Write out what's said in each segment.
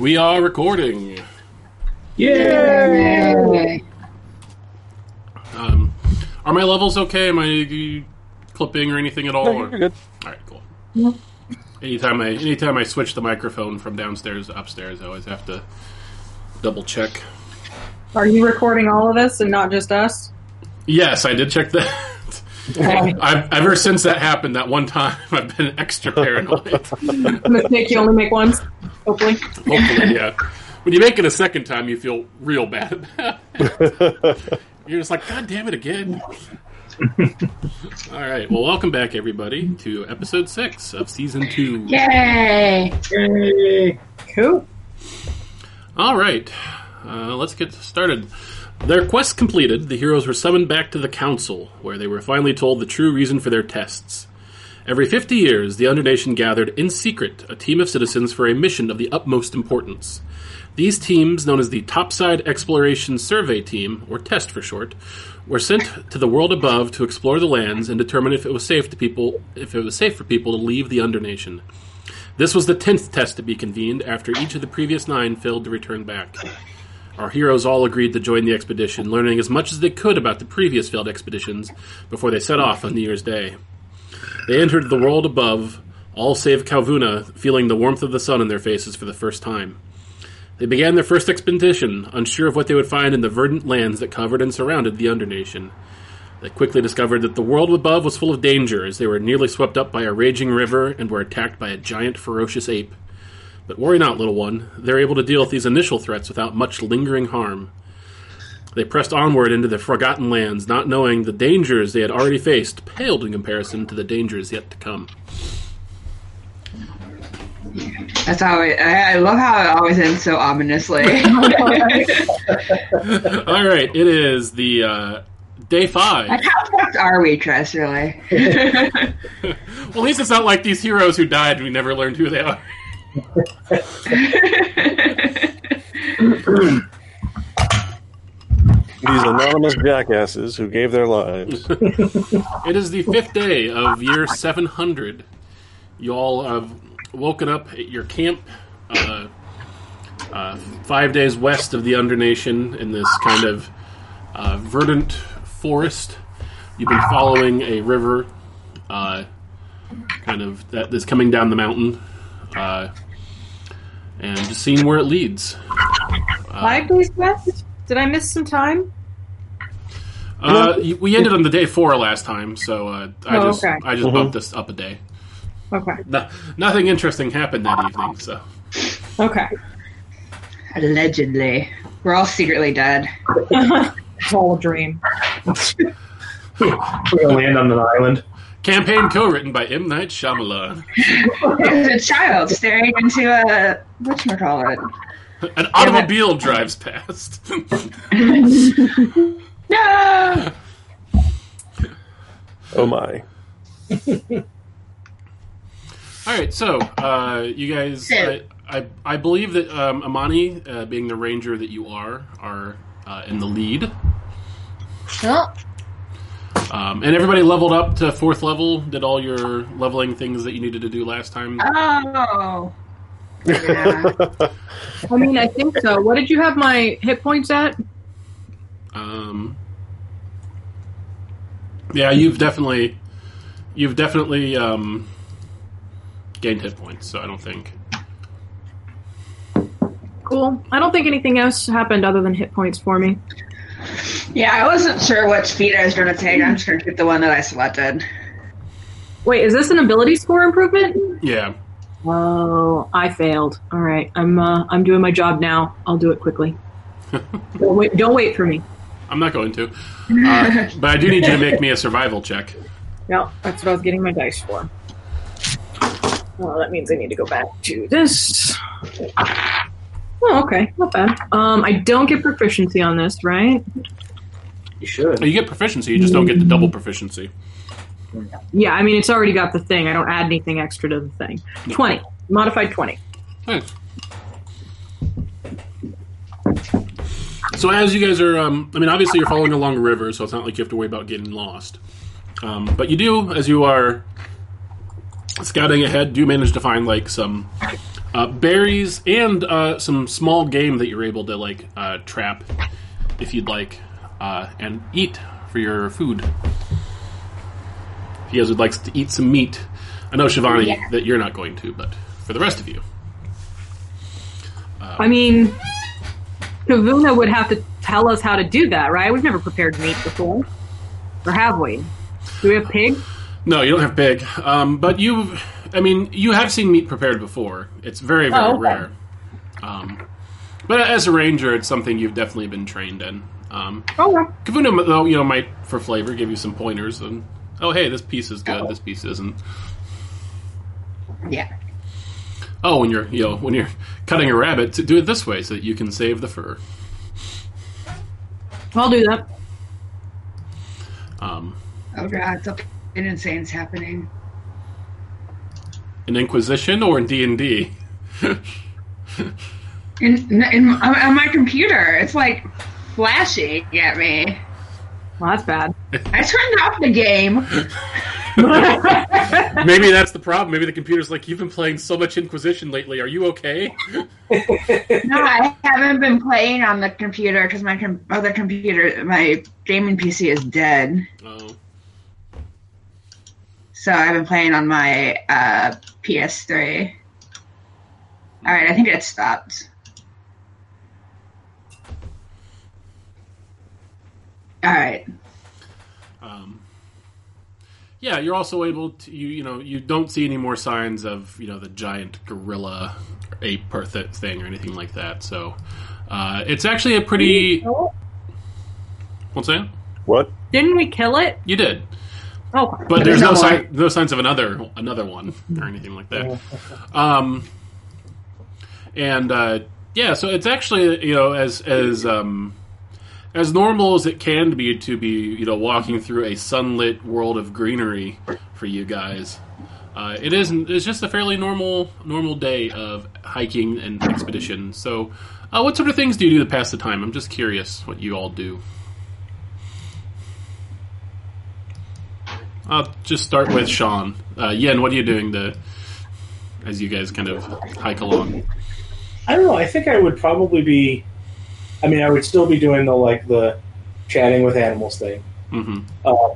We are recording. Yay! Um, are my levels okay? Am I clipping or anything at all? No, you're good. All right, cool. Anytime I anytime I switch the microphone from downstairs to upstairs, I always have to double check. Are you recording all of this and not just us? Yes, I did check that. I've, ever since that happened, that one time, I've been extra paranoid. Mistake you only make once, hopefully. Hopefully, yeah. When you make it a second time, you feel real bad. You're just like, God damn it again. All right. Well, welcome back, everybody, to episode six of season two. Yay! Yay! Cool. All right. Uh, let's get started. Their quest completed, the heroes were summoned back to the council, where they were finally told the true reason for their tests. Every 50 years, the Undernation gathered in secret a team of citizens for a mission of the utmost importance. These teams, known as the Topside Exploration Survey Team, or TEST for short, were sent to the world above to explore the lands and determine if it was safe to people if it was safe for people to leave the Undernation. This was the tenth test to be convened after each of the previous nine failed to return back. Our heroes all agreed to join the expedition, learning as much as they could about the previous failed expeditions before they set off on New Year's Day. They entered the world above, all save Calvuna, feeling the warmth of the sun in their faces for the first time. They began their first expedition, unsure of what they would find in the verdant lands that covered and surrounded the Undernation. They quickly discovered that the world above was full of danger, as they were nearly swept up by a raging river and were attacked by a giant, ferocious ape. But worry not, little one. They're able to deal with these initial threats without much lingering harm. They pressed onward into the forgotten lands, not knowing the dangers they had already faced paled in comparison to the dangers yet to come. That's always. I, I love how it always ends so ominously. All right, it is the uh, day five. like, how fucked are we, Tress? Really? Well, at least it's not like these heroes who died. We never learned who they are. These anonymous jackasses who gave their lives. It is the fifth day of year 700. You all have woken up at your camp, uh, uh, five days west of the Undernation, in this kind of uh, verdant forest. You've been following a river, uh, kind of that is coming down the mountain, uh, and just seeing where it leads. Five days west? Did I miss some time? Uh, we ended on the day four last time, so uh, I Oh, just okay. I just bumped this up a day. Okay. No, nothing interesting happened that evening, so Okay. Allegedly, we're all secretly dead. Whole dream. We're gonna land on an island. Campaign co-written by M Night Shyamalan. There's a child staring into a whatchamacallit. An automobile drives past. No! Oh my. All right, so uh, you guys, I, I, I believe that um, Amani, uh, being the ranger that you are, are uh, in the lead. Um, and everybody leveled up to fourth level. Did all your leveling things that you needed to do last time. Oh. Yeah. I mean, I think so. What did you have my hit points at? Um, yeah, you've definitely, you've definitely um, gained hit points. So I don't think. Cool. I don't think anything else happened other than hit points for me. Yeah, I wasn't sure which feat I was going to take. I'm just going to pick the one that I selected. Wait, is this an ability score improvement? Yeah. Oh, I failed. All right, I'm uh, I'm doing my job now. I'll do it quickly. don't wait. Don't wait for me. I'm not going to. Uh, but I do need you to make me a survival check. No, that's what I was getting my dice for. Well, that means I need to go back to this. Oh, okay, not bad. Um, I don't get proficiency on this, right? You should. You get proficiency, you just don't get the double proficiency. Yeah, I mean it's already got the thing. I don't add anything extra to the thing. Twenty, modified twenty. Nice. So as you guys are, um, I mean, obviously you're following along a river, so it's not like you have to worry about getting lost. Um, but you do, as you are scouting ahead, do manage to find like some uh, berries and uh, some small game that you're able to like uh, trap if you'd like, uh, and eat for your food. If you guys would like to eat some meat, I know Shivani Yeah. that you're not going to, but for the rest of you, I mean, Kavuna would have to tell us how to do that, right? We've never prepared meat before. Or have we? Do we have pig? no, you don't have pig, um, but you, I mean, you have seen meat prepared before. It's very very Oh, okay. rare. Um, but as a ranger, it's something you've definitely been trained in. Um, Oh, well. Kavuna, though, you know, might for flavor give you some pointers and oh, hey, this piece is good, this piece isn't. Yeah. Oh, when you're you know when you're cutting a rabbit, to do it this way so that you can save the fur. I'll do that. Um, Oh god, something insane's happening. In Inquisition or in D and D. In, in on on my computer, it's like flashing at me. Well, that's bad. I turned off the game. Maybe that's the problem. Maybe the computer's like, you've been playing so much Inquisition lately. Are you okay? No, I haven't been playing on the computer because my com- other computer, my gaming PC is dead. Oh, So I've been playing on my uh, PS3. All right, I think it stopped. All right. um, yeah. You're also able to you you know you don't see any more signs of you know the giant gorilla ape per th- thing or anything like that. So uh, it's actually a pretty. What's that? What? Didn't we kill it? You did. Oh, But there's no, no sign, no signs of another another one or anything like that. Um, and uh, yeah, so it's actually you know as as um, as normal as it can be to be you know walking through a sunlit world of greenery for you guys. Uh, it isn't. It's just a fairly normal normal day of hiking and expedition. So, uh, what sort of things do you do to pass the time? I'm just curious what you all do. I'll just start with Sean. Uh, Yen, what are you doing to as you guys kind of hike along? I don't know. I think I would probably be. I mean, I would still be doing the like the chatting with animals thing, hmm uh,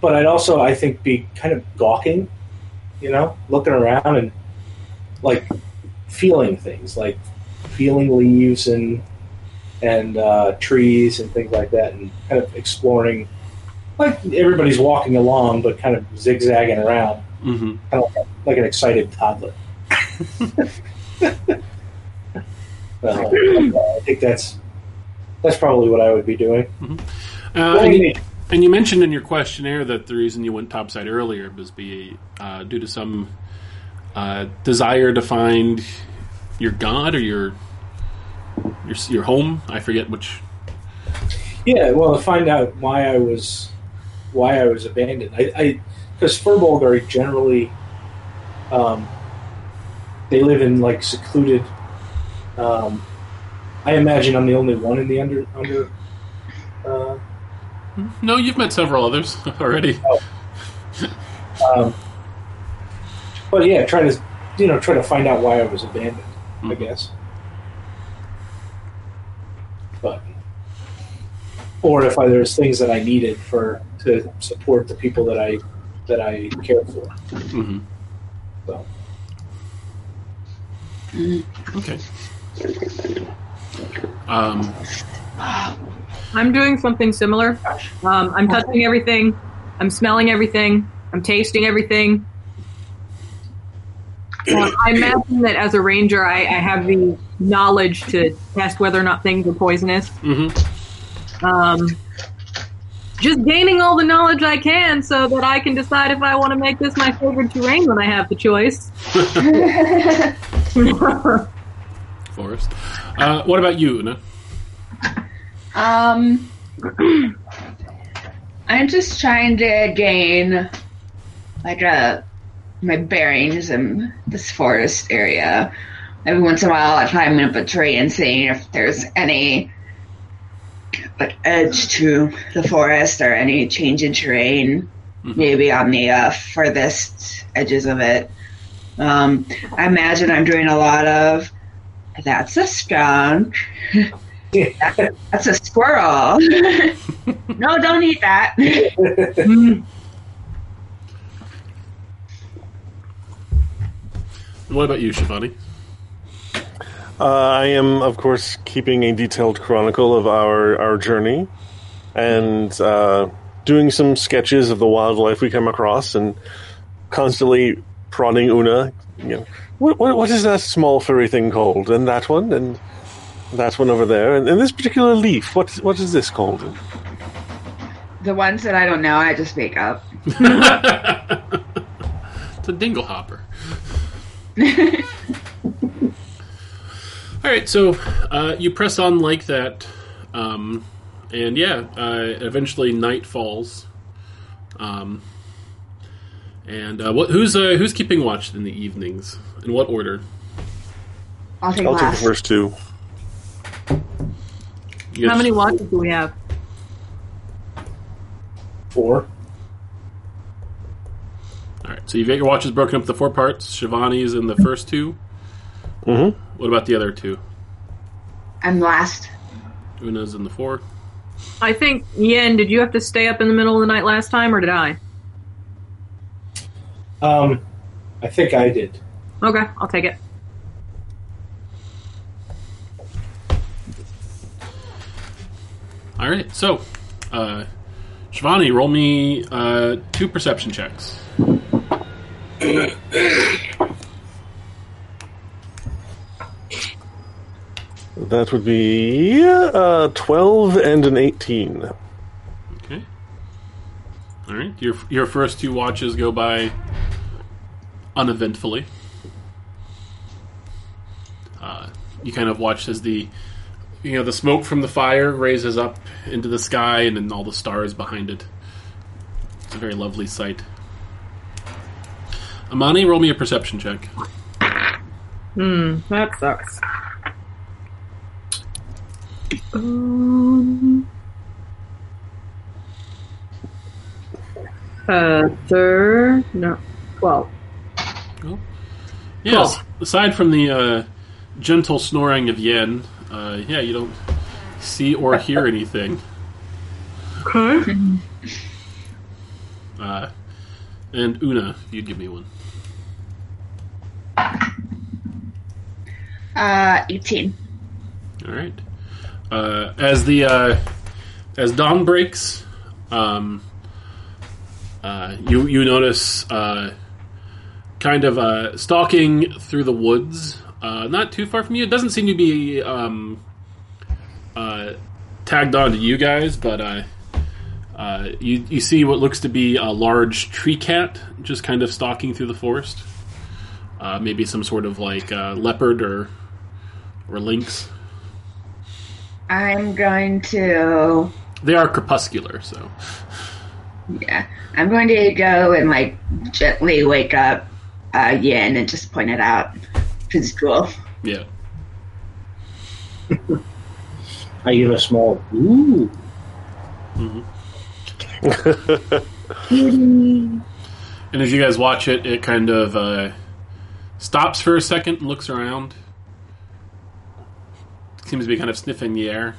but I'd also, I think, be kind of gawking. You know, looking around and like feeling things, like feeling leaves and and uh, trees and things like that, and kind of exploring. Like everybody's walking along, but kind of zigzagging around, hmm kind of like an excited toddler. Uh, I think that's that's probably what I would be doing. Uh, and, you, and you mentioned in your questionnaire that the reason you went topside earlier was be uh, due to some uh, desire to find your god or your your your home. I forget which. Yeah, well, to find out why I was why I was abandoned, I because Furbolg are generally um, they live in like secluded. Um, I imagine I'm the only one in the under under. Uh, No, you've met several others already. um, but yeah, try to you know try to find out why I was abandoned. I Mhm. guess, but or if I, there's things that I needed for to support the people that I that I care for. hmm So Okay. Um, I'm doing something similar. Um, I'm touching everything. I'm smelling everything. I'm tasting everything. Uh, I imagine that as a ranger, I, I have the knowledge to test whether or not things are poisonous. mhm. Um, just gaining all the knowledge I can so that I can decide if I want to make this my favorite terrain when I have the choice. Forest. Uh, what about you, Una? Um, I'm just trying to gain like a my bearings in this forest area. Every once in a while, I climb up a tree and seeing if there's any like edge to the forest or any change in terrain, Mhm. maybe on the uh, furthest edges of it. Um, I imagine I'm doing a lot of. That's a skunk. That's a squirrel. no, don't eat that. What about you, Shivani? Uh, I am, of course, keeping a detailed chronicle of our, our journey and uh, doing some sketches of the wildlife we come across and constantly prodding Una. You know, what, what, what is that small furry thing called? And that one, and that one over there, and, and this particular leaf. What what is this called? the ones that I don't know, I just make up. It's a dingle hopper. All right, so uh, you press on like that, um, and yeah, uh, eventually night falls. Um, and uh, what? Who's uh, who's keeping watch in the evenings? In what order? I'll take I'll take the first two. You How guys- many watches do we have? Four. All right, so you've got your watches broken up into four parts. Shivani's in the first two. Mm-hmm. What about the other two? I'm last. Una's in the four. I think Yen. Did you have to stay up in the middle of the night last time, or did I? Um, I think I did. Okay, I'll take it. All right, so uh, Shivani, roll me uh, two perception checks. That would be uh, 12 and an 18. Okay. All right. Your your first two watches go by uneventfully. Uh, you kind of watch as the you know the smoke from the fire raises up into the sky, and then all the stars behind it. It's a very lovely sight. Amani, roll me a perception check. Hmm, that sucks. Um, uh, third, no, twelve. Yes. Cool. Aside from the uh, gentle snoring of Yen, uh, yeah, you don't see or hear anything. Okay. Uh, and Una, you'd give me one. Uh, 18. All right. Uh, as the uh, as dawn breaks, um, uh, you you notice uh, kind of uh, stalking through the woods, uh, not too far from you. It doesn't seem to be um, tagged on to you guys, but you you see what looks to be a large tree cat just kind of stalking through the forest. Maybe some sort of like leopard or or lynx. I'm going to. They are crepuscular, so Yeah. I'm going to go and, like, gently wake up uh, Yin and just point it out. His jewel. yeah. I give a small ooh. And as you guys watch it, it kind of uh, stops for a second and looks around. Seems to be kind of sniffing the air.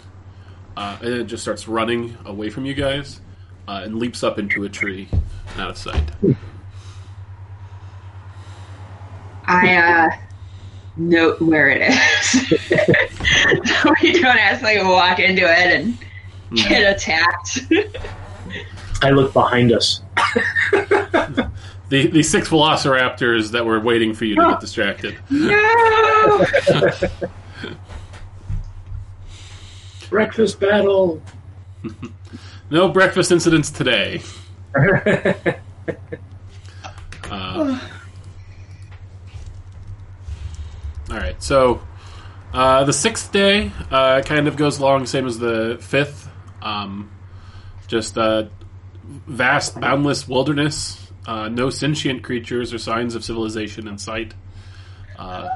Uh, and then it just starts running away from you guys uh, and leaps up into a tree out of sight. I, uh, note where it is. so we don't actually walk into it and get attacked. I look behind us. The, the six velociraptors that were waiting for you to get distracted. no! Breakfast battle. No breakfast incidents today. Uh, all right, so uh, the sixth day uh, kind of goes along same as the fifth. Um, just uh, vast, boundless wilderness. Uh, no sentient creatures or signs of civilization in sight. Uh,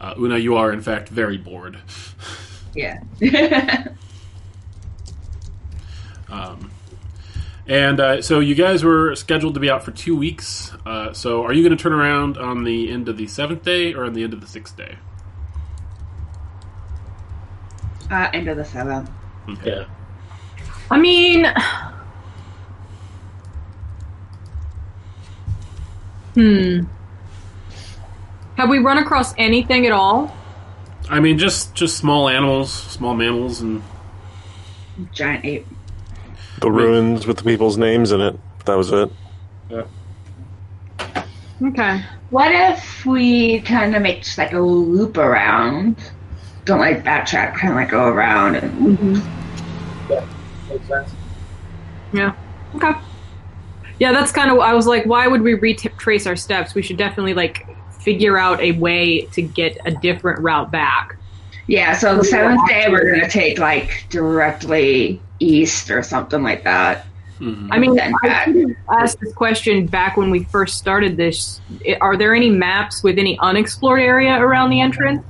uh, Una, you are in fact very bored. yeah. Um, And uh, so you guys were scheduled to be out for two weeks. Uh, so are you going to turn around on the end of the seventh day or on the end of the sixth day? Uh, end of the seventh. Okay. Yeah. I mean, hmm. Have we run across anything at all? I mean, just just small animals, small mammals, and Giant ape. The ruins with the people's names in it. That was it. Yeah. Okay. What if we kind of make just like a loop around? Don't like backtrack, kind of like go around and mm-hmm. Yeah. Makes sense. Yeah. Okay. Yeah, that's kind of. I was like, why would we retrace our steps? We should definitely like figure out a way to get a different route back. yeah. So the seventh day, we're gonna take like directly east or something like that. Mhm. I mean, Then I back. should have asked this question back when we first started this. Are there any maps with any unexplored area around the entrance?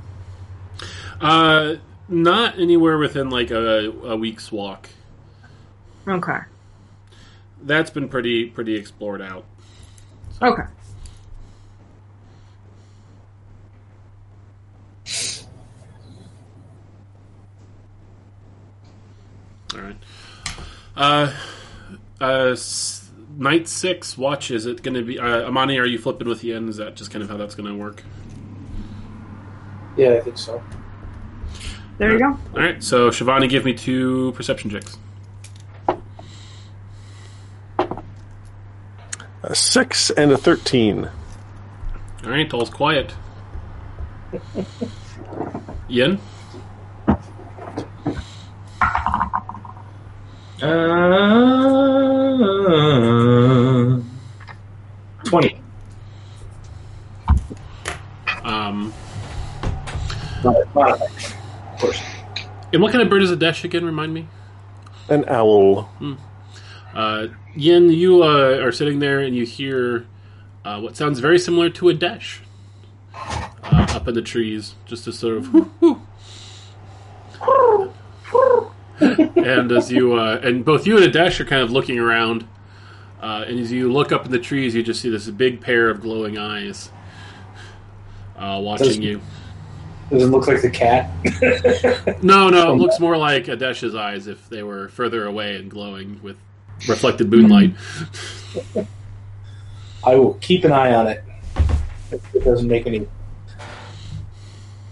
uh, not anywhere within like a, a week's walk. Okay. That's been pretty pretty explored out. Okay. All right. Uh, uh, s- night six watch. Is it going to be uh, Amani? Are you flipping with Yen? Is that just kind of how that's going to work? Yeah, I think so. There you go. All right. So Shivani, give me two perception checks. A six and a thirteen. All right. All's quiet. Yen. Uh, Twenty. Um, Not, not of course. and what kind of bird is Adesh again? Remind me. An owl. Uh, Yin, you uh, are sitting there and you hear uh, what sounds very similar to Adesh uh, up in the trees, just a sort of whoo, whoo. And as you uh, and both you and Adesh are kind of looking around, uh, and as you look up in the trees, you just see this big pair of glowing eyes uh, watching Does- you. Does it look like the cat? No, no, it looks more like Adesh's eyes if they were further away and glowing with reflected moonlight. I will keep an eye on it. It doesn't make any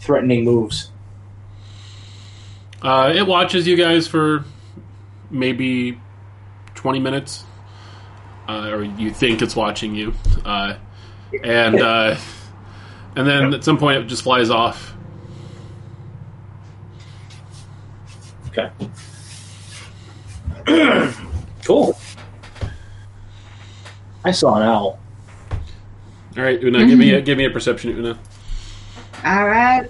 threatening moves. Uh, it watches you guys for maybe 20 minutes, uh, or you think it's watching you, uh, and uh, and then at some point it just flies off. Okay. cool. I saw an owl. All right, Una, give me a, give me a perception, Una. All right.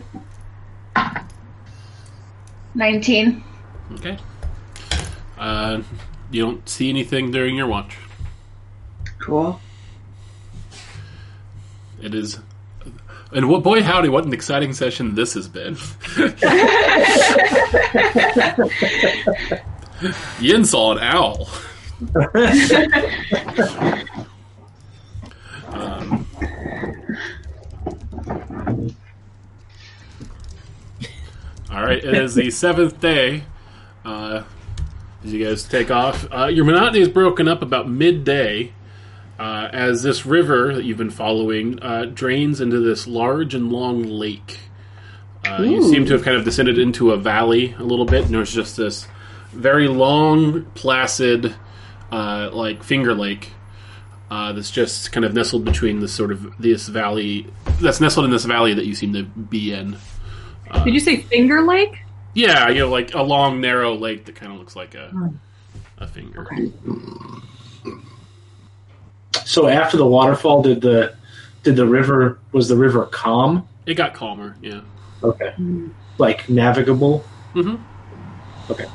Nineteen. Okay. Uh, you don't see anything during your watch. Cool. It is. And what, boy, howdy, what an exciting session this has been. Yin saw an owl. Um, all right, it is the seventh day. Uh, as you guys take off, uh, your monotony is broken up about midday uh, as this river that you've been following uh, drains into this large and long lake. Uh, you seem to have kind of descended into a valley a little bit, and there's just this very long, placid, uh, like finger lake uh, that's just kind of nestled between this sort of this valley that's nestled in this valley that you seem to be in. Did you say Finger Lake? Yeah, you know, like a long, narrow lake that kind of looks like a a finger. So after the waterfall, did the did the river was the river calm? It got calmer, yeah. Okay. Like navigable. Mm-hmm. Okay.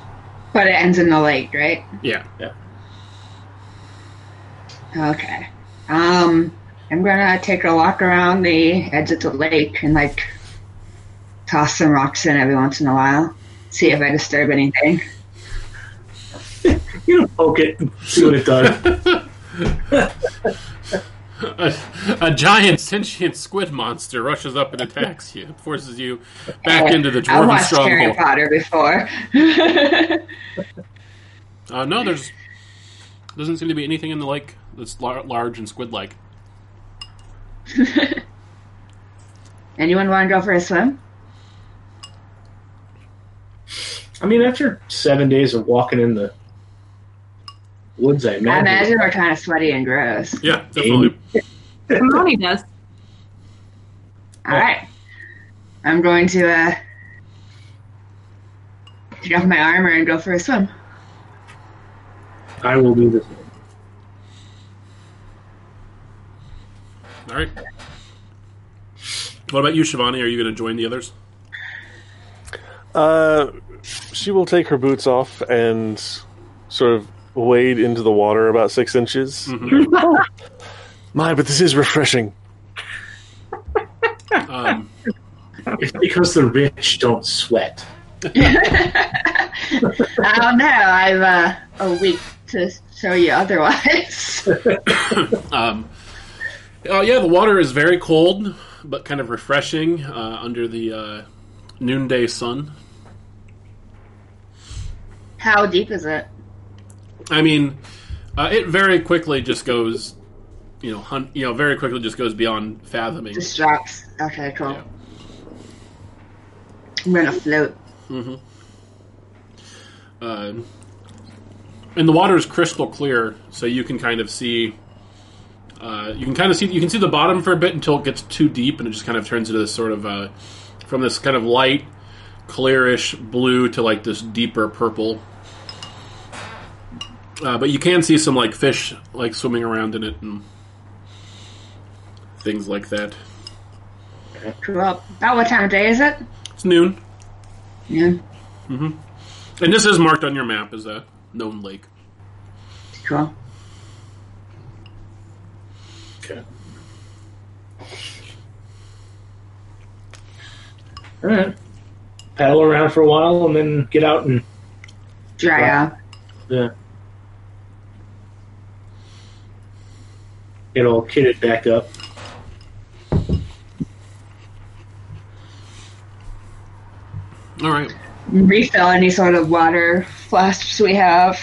But it ends in the lake, right? Yeah. Okay. Um, I'm gonna take a walk around the edge of the lake and like toss some rocks in every once in a while. See if I disturb anything. You know, poke it, see what it does. A, a giant sentient squid monster rushes up and attacks you, forces you back into the I dwarven watched Harry stronghold. Potter before. Uh, no, there's doesn't seem to be anything in the lake that's lar- large and squid-like. Anyone want to go for a swim? I mean, after seven days of walking in the woods, I I imagine. imagine we're kind of sweaty and gross. Yeah, definitely. Money does. All right. I'm going to uh, take off my armor and go for a swim. I will do this. All right. What about you, Shivani? Are you going to join the others? Uh, she will take her boots off and sort of wade into the water about six inches. Oh, My, but this is refreshing. Um, It's because the rich don't sweat. I don't know. I've uh, a week to show you otherwise. um, oh yeah, the water is very cold, but kind of refreshing uh, under the uh, noonday sun. How deep is it? I mean, uh, it very quickly just goes, you know, hun- you know, very quickly just goes beyond fathoming. Just drops. Okay, cool. Yeah. I'm gonna float. hmm Uh, and the water is crystal clear, so you can kind of see. Uh, you can kind of see you can see the bottom for a bit until it gets too deep, and it just kind of turns into this sort of uh, from this kind of light, clearish blue to like this deeper purple. Uh, but you can see some like fish like swimming around in it and things like that. Cool. About what time of day is it? It's noon, Yeah. Mm-hmm. And this is marked on your map as a known lake. Cool. Okay. All right. Paddle around for a while and then get out and Dry Right. out. yeah. Get all kitted back up. All right. Refill any sort of water flasks we have.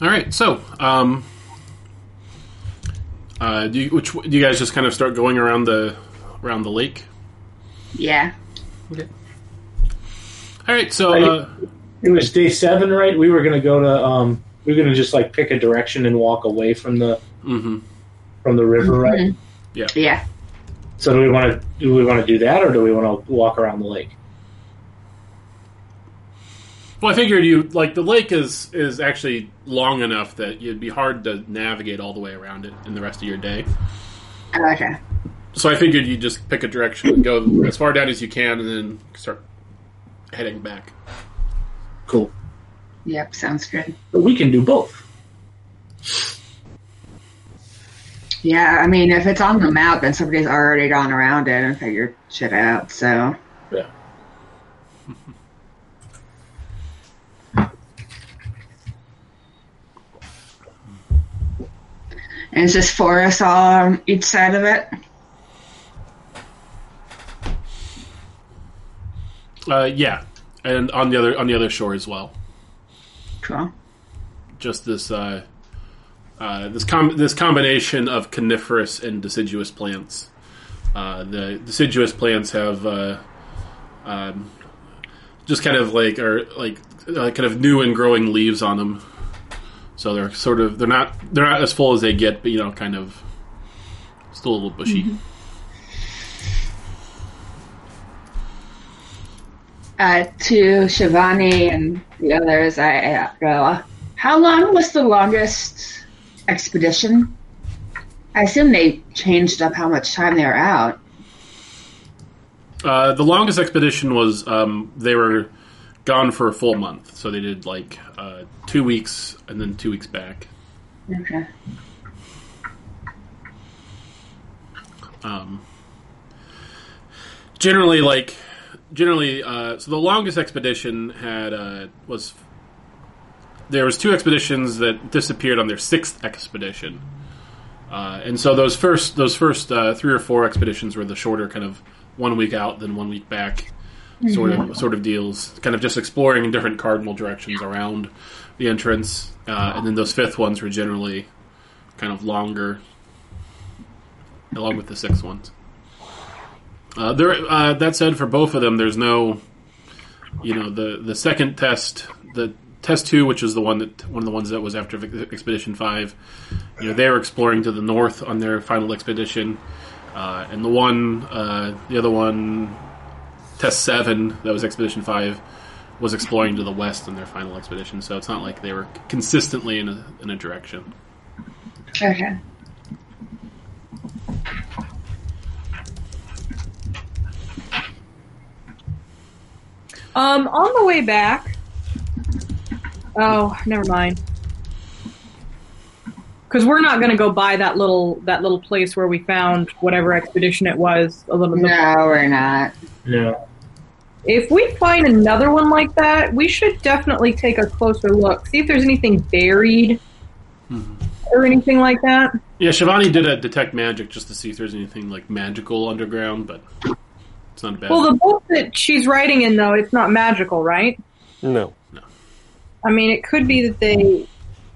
All right, so um, uh, do you, which do you guys just kind of start going around the around the lake? Yeah. Okay. All right, so uh, It was day seven, right? We were gonna go to um we were gonna just like pick a direction and walk away from the mhm. from the river, right? Mhm. Yeah. So do we want to do we want to do that or do we want to walk around the lake? Well, I figured you like the lake is is actually long enough that it'd be hard to navigate all the way around it in the rest of your day. Oh, okay. So I figured you'd just pick a direction and go as far down as you can, and then start heading back. Cool. Yep. Sounds good. But we can do both. Yeah. I mean, if it's on the map, then somebody's already gone around it and figured shit out. So. Yeah. And is this forest all on each side of it? Uh, yeah, and on the other on the other shore as well. Cool. just this uh, uh, this com- this combination of coniferous and deciduous plants. Uh, the deciduous plants have uh, um, just kind of like are like uh, kind of new and growing leaves on them. So they're sort of they're not they're not as full as they get, but you know, kind of still a little bushy. Uh, to Shivani and the others, I uh, go. How long was the longest expedition? I assume they changed up how much time they were out. Uh, the longest expedition was um, they were gone for a full month, so they did like uh, two weeks and then two weeks back. Okay. Um, generally like generally uh, so the longest expedition had uh, was there was two expeditions that disappeared on their sixth expedition uh, and so those first those first uh, three or four expeditions were the shorter kind of one week out then one week back sort of sort of deals kind of just exploring in different cardinal directions around the entrance uh, and then those fifth ones were generally kind of longer along with the sixth ones uh, there, uh, that said, for both of them, there's no, you know, the the second test, the test two, which is the one that one of the ones that was after Expedition Five. You know, they were exploring to the north on their final expedition, uh, and the one, uh, the other one, test seven, that was Expedition Five, was exploring to the west in their final expedition. So it's not like they were consistently in a in a direction. Okay. Um, on the way back. Oh, never mind. Because we're not going to go by that little that little place where we found whatever expedition it was. A little bit. No, we're not. No. If we find another one like that, we should definitely take a closer look. See if there's anything buried or anything like that. Yeah, Shivani did a detect magic just to see if there's anything like magical underground, but it's not bad. Well, the book that she's writing in, though, it's not magical, right? No. No. I mean, it could be that they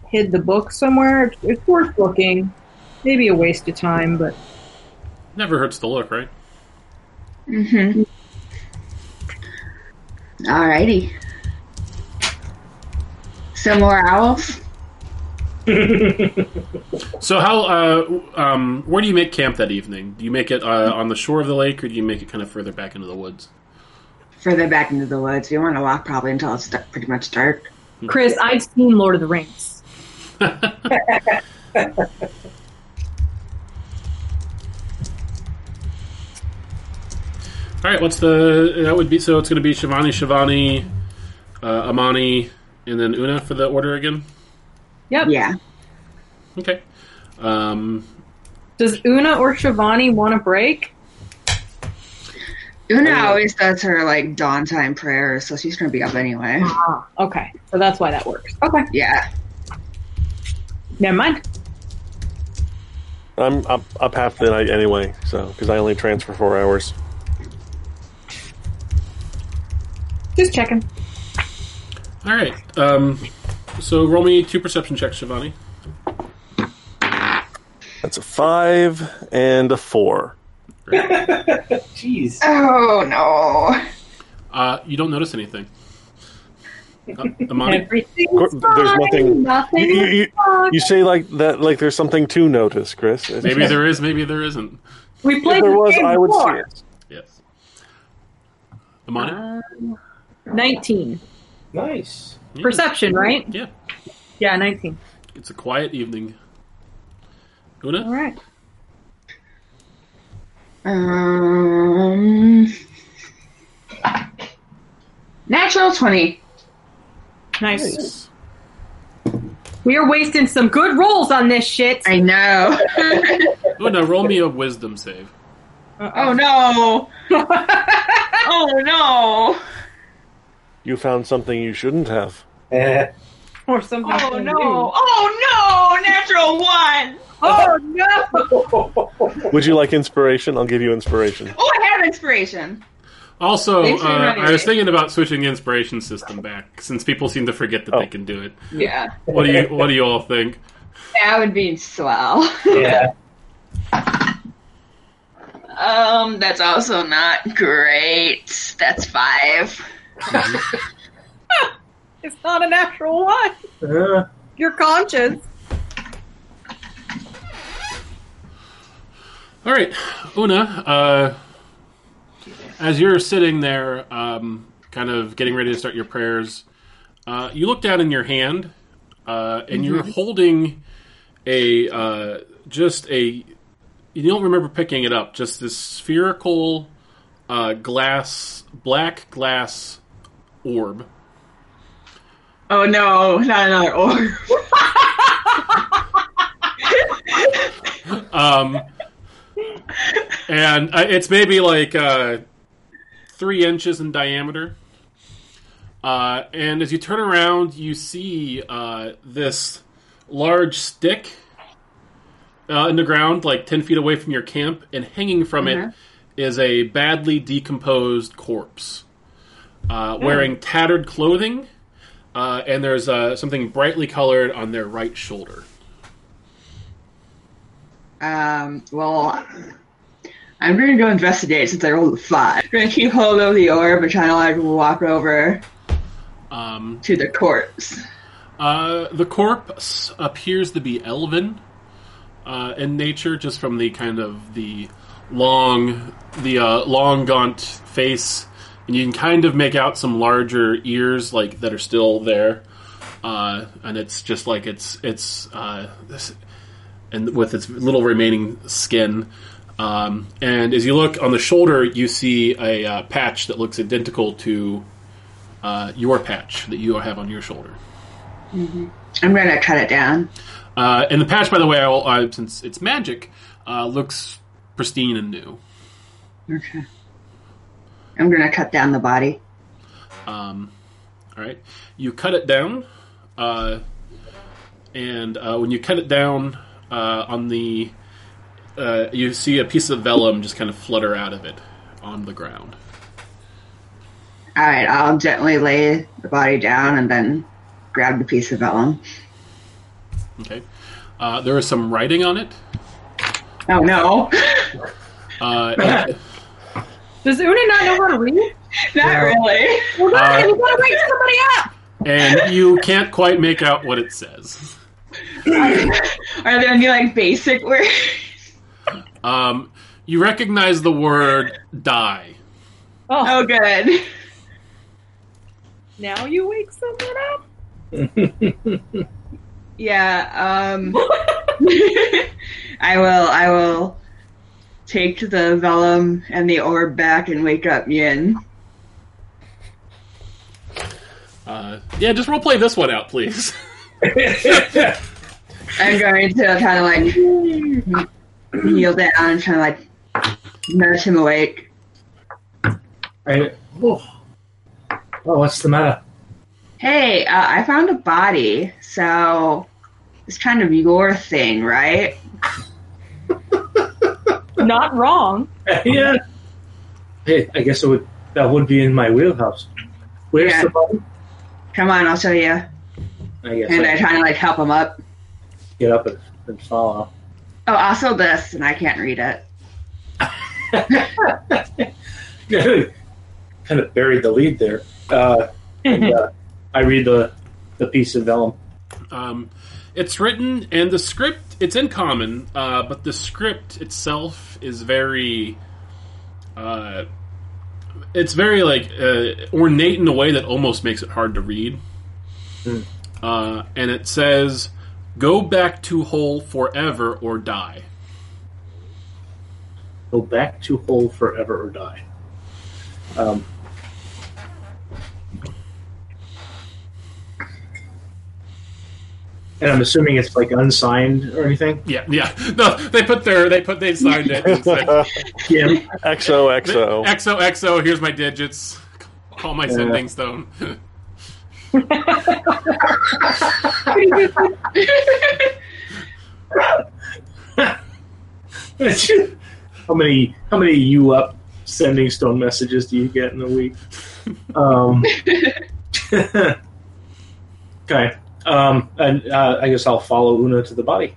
hid the book somewhere. It's, it's worth looking. Maybe a waste of time, but Never hurts to look, right? Mm-hmm. Alrighty. Some more owls? So how uh, um, where do you make camp that evening? Do you make it uh, on the shore of the lake, or do you make it kind of further back into the woods? Further back into the woods. We want to walk probably until it's pretty much dark. Chris, I've seen Lord of the Rings. All right, what's the that would be? So it's going to be Shivani, Shivani, uh, Amani, and then Una for the order again. Yep. Yeah. Okay. Um, Does Una or Shivani want a break? Una yeah. always does her like dawn time prayers, so she's gonna be up anyway. Ah, okay. So that's why that works. Okay. Yeah. Never mind. I'm up, up half the night anyway, so because I only transfer four hours. Just checking. all right. Um, so roll me two perception checks, Shivani. That's a five and a four. Jeez. Oh no. Uh, you don't notice anything. Uh, Amani. Everything's Cour- there's fine. nothing- Nothing You, is you, fine. you say like that, like there's something to notice, Chris. Maybe there is, maybe there isn't. we If played there this was, game I would before. see it. Yes. Amani. Um, 19. Nice. Yeah. Perception, right? Yeah. Yeah, 19. It's a quiet evening. All Una. right. Um. Natural twenty. Nice. Nice. We are wasting some good rolls on this shit. I know. Una, roll me a wisdom save. oh no. Oh no. You found something you shouldn't have. Eh. or something. Oh no. Oh no. Natural one. Oh no! Would you like inspiration? I'll give you inspiration. Oh, I have inspiration. Also, uh, I was thinking about switching the inspiration system back, since people seem to forget that Oh. they can do it. Yeah. What do you What do you all think? That would be swell. Yeah. Um, that's also not great. That's five. It's not a natural one. Uh, You're conscious. All right, Una. Uh, as you're sitting there, um, kind of getting ready to start your prayers, uh, you look down in your hand, uh, and you're holding a uh, just a. You don't remember picking it up. Just this spherical uh, glass, black glass orb. Oh no, not another orb. Um, and uh, it's maybe like uh, three inches in diameter. Uh, and as you turn around, you see uh, this large stick uh, in the ground, like 10 feet away from your camp, and hanging from it is a badly decomposed corpse uh, wearing tattered clothing, uh, and there's uh, something brightly colored on their right shoulder. Um, well, I'm gonna go investigate since I rolled a five. I'm gonna keep hold of the orb and try to like walk over Um, to the corpse. Uh, the corpse appears to be elven uh, in nature, just from the kind of the long, the uh, long gaunt face, and you can kind of make out some larger ears, like that are still there. Uh, and it's just like it's it's uh, this, and with its little remaining skin. Um, and as you look on the shoulder, you see a uh, patch that looks identical to uh, your patch that you have on your shoulder. I'm gonna cut it down. Uh, and the patch, by the way, I will, uh, since it's magic, uh, looks pristine and new. Okay. I'm gonna cut down the body. Um, all right, you cut it down, uh, and uh, when you cut it down uh, on the, uh, you see a piece of vellum just kind of flutter out of it on the ground. All right, I'll gently lay the body down and then grab the piece of vellum. Okay, uh, there is some writing on it. Oh no, Uh, Does Una not know how to read? not really. Well, Uh, then we gotta wake somebody up. and you can't quite make out what it says. Are there any like basic words? Um, you recognize the word "die." Oh, Oh, good. now you wake someone up. Yeah. Um. I will. I will take the vellum and the orb back and wake up Yin. Uh, yeah, just role play this one out, please. I'm going to kind of like kneel down and try to like nurse him awake. I, oh. oh, what's the matter? Hey, uh, I found a body, so it's kind of your thing, right? Not wrong. yeah. Hey, I guess it would that would be in my wheelhouse. Where's Yeah. the body? Come on, I'll show you. I guess And I I try to like help him up. get up and, and follow. Oh, also this, and I can't read it. kind of buried the lead there. Uh, and, uh, I read the the piece of vellum. Um, it's written, and the script, it's in common, uh, but the script itself is very. Uh, it's very like uh, ornate in a way that almost makes it hard to read. Uh, and it says, "Go back to hole forever or die." Go back to hole forever or die. Um, and I'm assuming it's like unsigned or anything. Yeah, yeah. No, they put their they put they signed it. And said, Yeah. XOXO. XO XO. Here's my digits. Call my sending stone. how many how many you up sending stone messages do you get in a week? Um, okay. Um, and uh, I guess I'll follow Una to the body.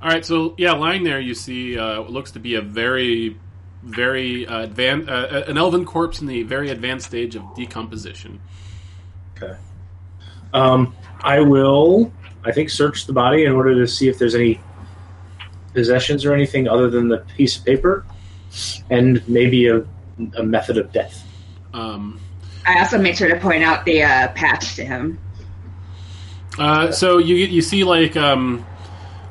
All right, so yeah, lying there, you see uh, what looks to be a very, very uh, advan- uh, an elven corpse in the very advanced stage of decomposition. Okay. Um, I will, I think, search the body in order to see if there's any possessions or anything other than the piece of paper, and maybe a, a method of death. Um, I also make sure to point out the uh, patch to him. uh, so you you see like um,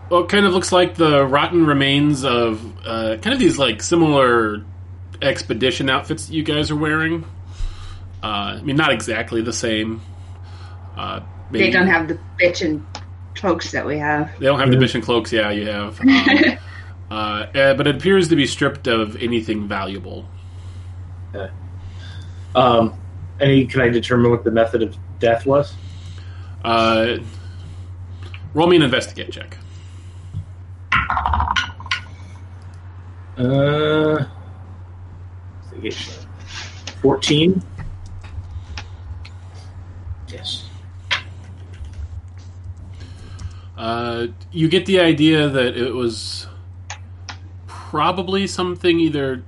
what kind of looks like the rotten remains of uh, kind of these like similar expedition outfits that you guys are wearing. Uh, I mean, not exactly the same. Uh, They don't have the bitch and cloaks that we have. They don't have the mission cloaks. Yeah, you have. Um, uh, uh, but it appears to be stripped of anything valuable. Okay. Um, any can I determine what the method of death was? Uh, roll me an investigate check. Uh, fourteen. Yes. Uh, you get the idea that it was probably something either.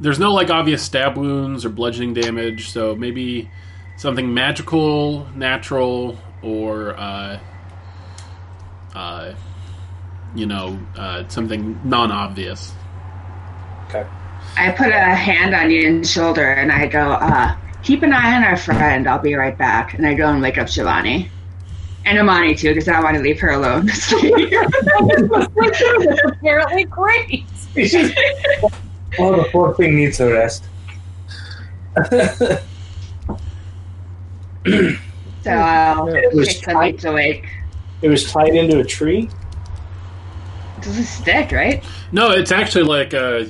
There's no like obvious stab wounds or bludgeoning damage, so maybe something magical, natural, or uh, uh, you know, uh, something non-obvious. Okay. I put a hand on Ian's shoulder and I go, uh, keep an eye on our friend. I'll be right back. And I go and wake up Shivani. And Amani too, because I don't want to leave her alone. Apparently great. well, the poor thing needs a rest. so I'll It was take some nights awake. It was tied into a tree. This is a stick, right? No, it's actually like uh,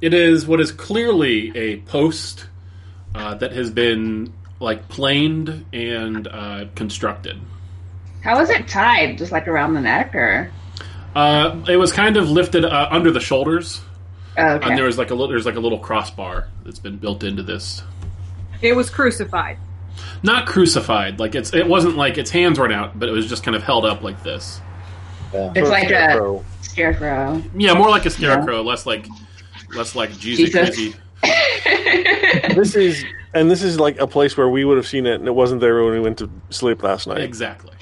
it is what is clearly a post uh, that has been like planed and uh, constructed. How was it tied? Just like around the neck, or? Uh, it was kind of lifted uh, under the shoulders, Oh, Oh, okay. and there was like a little, there's like a little crossbar that's been built into this. It was crucified. Not crucified, like it's it wasn't like its hands weren't out, but it was just kind of held up like this. it's like a Scarecrow. scarecrow. Yeah, more like a scarecrow, less like less like Jesus. Jesus. This is and this is like a place where we would have seen it, and it wasn't there when we went to sleep last night. Exactly.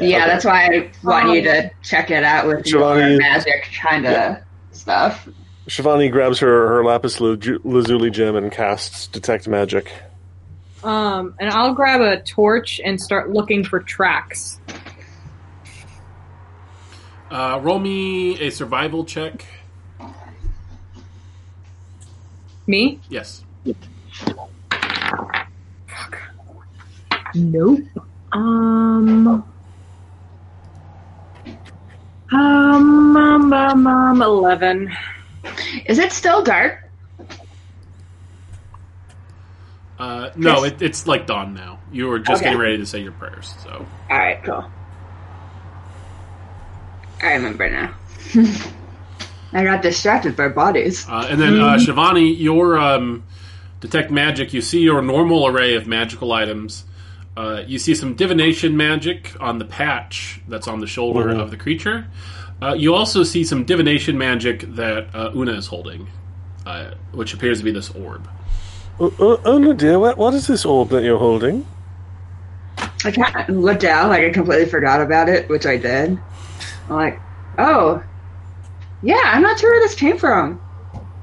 yeah, that's why I want you to check it out with your Shivani- magic kind of stuff. Shivani grabs her her lapis lazuli gem and casts detect magic. Um, and I'll grab a torch and start looking for tracks. Uh, roll me a survival check. Me? Yes. Nope. Um. Um, um, um, um, 11. Is it still dark? Uh, no, it, it's like dawn now. You were just Okay. getting ready to say your prayers, so All right, cool. I remember now. I got distracted by bodies. Uh, and then uh, Shivani, your um, detect magic. You see your normal array of magical items. Uh, you see some divination magic on the patch that's on the shoulder Mhm. of the creature. Uh, you also see some divination magic that uh, Una is holding, uh, which appears to be this orb. Oh, oh, no, dear, what, what is this orb that you're holding? I kind of looked down, like I completely forgot about it, which I did. I'm like, oh, yeah, I'm not sure where this came from.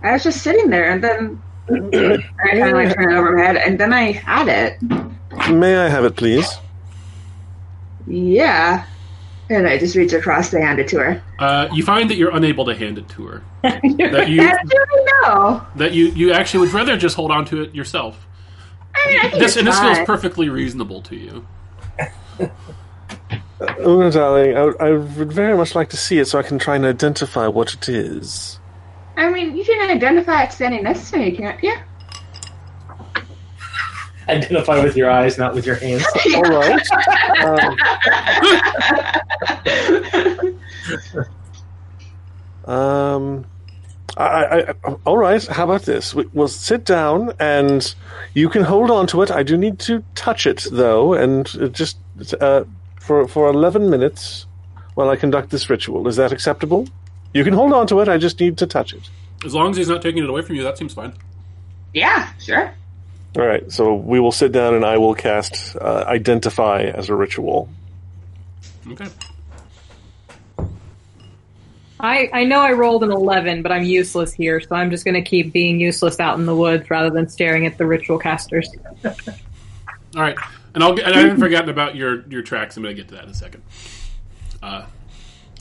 I was just sitting there, and then I kind of like turned it over my head, and then I had it. May I have it, please? Yeah. And I just reach across to hand it to her. Uh, you find that you're unable to hand it to her. that you How I know? that you you actually would rather just hold on to it yourself. I mean, I think This and this feels perfectly reasonable to you. Oh, darling, I, I would very much like to see it so I can try and identify what it is. I mean, you can identify it standing next to me, can't you? Identify with your eyes, not with your hands. All right. Um, um, I, I, I, all right. How about this? We, we'll sit down, and you can hold on to it. I do need to touch it, though, and just uh, for for eleven minutes while I conduct this ritual. Is that acceptable? You can hold on to it. I just need to touch it. As long as he's not taking it away from you, that seems fine. yeah, sure. All right. So we will sit down, and I will cast uh, identify as a ritual. Okay. I, I know I rolled an 11, but I'm useless here, so I'm just going to keep being useless out in the woods rather than staring at the ritual casters. All right, and I'll and I haven't forgotten about your your tracks. I'm going to get to that in a second. Uh,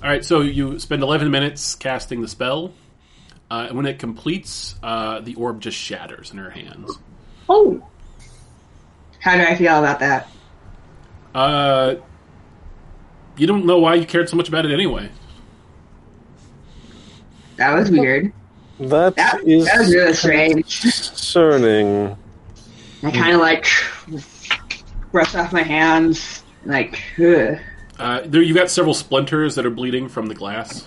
all right, so you spend 11 minutes casting the spell, uh, and when it completes, uh, the orb just shatters in her hands. Oh, How do I feel about that? Uh, you don't know why you cared so much about it anyway. That was weird. That That, is that was really strange. concerning. I kind of like brush off my hands, like, ugh. Uh, there, you've got several splinters that are bleeding from the glass.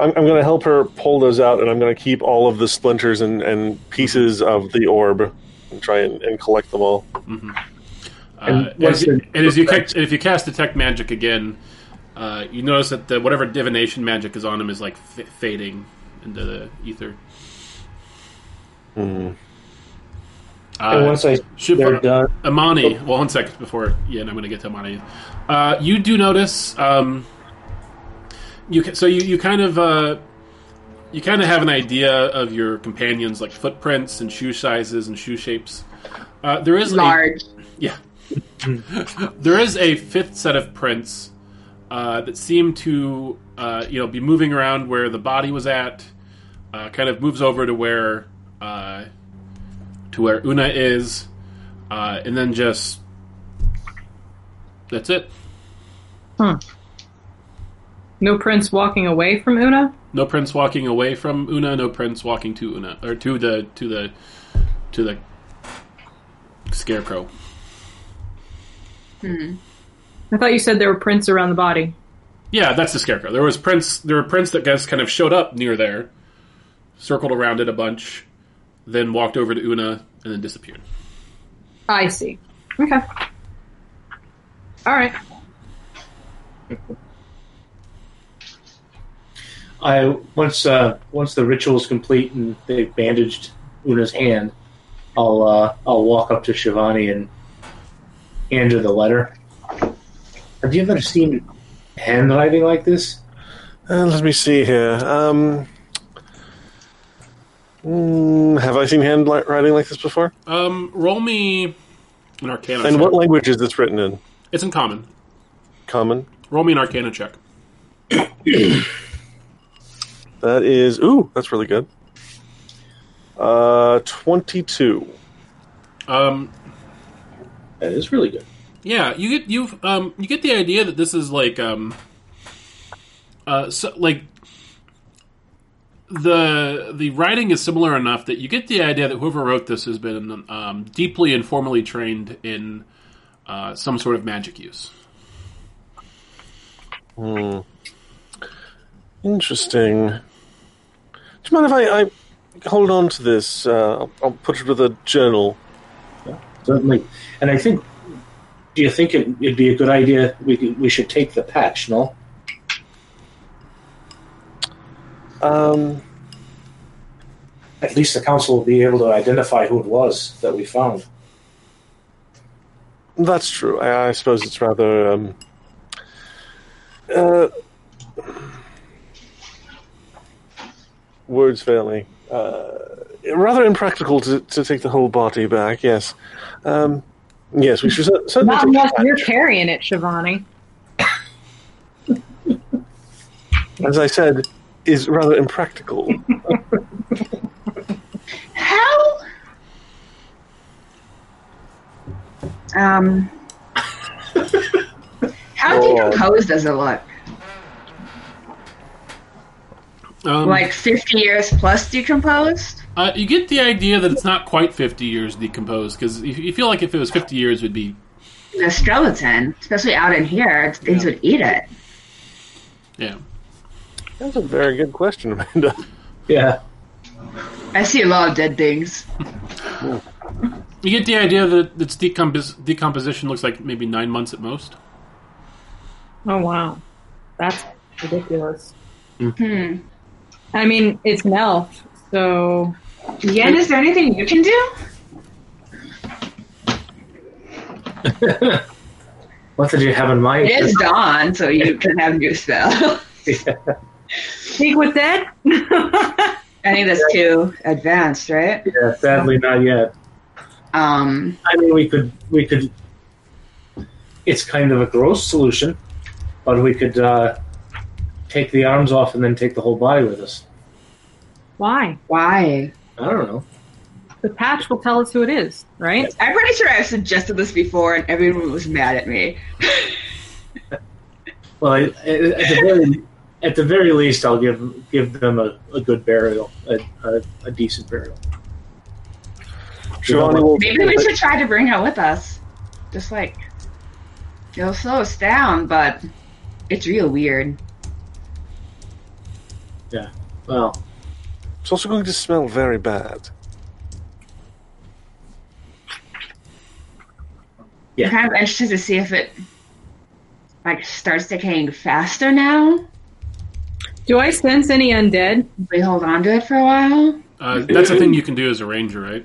I'm, I'm going to help her pull those out, and I'm going to keep all of the splinters and, and pieces of the orb and try and, and collect them all. Uh, And and, as you, the- and as you ca- and if you cast detect magic again, uh, you notice that the, whatever divination magic is on him is like f- fading into the ether. And Uh, once I should- they're done, Amani, well, one second before, yeah, and I'm going to get to Amani. Uh, you do notice, um, you so you, you kind of uh, you kind of have an idea of your companions, like footprints and shoe sizes and shoe shapes. Uh, there is a, large. yeah, there is a fifth set of prints uh, that seem to uh, you know be moving around where the body was at. Uh, kind of moves over to where uh, to where Una is, uh, and then just that's it. No prints walking away from Una? No prints walking away from Una. No prints walking to Una or to the to the to the scarecrow. Hmm. I thought you said there were prints around the body. Yeah, that's the scarecrow. There was prints. There were prints that guys kind of showed up near there, circled around it a bunch, then walked over to Una and then disappeared. I see. Okay. All right. I once uh, once the ritual is complete and they've bandaged Una's hand, I'll uh, I'll walk up to Shivani and hand her the letter. Have you ever seen handwriting like this? Uh, let me see here. Um, mm, have I seen handwriting like this before? Um, roll me an Arcana. And check. what language is this written in? It's in common. Common. Roll me an Arcana check. That is. Ooh, that's really good. Uh, twenty-two. Um, That is really good. Yeah, you get you um you get the idea that this is like um uh so, like the the writing is similar enough that you get the idea that whoever wrote this has been um, deeply and formally trained in uh, some sort of magic use. Hmm. Interesting. You mind if I, I hold on to this? Uh, I'll, I'll put it with a journal. Certainly. And I think, do you think it, it'd be a good idea? We we should take the patch, no? Um, At least the council will be able to identify who it was that we found. that's true. I, I suppose it's rather. Um, uh, words fail me. Uh, rather impractical to, to take the whole body back. Yes. Um, yes, we should cer- certainly. Not unless you're carrying it, Shivani. as I said, is rather impractical. How? Um. How Oh. decomposed does it look? Um, Like 50 years plus decomposed? uh, you get the idea that it's not quite fifty years decomposed because you, you feel like if it was fifty years, it would be The skeleton, especially out in here, things would eat it. yeah. That's a very good question, Amanda. Yeah. I see a lot of dead things. You get the idea that its decompos- decomposition looks like maybe nine months at most. Oh wow, that's ridiculous. Hmm. I mean, it's an elf, so Yen, is there anything you can do? What did you have in mind? It is dawn, so you can have new spell. speak with that. I think that's too advanced, right? yeah, sadly not yet. Um, I mean, we could we could. It's kind of a gross solution, but we could uh, take the arms off and then take the whole body with us. Why? why? I don't know. The patch will tell us who it is, right? I'm pretty sure I've suggested this before, and everyone was mad at me. Well, I, at the very at the very least, I'll give give them a, a good burial, a, a, a decent burial. Shivani will Maybe we should try to bring her with us. Just like it'll slow us down, but it's real weird. Well, It's also going to smell very bad. Yeah. I'm kind of interested to see if it like starts decaying faster now. Do I sense any undead? If we hold on to it for a while. Uh, that's a thing you can do as a ranger, right?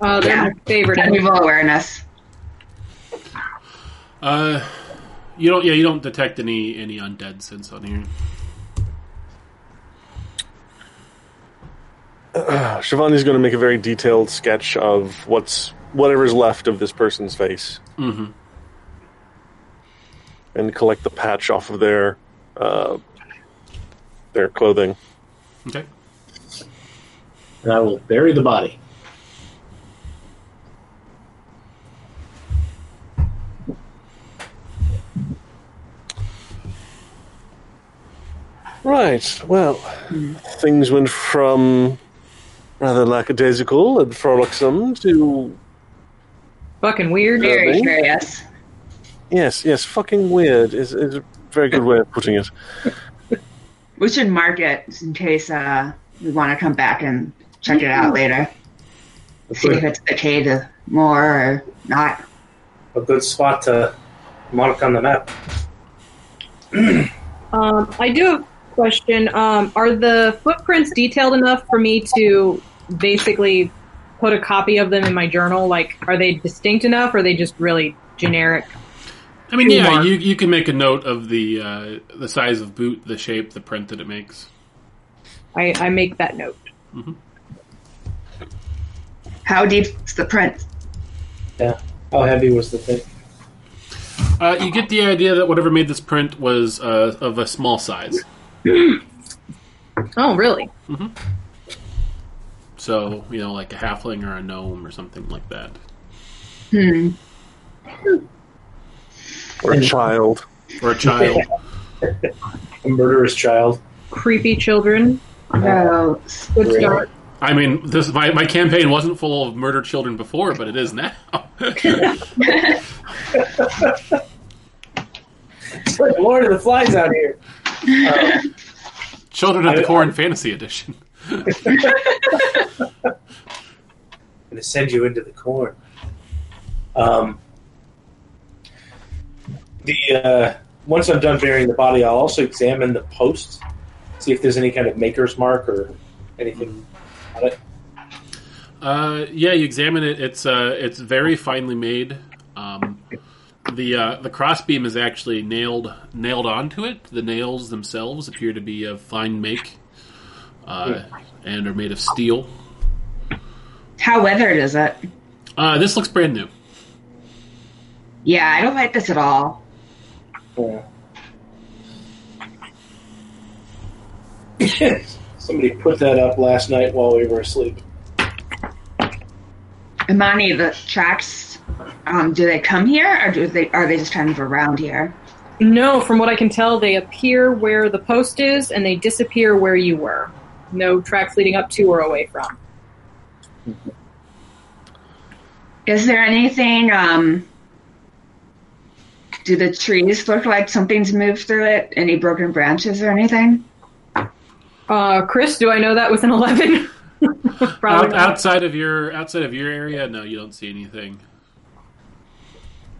Uh, they're Yeah. my favorite. And evil awareness. Uh, you don't. Yeah, you don't detect any any undead sense on here. Shivani's going to make a very detailed sketch of what's whatever's left of this person's face hmm and collect the patch off of their uh, their clothing. Okay. and I will bury the body. Right. Well, things went from rather lackadaisical and frolicsome to Fucking weird. Very Really? curious. yes, yes, fucking weird is, is a very good way of putting it. We should mark it in case uh, we want to come back and check it out later. See if it's decayed more or not. A good spot to mark on the map. Um, I do have a question. Um, are the footprints detailed enough for me to basically put a copy of them in my journal? Like, are they distinct enough, or are they just really generic? I mean, yeah, marks. you you can make a note of the uh, the size of boot, the shape, the print that it makes. I, I make that note. How deep is the print? Yeah. How heavy was the thing? Uh, you get the idea that whatever made this print was uh, of a small size. Oh, really? So you know, like a halfling or a gnome or something like that. Hmm. Or a child. Or a child. A murderous child. Creepy children. So, Good Really? start. I mean, this my, my campaign wasn't full of murdered children before, but it is now. It's like Lord of the Flies out here. Um, children of the I- Corn Fantasy Edition. I'm gonna send you into the corn. Um, the uh, once I'm done burying the body, I'll also examine the post, see if there's any kind of maker's mark or anything on it. Uh, yeah, you examine it. It's uh, it's very finely made. Um, the uh, the crossbeam is actually nailed nailed onto it. The nails themselves appear to be of fine make, uh, and are made of steel. how weathered is it? Uh, this looks brand new. Yeah, I don't like this at all. Yeah. Somebody put that up last night while we were asleep. Amani, the tracks, um, do they come here or do they are they just kind of around here? No, from what I can tell, they appear where the post is and they disappear where you were. No tracks leading up to or away from. Is there anything? Um, do the trees look like something's moved through it? Any broken branches or anything? Uh, Chris, do I know that with an 11? Out, outside of your outside of your area, no, you don't see anything.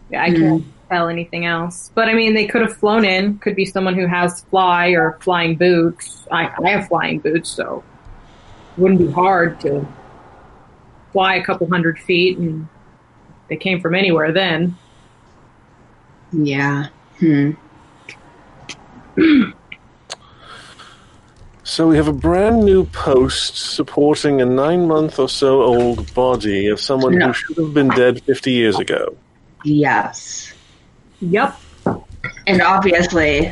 Yeah, I can't tell anything else. But I mean, they could have flown in. Could be someone who has fly or flying boots. I, I have flying boots, so it wouldn't be hard to fly a couple hundred feet, and they came from anywhere then. Yeah. Hmm. So we have a brand new post supporting a nine month or so old body of someone No. who should have been dead 50 years ago. Yes. Yep. And obviously,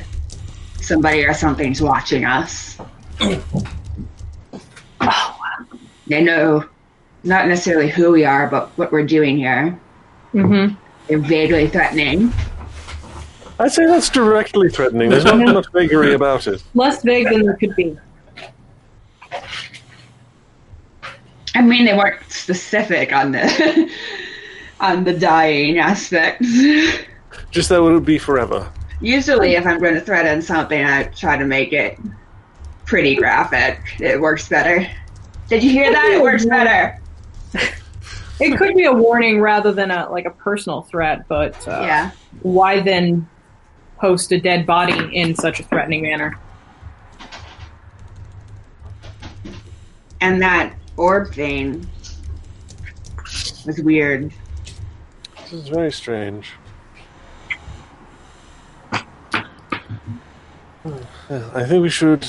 somebody or something's watching us. They know not necessarily who we are, but what we're doing here. Mm-hmm. They're vaguely threatening. I'd say that's directly threatening. There's not much vagary about it. Less vague than there could be. I mean, they weren't specific on the on the dying aspect. Just that it would be forever. Usually, if I'm going to threaten something, I try to make it pretty graphic. It works better. Did you hear that? It works better. It could be a warning rather than a like a personal threat, but uh, Yeah. why then post a dead body in such a threatening manner? And that orb thing was weird. This is very strange. I think we should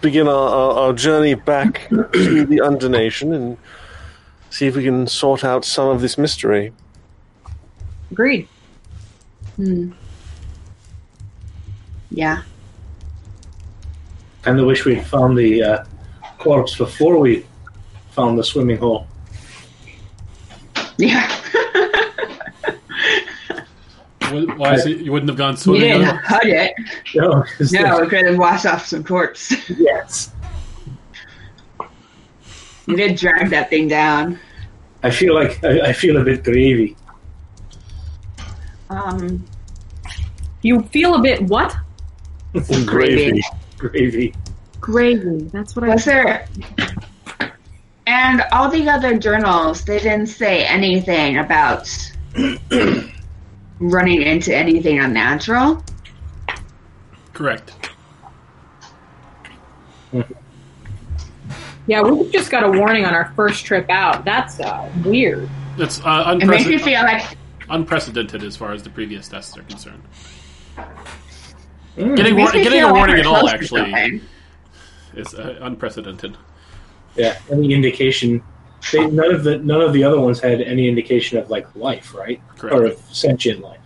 begin our, our, our journey back to the Undernation and see if we can sort out some of this mystery. Agreed. Hmm. Yeah. Kind of wish we'd found the uh, corpse before we found the swimming hole. Yeah. Wh- Why is it you wouldn't have gone you swimming? didn't hug it. No, 'cause No, we could have washed off some corpse. yes. You did drag that thing down. I feel like I, I feel a bit gravy. Um, You feel a bit what? Gravy. Gravy. Gravy. That's what was there? And all the other journals, they didn't say anything about running into anything unnatural. Correct. Yeah, we just got a warning on our first trip out. That's uh, weird. It's uh, It makes me unprecedented, feel like unprecedented as far as the previous tests are concerned. Mm. Getting, war- getting a warning we're at all actually is uh, unprecedented. Yeah. Any indication? They, none of the none of the other ones had any indication of like life, right? Correct. Or of sentient life.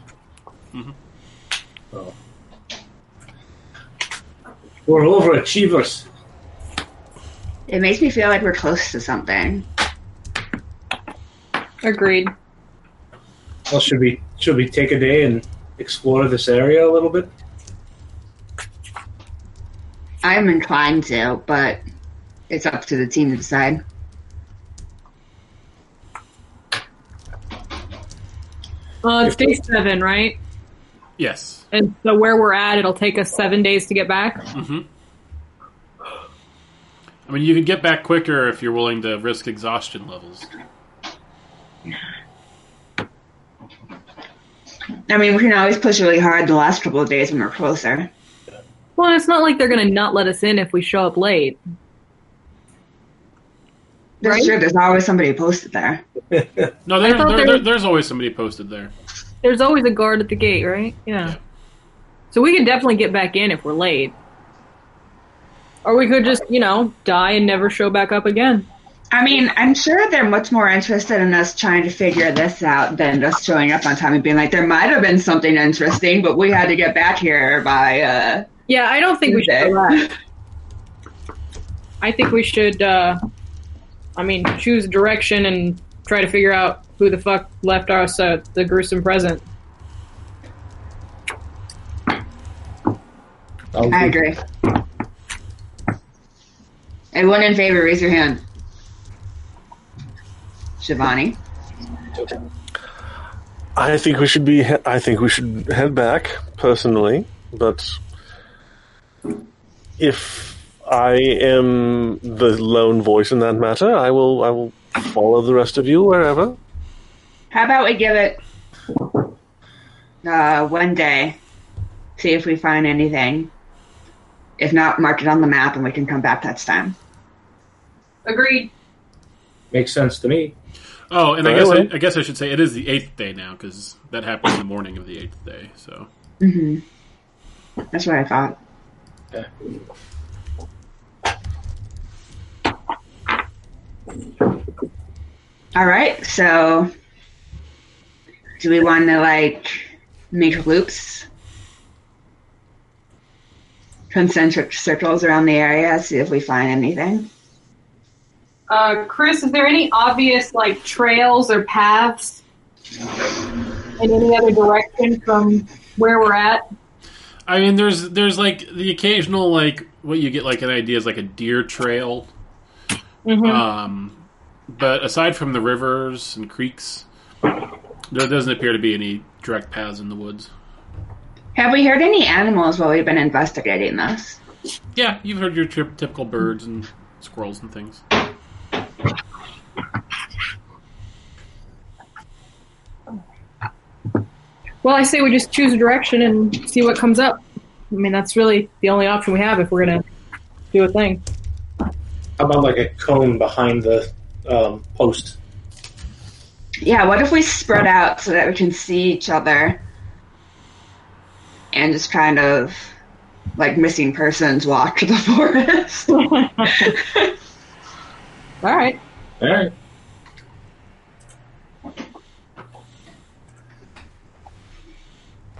Mhm. Oh. We're overachievers. It makes me feel like we're close to something. Agreed. Well, should we should we take a day and explore this area a little bit? I'm inclined to, but it's up to the team to decide. Uh, it's day seven, right? Yes. And so where we're at, it'll take us seven days to get back. hmm I mean, you can get back quicker if you're willing to risk exhaustion levels. I mean, we can always push really hard the last couple of days when we're closer. Well, it's not like they're going to not let us in if we show up late. That's Right? true. There's always somebody posted there. No, there, there, there there- there's always somebody posted there. There's always a guard at the gate, right? Yeah. Yeah. So we can definitely get back in if we're late. Or we could just, you know, die and never show back up again. I mean, I'm sure they're much more interested in us trying to figure this out than just showing up on time and being like, there might have been something interesting, but we had to get back here by, uh, Yeah, I don't think we should Tuesday. do that. I think we should, uh, I mean, choose direction and try to figure out who the fuck left us uh, the gruesome present. I'll I do- agree. Everyone in favor, raise your hand. Shivani. I think we should be. I think we should head back personally, but if I am the lone voice in that matter, I will. I will follow the rest of you wherever. How about we give it uh, one day, see if we find anything. If not, mark it on the map and we can come back next time. Agreed. Makes sense to me. Oh, and I guess I. I guess I should say it is the eighth day now because that happened in the morning of the eighth day. So hmm That's what I thought. Yeah. All right, so do we want to like make loops, concentric circles around the area, see if we find anything? Uh, Chris, is there any obvious like trails or paths in any other direction from where we're at? I mean, there's there's like the occasional like what you get like an idea is like a deer trail. Mhm. Um, but aside from the rivers and creeks, there doesn't appear to be any direct paths in the woods. Have we heard any animals while we've been investigating this? Yeah, you've heard your tri- typical birds and squirrels and things. Well, I say we just choose a direction and see what comes up. I mean, that's really the only option we have if we're gonna do a thing. How about like a cone behind the um, post? Yeah, what if we spread out so that we can see each other and just kind of like missing persons walk the forest? All right. All right.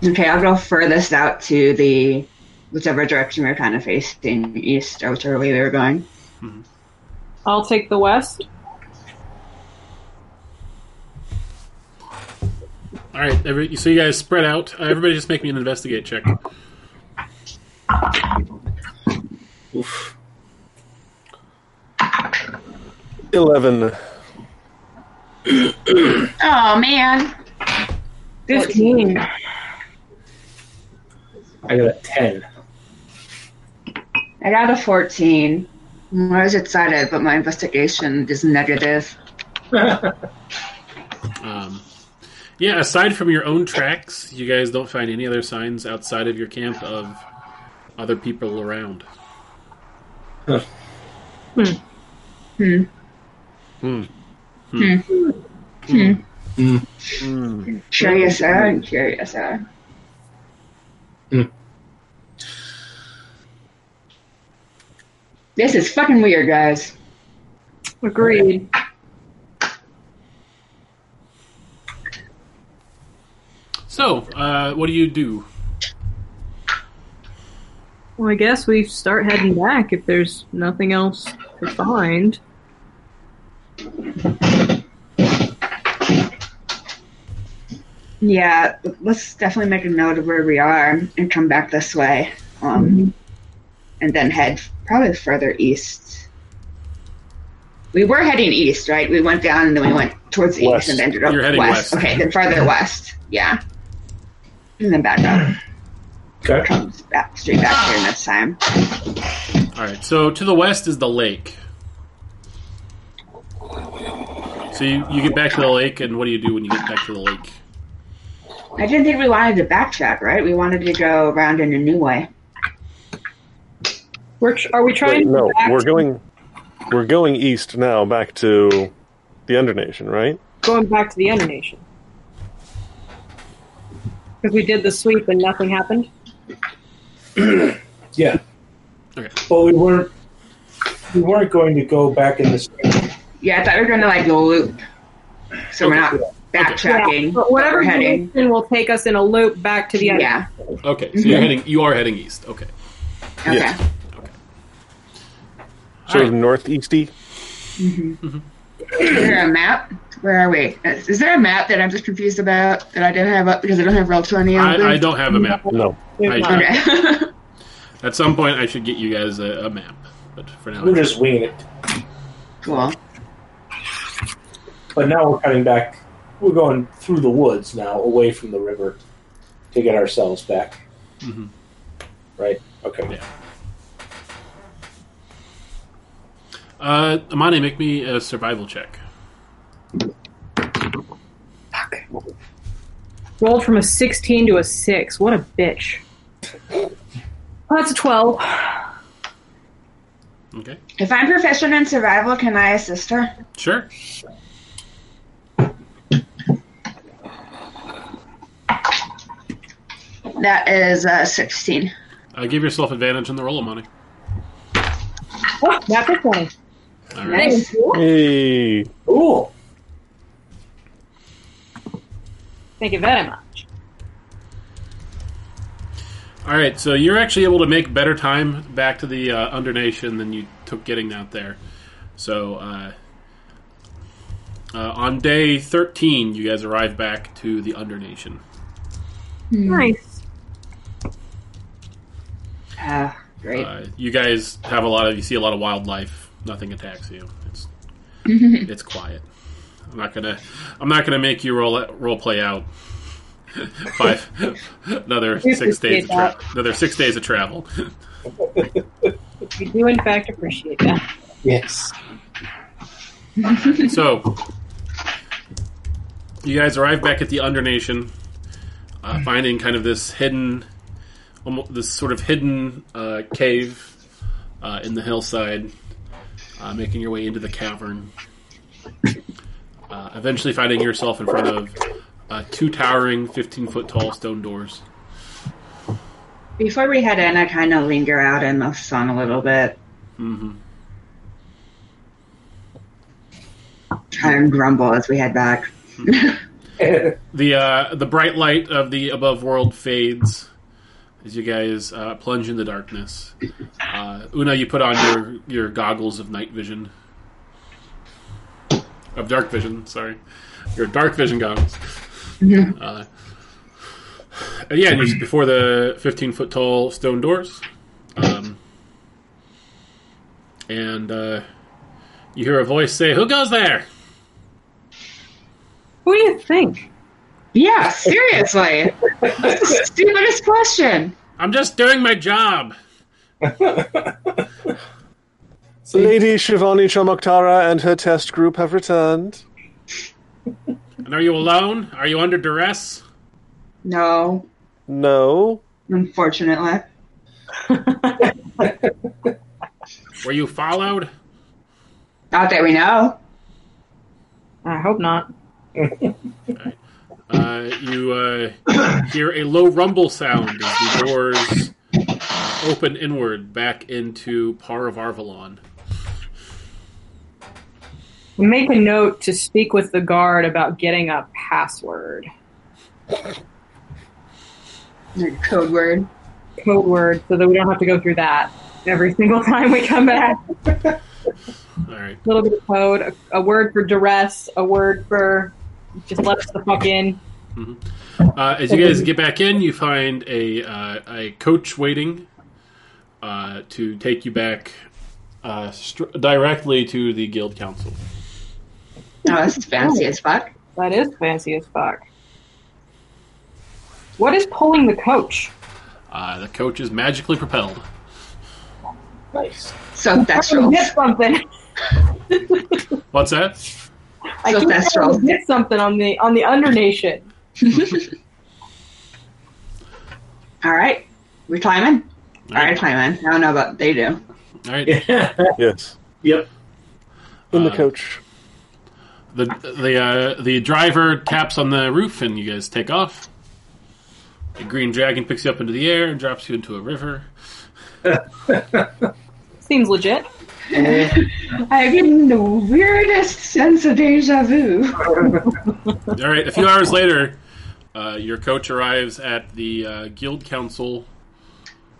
okay, I'll go furthest out to the whichever direction we are kind of facing, east or whichever way they were going. I'll take the west. All right, every, so you guys spread out. Uh, everybody, just make me an investigate check. Oof. Eleven. Oh man. Fifteen. I got a ten. I got a 14. I was excited, but my investigation is negative. Um, yeah, aside from your own tracks, you guys don't find any other signs outside of your camp of other people around. Hmm. Hmm. Hmm. Hmm. Hmm. Curious, uh, curious, uh. Hmm. This is fucking weird, guys. Agreed. So, uh, what do you do? Well, I guess we start heading back if there's nothing else to find. Yeah, let's definitely make a note of where we are and come back this way. Um, and then head probably further east. We were heading east, right? We went down and then we went towards the West. east and ended up You're heading west. Okay, then farther west. Yeah. And then back up. Okay. Comes back straight back here next time. All right, so to the west is the lake. So you, you get back to the lake, and what do you do when you get back to the lake? I didn't think we wanted to backtrack, right? We wanted to go around in a new way. We're tr- are we trying Wait, no, go we're to- going. We're going east now, back to the Undernation, right? going back to the Undernation? Because we did the sweep and nothing happened. Yeah. Okay. But we weren't. We weren't going to go back in this. Yeah, I thought we were going to like a loop. So we're not backtracking. but whatever we're heading. direction will take us in a loop back to the Under- Yeah. Okay, so mm-hmm. you're heading. You are heading east. Okay. Okay. Yes. All Sort right. of northeasty. Is there a map? Where are we? Is is there a map that I'm just confused about that I didn't have up because I don't have Roll Twenty open? I, I don't have a map. No. I- not. Okay. At some point, I should get you guys a, a map, but for now, We're just winging it. cool. But now we're cutting back. We're going through the woods now, away from the river, to get ourselves back. Mhm. Right. Okay. Yeah. Uh, Amani, make me a survival check. Fuck. Rolled from a 16 to a 6. What a bitch. Oh, that's a 12. Okay. If I'm proficient in survival, can I assist her? Sure. That is uh, 16. Uh, give yourself advantage on the roll, Amani. Oh, natural 20. All right. Nice. Hey. Ooh. Thank you very much. All right. So you're actually able to make better time back to the uh, Undernation than you took getting out there. So uh, uh, on day 13, you guys arrive back to the Undernation. Nice. Ah, great. Uh, you guys have a lot of you see a lot of wildlife. Nothing attacks you. It's it's quiet. I'm not gonna I'm not gonna make you roll role play out. Five another six days of tra- another six days of travel. We do, in fact, appreciate that. Yes. So you guys arrive back at the Undernation, uh, finding kind of this hidden, almost this sort of hidden uh, cave uh, in the hillside, uh, making your way into the cavern. Uh, eventually, finding yourself in front of uh, two towering, fifteen foot tall stone doors. Before we head in, I kind of linger out in the sun a little bit. Mm-hmm. Try and grumble as we head back. The uh, the bright light of the above world fades as you guys uh, plunge the darkness. Uh, Una, you put on your your goggles of night vision, of dark vision. Sorry, your dark vision goggles. Uh, and yeah, and you're before the 15 foot tall stone doors, um, and uh, you hear a voice say, "Who goes there?" Who do you think? Yeah, seriously. That's the stupidest question. I'm just doing my job. Lady Shivani Chamaktara and her test group have returned. And are you alone? Are you under duress? No, No. unfortunately. Were you followed? Not that we know. I hope not. Uh, you uh, hear a low rumble sound as the doors uh, open inward back into Par of Arvalon. Make a note to speak with the guard about getting a password. Code word. Code word so that we don't have to go through that every single time we come back. All right. A little bit of code, a, a word for duress, a word for just let us the fuck in. Uh, as you guys get back in, you find a uh, a coach waiting uh, to take you back uh, str- directly to the guild council. Oh, this is fancy as fuck. That is fancy as fuck. What is pulling the coach? Uh, the coach is magically propelled. Nice. So that's I rules. something. What's that? I So keep that's trying hit something on the on the undernation. All right. We're climbing? All All right, right. climbing. I don't know about they do. All right. Yes. yep. In the Uh, coach. The the uh, the driver taps on the roof and you guys take off. The green dragon picks you up into the air and drops you into a river. Seems legit. I'm getting the weirdest sense of deja vu. All right. A few hours later, uh, your coach arrives at the uh, guild council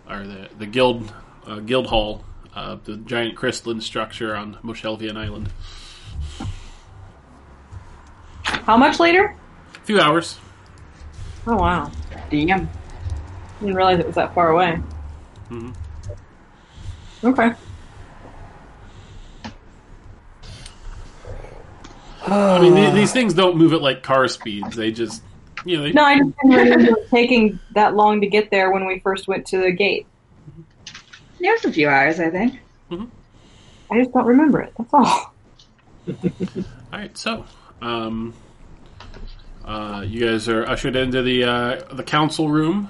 or the the guild uh, guild hall, uh, the giant crystalline structure on Moshelvian Island. How much later? A few hours. Oh wow. Damn. Didn't realize it was that far away. Mhm. Okay. I mean, th- these things don't move at like car speeds. They just, you know, they, No, I just didn't remember taking that long to get there when we first went to the gate. It was a few hours, I think. I just don't remember it. That's all. All right, so um, uh, you guys are ushered into the uh, the council room,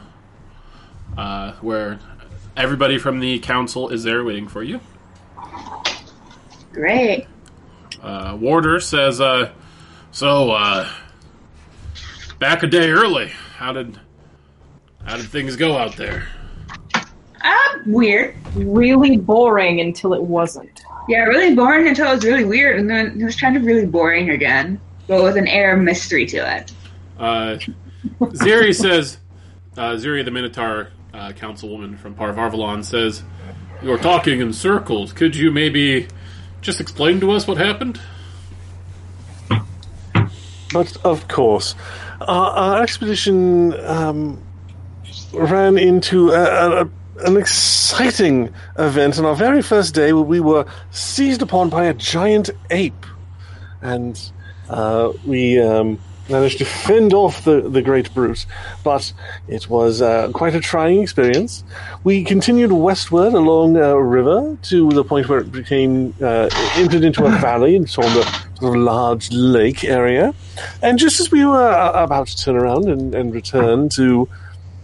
uh, where everybody from the council is there waiting for you. Great. Uh, Warder says, uh, "So, uh, back a day early. How did how did things go out there?" Ah, weird. Really boring until it wasn't. Yeah, really boring until it was really weird, and then it was kind of really boring again, but with an air of mystery to it. Uh, Ziri says, uh, Ziri, the Minotaur uh, councilwoman from Parvarvalon, says, You're talking in circles. Could you maybe just explain to us what happened? But of course, our, our expedition um, ran into a, a, an exciting event. On our very first day, we were seized upon by a giant ape, and uh, we um, managed to fend off the, the great brute. But it was uh, quite a trying experience. We continued westward along a river to the point where it became uh, entered into a valley and saw the sort of large lake area. And just as we were uh, about to turn around and, and return to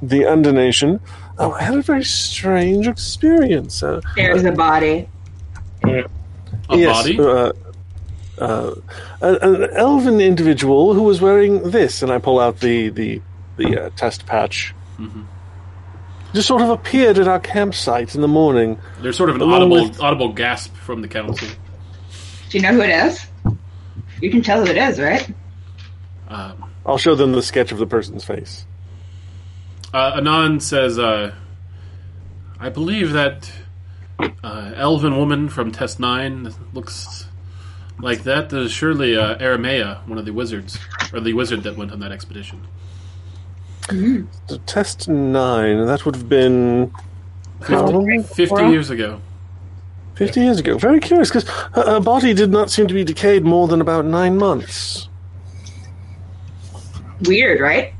the Undernation, uh, I had a very strange experience. Uh, There's a body. A yes, body? Uh, an, an elven individual who was wearing this, and I pull out the the the uh, test patch. Mm-hmm. Just sort of appeared at our campsite in the morning. There's sort of an audible with- audible gasp from the council. Do you know who it is? You can tell who it is, right? Um, I'll show them the sketch of the person's face. uh, Anon says, uh, "I believe that uh, elven woman from Test Nine looks like that. Is surely uh, Aramea, one of the wizards, or the wizard that went on that expedition. So test nine. That would have been how long? Fifty years ago. Fifty years ago. Very curious because her, her body did not seem to be decayed more than about nine months. Weird, right?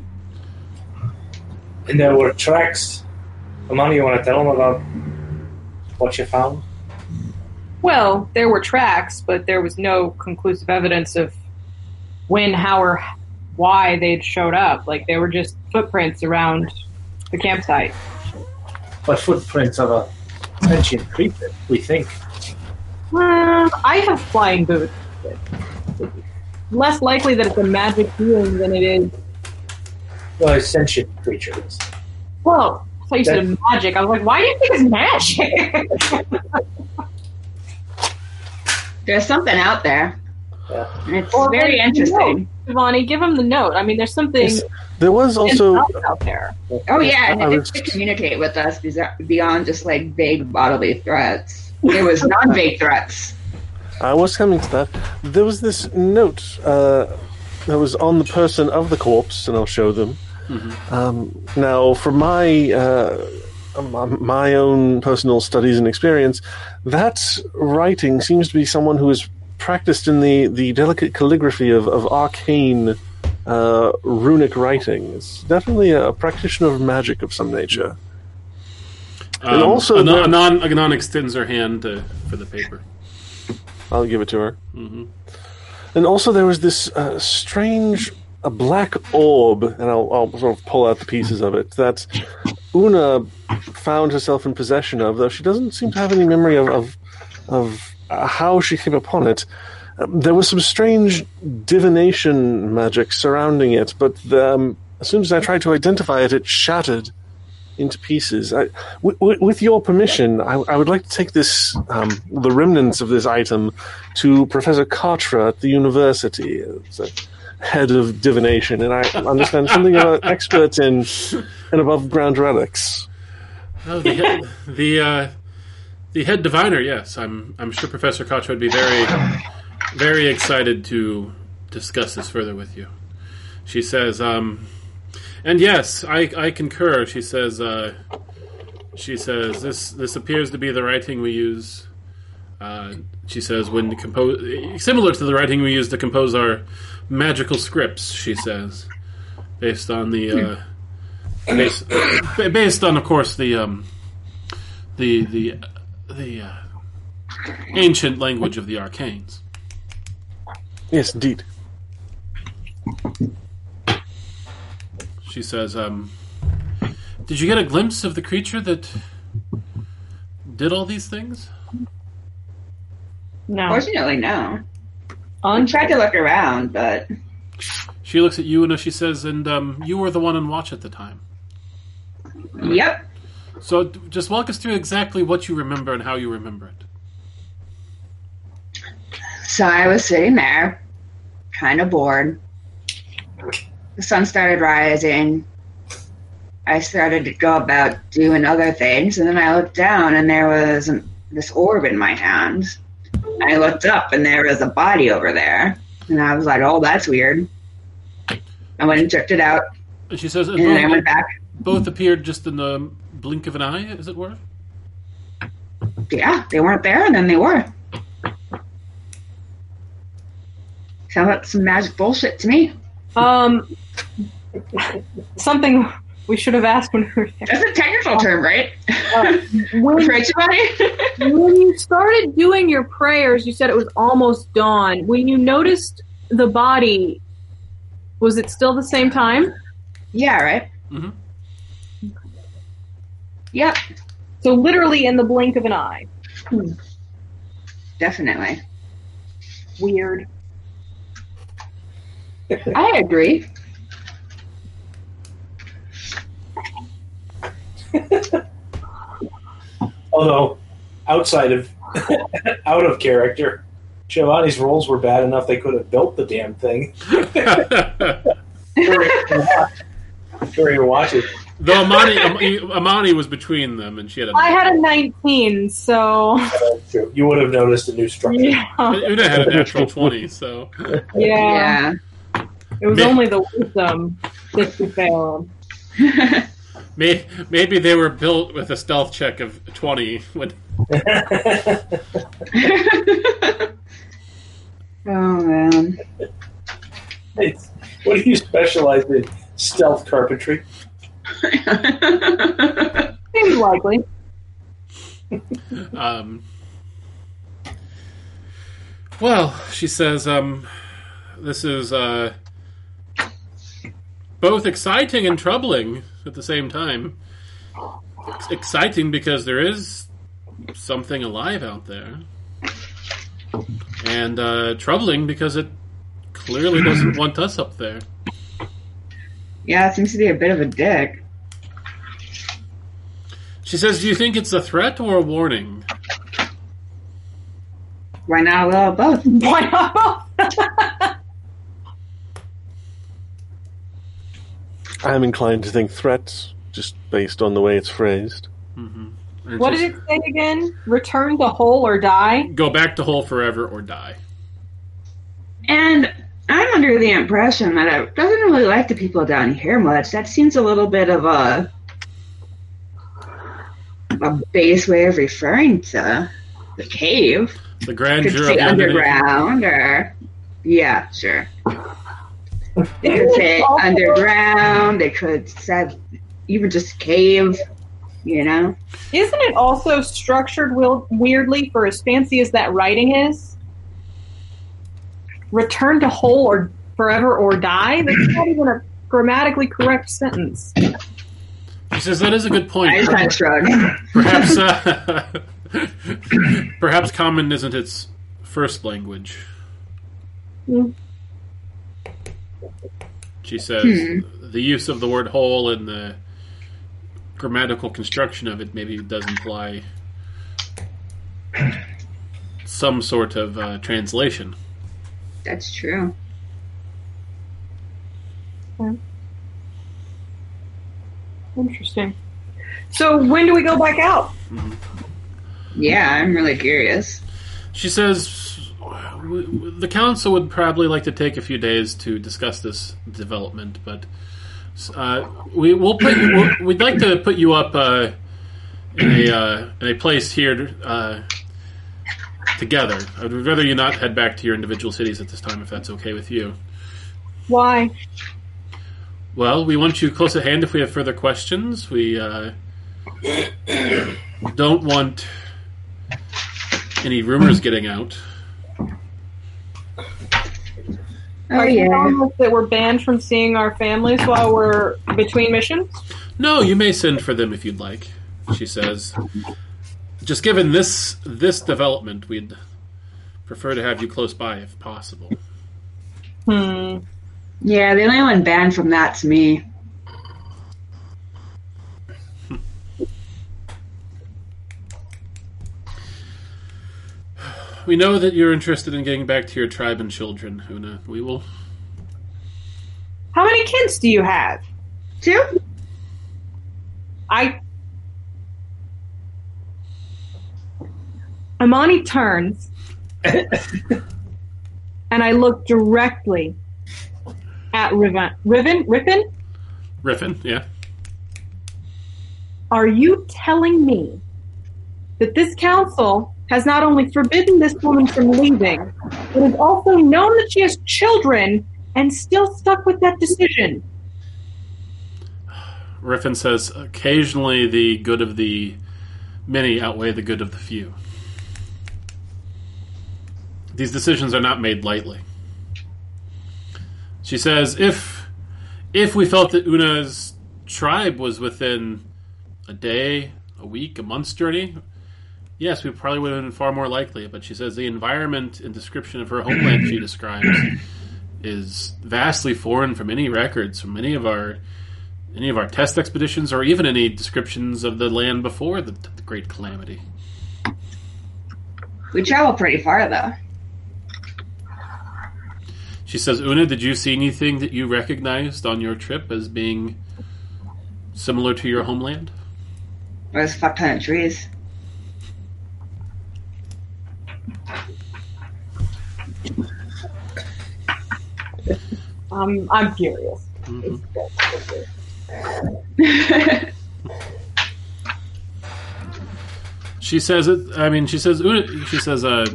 And there were tracks. Amani, you want to tell them about what you found? Well, there were tracks, but there was no conclusive evidence of when, how, or why they'd showed up. Like they were just footprints around the campsite. But footprints of a sentient creature, we think. Well, I have flying boots. Less likely that it's a magic being than it is. Well, a sentient creatures. Well, I thought you said magic. I was like, why do you think it's magic? There's something out there. Yeah. And it's Or very interesting. Giovanni, give him the note. I mean, there's something Yes, There was also out there. Oh yeah, and I it was- did communicate with us beyond just like vague bodily threats. It was non-vague threats. I was coming to that. There was this note uh, that was on the person of the corpse, and I'll show them. Um, now, from my uh, m- my own personal studies and experience, that writing seems to be someone who is practiced in the, the delicate calligraphy of, of arcane uh, runic writing. It's definitely a practitioner of magic of some nature. Um, also Anon, the- Anon, Anon extends her hand uh, for the paper. I'll give it to her. hmm And also, there was this uh, strange a black orb, and I'll, I'll sort of pull out the pieces of it that Una found herself in possession of, though she doesn't seem to have any memory of of, of how she came upon it. Um, there was some strange divination magic surrounding it, but um, as soon as I tried to identify it, it shattered into pieces. I, w- w- with your permission, I, I would like to take this, um, the remnants of this item, to Professor Cartra at the university. Head of divination, and I understand something about experts in and above ground relics. Oh, the head, the uh, the head diviner. Yes, I'm. I'm sure Professor Koch would be very, very excited to discuss this further with you. She says, um, and yes, I, I concur. She says, uh, she says this this appears to be the writing we use. Uh, she says when compose similar to the writing we use to compose our magical scripts. She says, based on the. Uh, based, based on, of course, the um, the the the uh, ancient language of the arcanes. Yes, indeed. She says, um, "Did you get a glimpse of the creature that did all these things?" No. Fortunately, no. I Un- tried to look around, but She looks at you and she says, "And um, you were the one on watch at the time. yep. So just walk us through exactly what you remember and how you remember it." So I was sitting there, kind of bored. The sun started rising. I started to go about doing other things, and then I looked down, and there was this orb in my hand. I looked up, and there was a body over there, and I was like, "Oh, that's weird." I went and checked it out, And she says, and then I went back. both appeared just in the blink of an eye, as it were? Yeah, they weren't there, and then they were. Sounds like some magic bullshit to me. Um, something we should have asked when we were there. That's a technical term, right? Uh, when, right, somebody? when you started doing your prayers, you said it was almost dawn. When you noticed the body, was it still the same time? yeah, right. Mm-hmm. Yep, So literally in the blink of an eye. definitely. Weird. I agree. Although, outside of out of character, Giovanni's rolls were bad enough they could have built the damn thing during your watches. Though Amani, Am- Amani was between them, and she had a. I had a 19, so You would have noticed a new structure. yeah, Una had a natural twenty, so yeah. Yeah. It was Me- only the wisdom that you failed. May, maybe they were built with a stealth check of twenty. When oh man. It's- what do you specialize in? Stealth carpentry. Seems likely. Um, well, she says, um, this is uh, both exciting and troubling at the same time. It's exciting because there is something alive out there, and uh, troubling because it clearly doesn't want us up there. yeah, it seems to be a bit of a dick. She says, "Do you think it's a threat or a warning?" Why not of both? Why not? I'm inclined to think threats, just based on the way it's phrased. hmm what she's- did it say again? Return to whole or die? Go back to hole forever or die. And I'm under the impression that it doesn't really like the people down here much. That seems a little bit of a a base way of referring to the cave. The Could grandeur of say the underground or yeah, sure. They could say underground. They could say even just cave. You know. Isn't it also structured weirdly for as fancy as that writing is? Return to whole or forever or die? That's not even a grammatically correct sentence. He says that is a good point. I kind of shrug. Perhaps, uh, perhaps common isn't its first language. Hmm. She says Hmm. the use of the word "whole" and the grammatical construction of it maybe does imply some sort of uh, translation. That's true. Interesting. So when do we go back out? Yeah, I'm really curious. She says w- w- the council would probably like to take a few days to discuss this development, but uh, we will put you, we'll, we'd like to put you up uh, in a uh, in a place here uh, together. I would rather you not head back to your individual cities at this time, if that's okay with you. Why? Well, we want you close at hand if we have further questions. We uh, don't want any rumors getting out. Oh Are you yeah. that we're banned from seeing our families while we're between missions? No, you may send for them if you'd like. She says. Just given this this development, we'd prefer to have you close by if possible. Hmm. Yeah, the only one banned from that's me. We know that you're interested in getting back to your tribe and children, Una. We will. How many kids do you have? Two? I. Amani turns, and I look directly at Riven. Riven? Riven? Riffin, yeah. Are you telling me that this council has not only forbidden this woman from leaving, but has also known that she has children and still stuck with that decision? Riffin says, occasionally the good of the many outweigh the good of the few. These decisions are not made lightly. She says, if if we felt that Una's tribe was within a day, a week, a month's journey, yes, we probably would have been far more likely. But she says the environment and description of her homeland she describes is vastly foreign from any records from any of our any of our test expeditions or even any descriptions of the land before the, the great calamity. We travel pretty far though. She says, Una, did you see anything that you recognized on your trip as being similar to your homeland? There's a fuck ton of trees. Um, I'm curious. She says it. I mean, she says Una. She says, uh,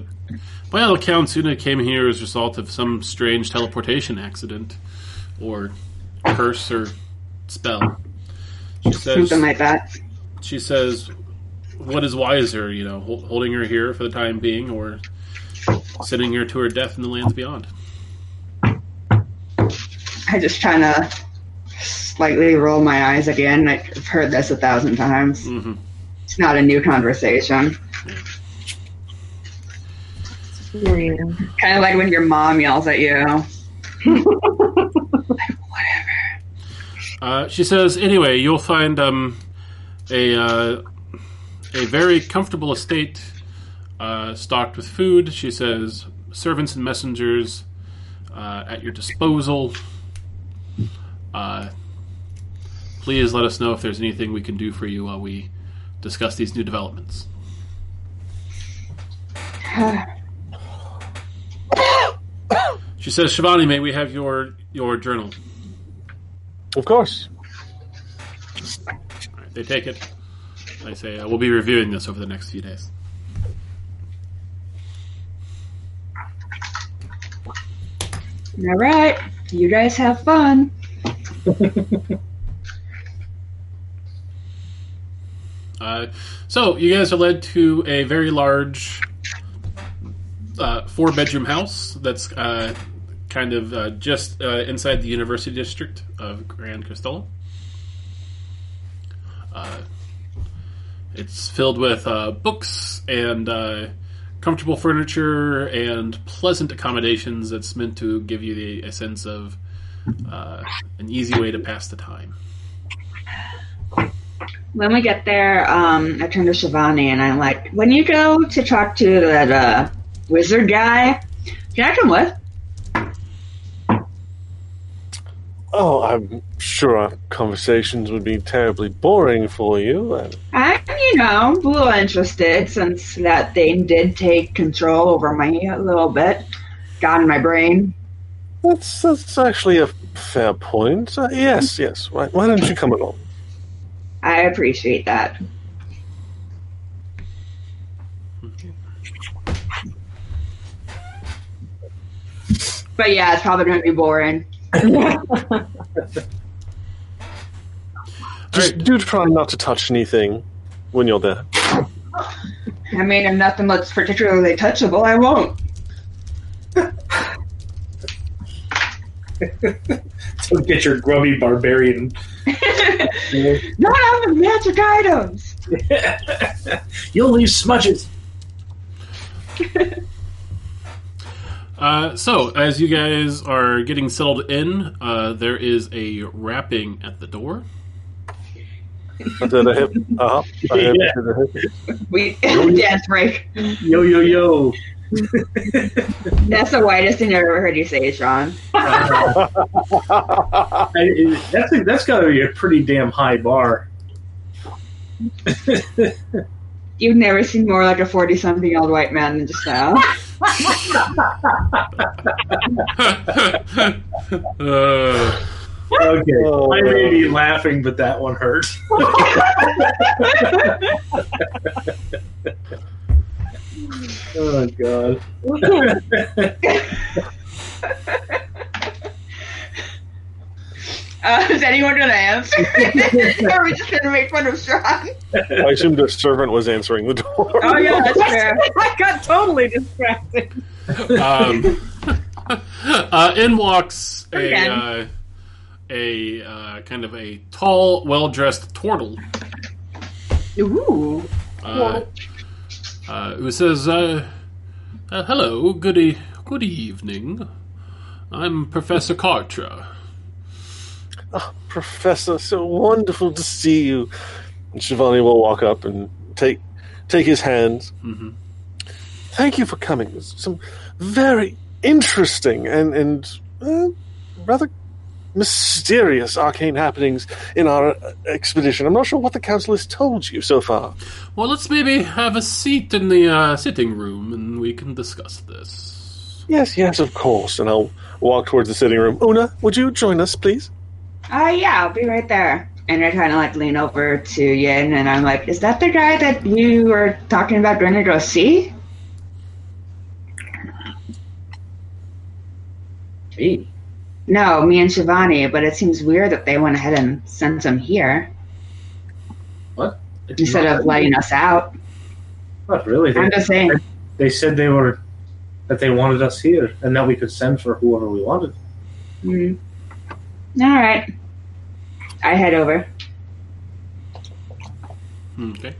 by all accounts, Una came here as a result of some strange teleportation accident, or curse, or spell. She says. Something like that. She says, "What is wiser, you know, holding her here for the time being, or sending her to her death in the lands beyond?" I just trying to slightly roll my eyes again. I've heard this a thousand times. hmm It's not a new conversation. Kind of like when your mom yells at you. Whatever. Uh, she says, anyway, you'll find um, a uh, a very comfortable estate uh, stocked with food. She says, servants and messengers uh, at your disposal. Uh, please let us know if there's anything we can do for you while we discuss these new developments. She says, Shivani, may we have your your journal? Of course. Right, they take it. They say, uh, we'll be reviewing this over the next few days. All right. You guys have fun. Uh, so, you guys are led to a very large uh, four bedroom house that's uh, kind of uh, just uh, inside the University District of Grand Castello. Uh, it's filled with books and comfortable furniture and pleasant accommodations that's meant to give you the, a sense of uh, an easy way to pass the time. When we get there, um, I turn to Shivani and I'm like, when you go to talk to that uh, wizard guy, can I come with? Oh, I'm sure our conversations would be terribly boring for you. I'm, you know, a little interested since that thing did take control over me a little bit. Got in my brain. That's, that's actually a fair point. Uh, yes, yes. Why, why don't you come along? I appreciate that. But yeah, it's probably going to be boring. Just do try not to touch anything when you're there. I mean, if nothing looks particularly touchable, I won't. Don't get your grubby barbarian. Not out of magic items. You'll leave smudges. Uh, so, as you guys are getting settled in, uh, there is a rapping at the door. I did a hip. Uh-huh. I did Yeah. a hip. We dance break. Yo, yo, yo. That's the whitest thing I've ever heard you say, Sean. I, that's a, that's got to be a pretty damn high bar. You've never seen more like a forty-something-year-old white man than just now. uh, Okay, Oh. I may be laughing, but that one hurt. oh god. Uh, is anyone going to answer? or are we just going to make fun of Strong? I assumed a servant was answering the door. Oh, yeah, that's fair. I got totally distracted. Um, uh, in walks a uh, a uh, kind of a tall, well dressed turtle Ooh. uh, uh, who says, uh, uh, "Hello, good e- good evening. I'm Professor Cartra." Professor, so wonderful to see you. And Shivani will walk up and take take his hand. Mhm. Thank you for coming. There's some very interesting and and uh, rather mysterious arcane happenings in our uh, expedition. I'm not sure what the council has told you so far. Well, let's maybe have a seat in the uh, sitting room and we can discuss this. Yes, yes, of course. And I'll walk towards the sitting room. Una, would you join us, please? Uh, yeah, I'll be right there. And I kind of like lean over to Yin and I'm like, is that the guy that you were talking about going to go see? Me. No, me and Shivani, but it seems weird that they went ahead and sent him here What? instead of letting us out. Not really. They, I'm just saying. they said they were that they wanted us here and that we could send for whoever we wanted. Mm. All right. I head over. Okay.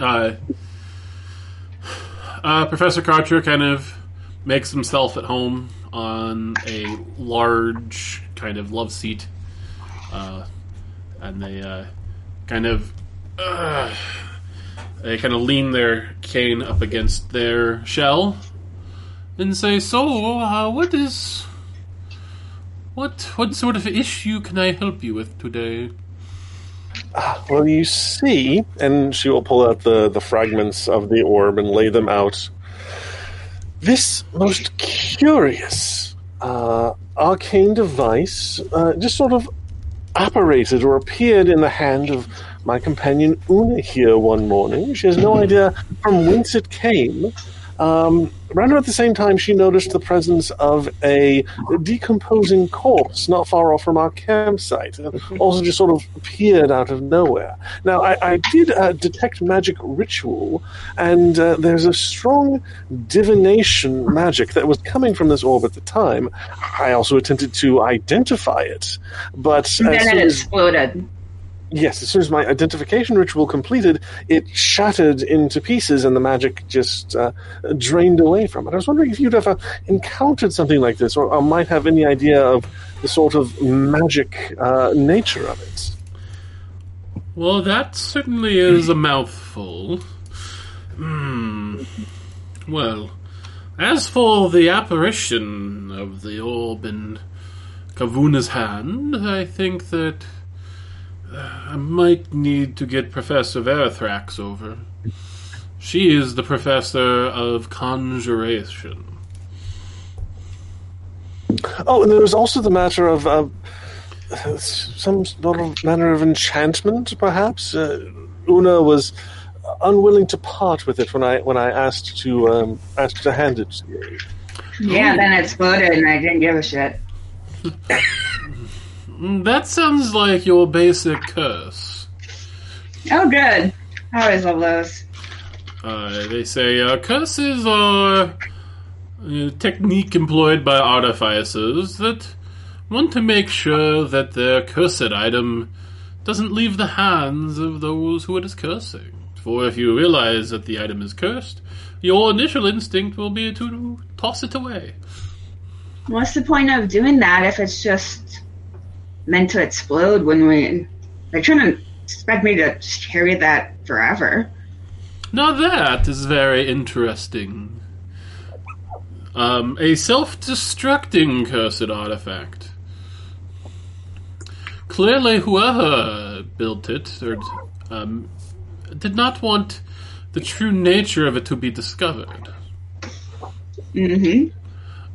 Uh, uh, Professor Cartra kind of makes himself at home on a large kind of love seat, uh, and they uh, kind of uh, they kind of lean their cane up against their shell and say, "So, uh, what is what what sort of issue can I help you with today?" Well, you see, and she will pull out the, the fragments of the orb and lay them out. This most curious uh, arcane device uh, just sort of apparated or appeared in the hand of my companion Una here one morning. She has no idea from whence it came. Um, around about the same time, she noticed the presence of a decomposing corpse not far off from our campsite. It also just sort of appeared out of nowhere. Now, I, I did uh, detect magic ritual, and uh, there's a strong divination magic that was coming from this orb at the time. I also attempted to identify it, but And then it as- exploded. Yes, as soon as my identification ritual completed, it shattered into pieces and the magic just uh, drained away from it. I was wondering if you'd ever encountered something like this or, or might have any idea of the sort of magic uh, nature of it. Well, that certainly is a mouthful. Hmm. Well, as for the apparition of the orb in Kavuna's hand, I think that I might need to get Professor Verithrax over. She is the professor of conjuration. Oh, and there was also the matter of uh, some sort of manner of enchantment, perhaps. Uh, Una was unwilling to part with it when I when I asked to um, asked to hand it to you. Yeah, then it exploded and I didn't give a shit. Mm, That sounds like your basic curse. Oh, good. I always love those. Uh, they say uh, curses are a technique employed by artificers that want to make sure that their cursed item doesn't leave the hands of those who it is cursing. For if you realize that the item is cursed, your initial instinct will be to toss it away. What's the point of doing that if it's just meant to explode when we. Trying to expect me to carry that forever. Now that is very interesting. Um, a self-destructing cursed artifact. Clearly, whoever built it or um, did not want the true nature of it to be discovered. Mm-hmm.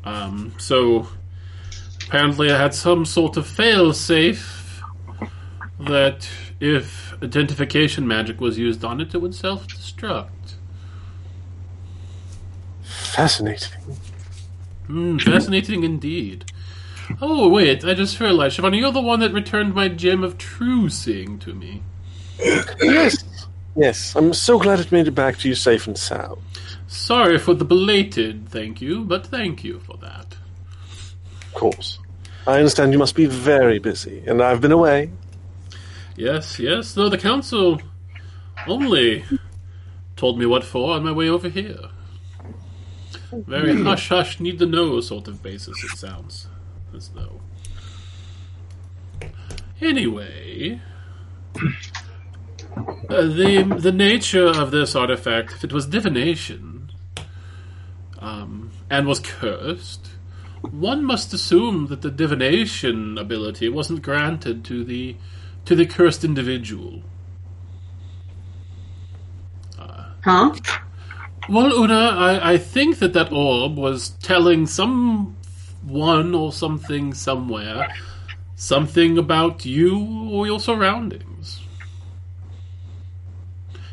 Um, so, apparently I had some sort of fail-safe that if identification magic was used on it, it would self-destruct. Fascinating. Hmm, fascinating indeed. Oh, wait, I just realized, Shivani, you're the one that returned my gem of true seeing to me. Yes. Yes. I'm so glad it made it back to you safe and sound. Sorry for the belated thank you, but thank you for that. Of course. I understand you must be very busy, and I've been away. Yes, yes, though the council only told me what for on my way over here. Very hush hush, need to know sort of basis, it sounds as though. Anyway, uh, the the nature of this artifact, if it was divination, um, and was cursed, one must assume that the divination ability wasn't granted to the to the cursed individual. Huh? Well, Una, I, I think that that orb was telling someone or something somewhere something about you or your surroundings.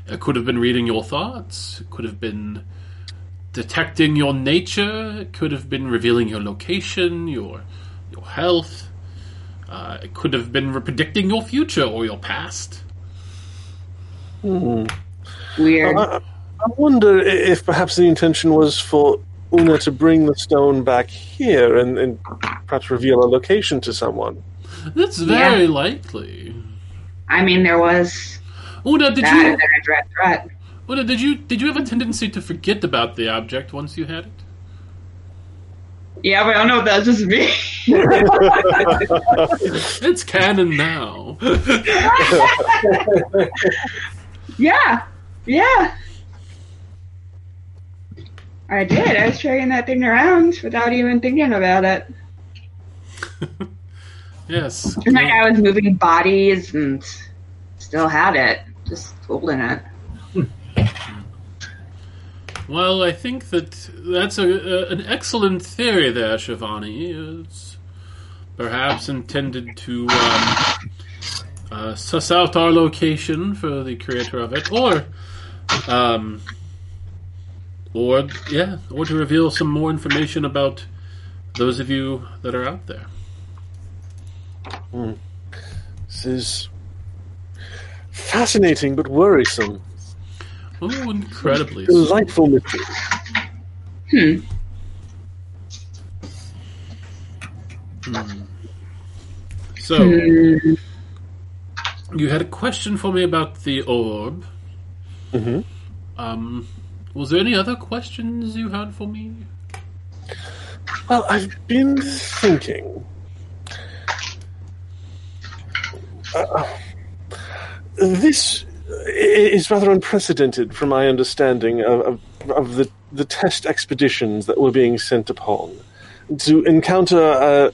It could have been reading your thoughts. It could have been detecting your nature. It could have been revealing your location, your your health. Uh, it could have been predicting your future or your past. Weird. I, I wonder if perhaps the intention was for Una to bring the stone back here and, and perhaps reveal a location to someone. That's very likely. I mean, there was Una, did that you and then threat. Una, did you did you have a tendency to forget about the object once you had it? Yeah, but I don't know if that's just me. It's canon now. yeah, yeah. I did. I was carrying that thing around without even thinking about it. yes. It's like I was moving bodies and still had it, just holding it. Well, I think that that's a, a, an excellent theory there, Shivani. It's perhaps intended to um, uh, suss out our location for the creator of it, or, um, or yeah, or to reveal some more information about those of you that are out there. This is fascinating but worrisome. Oh, incredibly. Delightful mystery. Hmm. Hmm. So, you had a question for me about the orb. hmm Um, was there any other questions you had for me? Well, I've been thinking. Uh, this i- is rather unprecedented from my understanding of, of, of the, the test expeditions that were being sent upon. To encounter uh,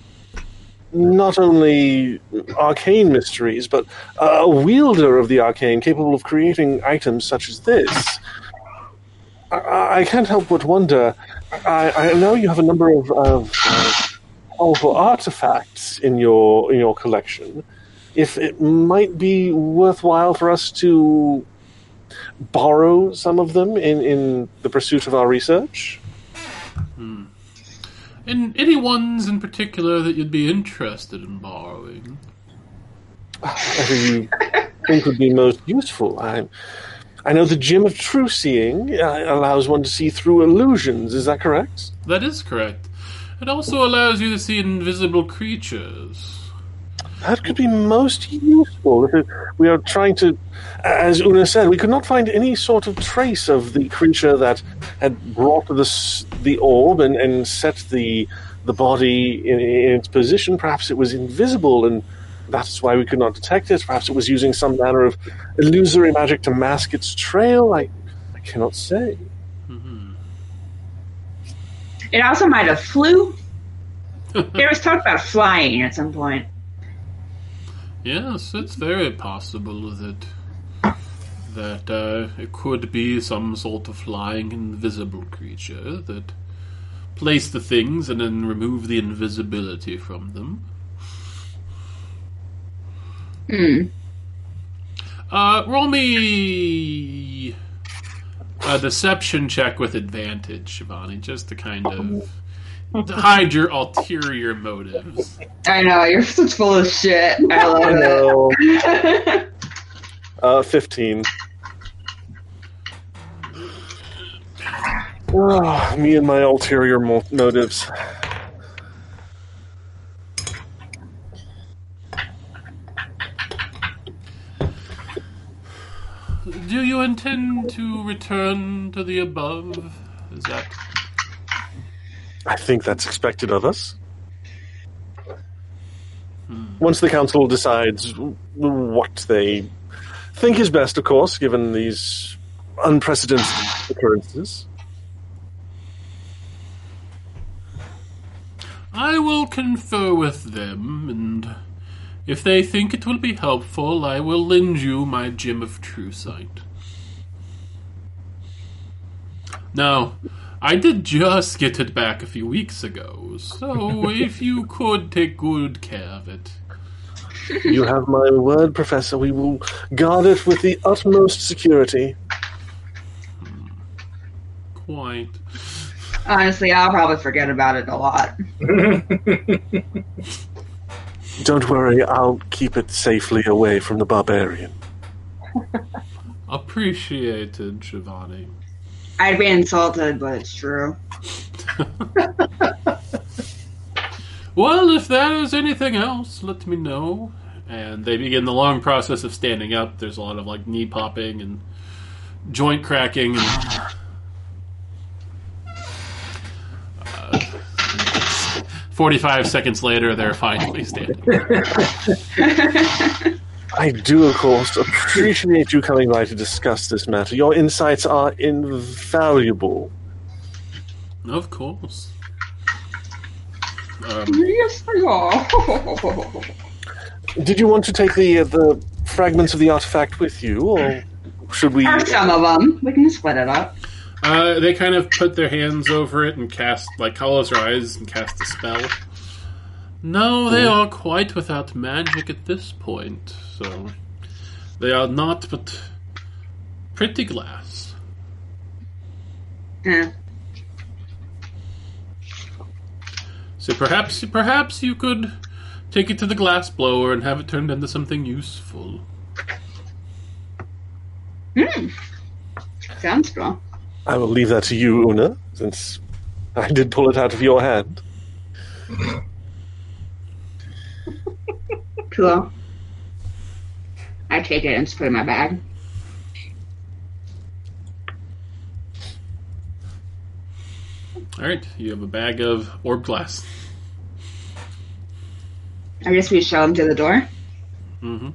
not only arcane mysteries, but a wielder of the arcane capable of creating items such as this. I, I can't help but wonder. I, I know you have a number of, of uh, powerful artifacts in your in your collection. If it might be worthwhile for us to borrow some of them in, in the pursuit of our research. And any ones in particular that you'd be interested in borrowing? Whatever you think would be most useful. I, I know the Gem of True Seeing uh, allows one to see through illusions. Is that correct? That is correct. It also allows you to see invisible creatures. That could be most useful. We are trying to, as Una said, we could not find any sort of trace of the creature that had brought this, the orb and, and set the the body in, in its position. Perhaps it was invisible, and that's why we could not detect it. Perhaps it was using some manner of illusory magic to mask its trail. I, I cannot say. Mm-hmm. It also might have flew. There was talk about flying at some point. Yes, it's very possible that that uh, it could be some sort of flying invisible creature that place the things and then remove the invisibility from them. Hmm. Uh, roll me a deception check with advantage, Shivani, just to kind of to hide your ulterior motives. I know you're such full of shit. I love No, it. uh, fifteen. Ah, me and my ulterior mo- motives. Do you intend to return to the above? Is that I think that's expected of us. Once the council decides what they think is best, of course, given these unprecedented occurrences. I will confer with them, and if they think it will be helpful, I will lend you my gem of true sight. Now, I did just get it back a few weeks ago, so if you could take good care of it. You have my word, Professor. We will guard it with the utmost security. Quite. Honestly, I'll probably forget about it a lot. Don't worry, I'll keep it safely away from the barbarian. Appreciated, Shivani. I'd be insulted, but it's true. Well, if that is anything else, let me know. And they begin the long process of standing up. There's a lot of like knee popping and joint cracking. And, uh, Forty-five seconds later, they're finally standing. I do, of course, appreciate you coming by to discuss this matter. Your insights are invaluable. Of course. Um, Yes, I Did you want to take the uh, the fragments of the artifact with you, or should we? Or some of them. We can split it up. uh, they kind of put their hands over it and cast, like, close their eyes and cast a spell. No, they are quite without magic at this point, so they are not but pretty glass. Yeah. So perhaps, perhaps you could take it to the glass blower and have it turned into something useful. Hmm. Sounds cool. I will leave that to you, Una, since I did pull it out of your hand. Cool. I take it and just put it in my bag. All right, you have a bag of orb glass. I guess we show them to the door. Mm hmm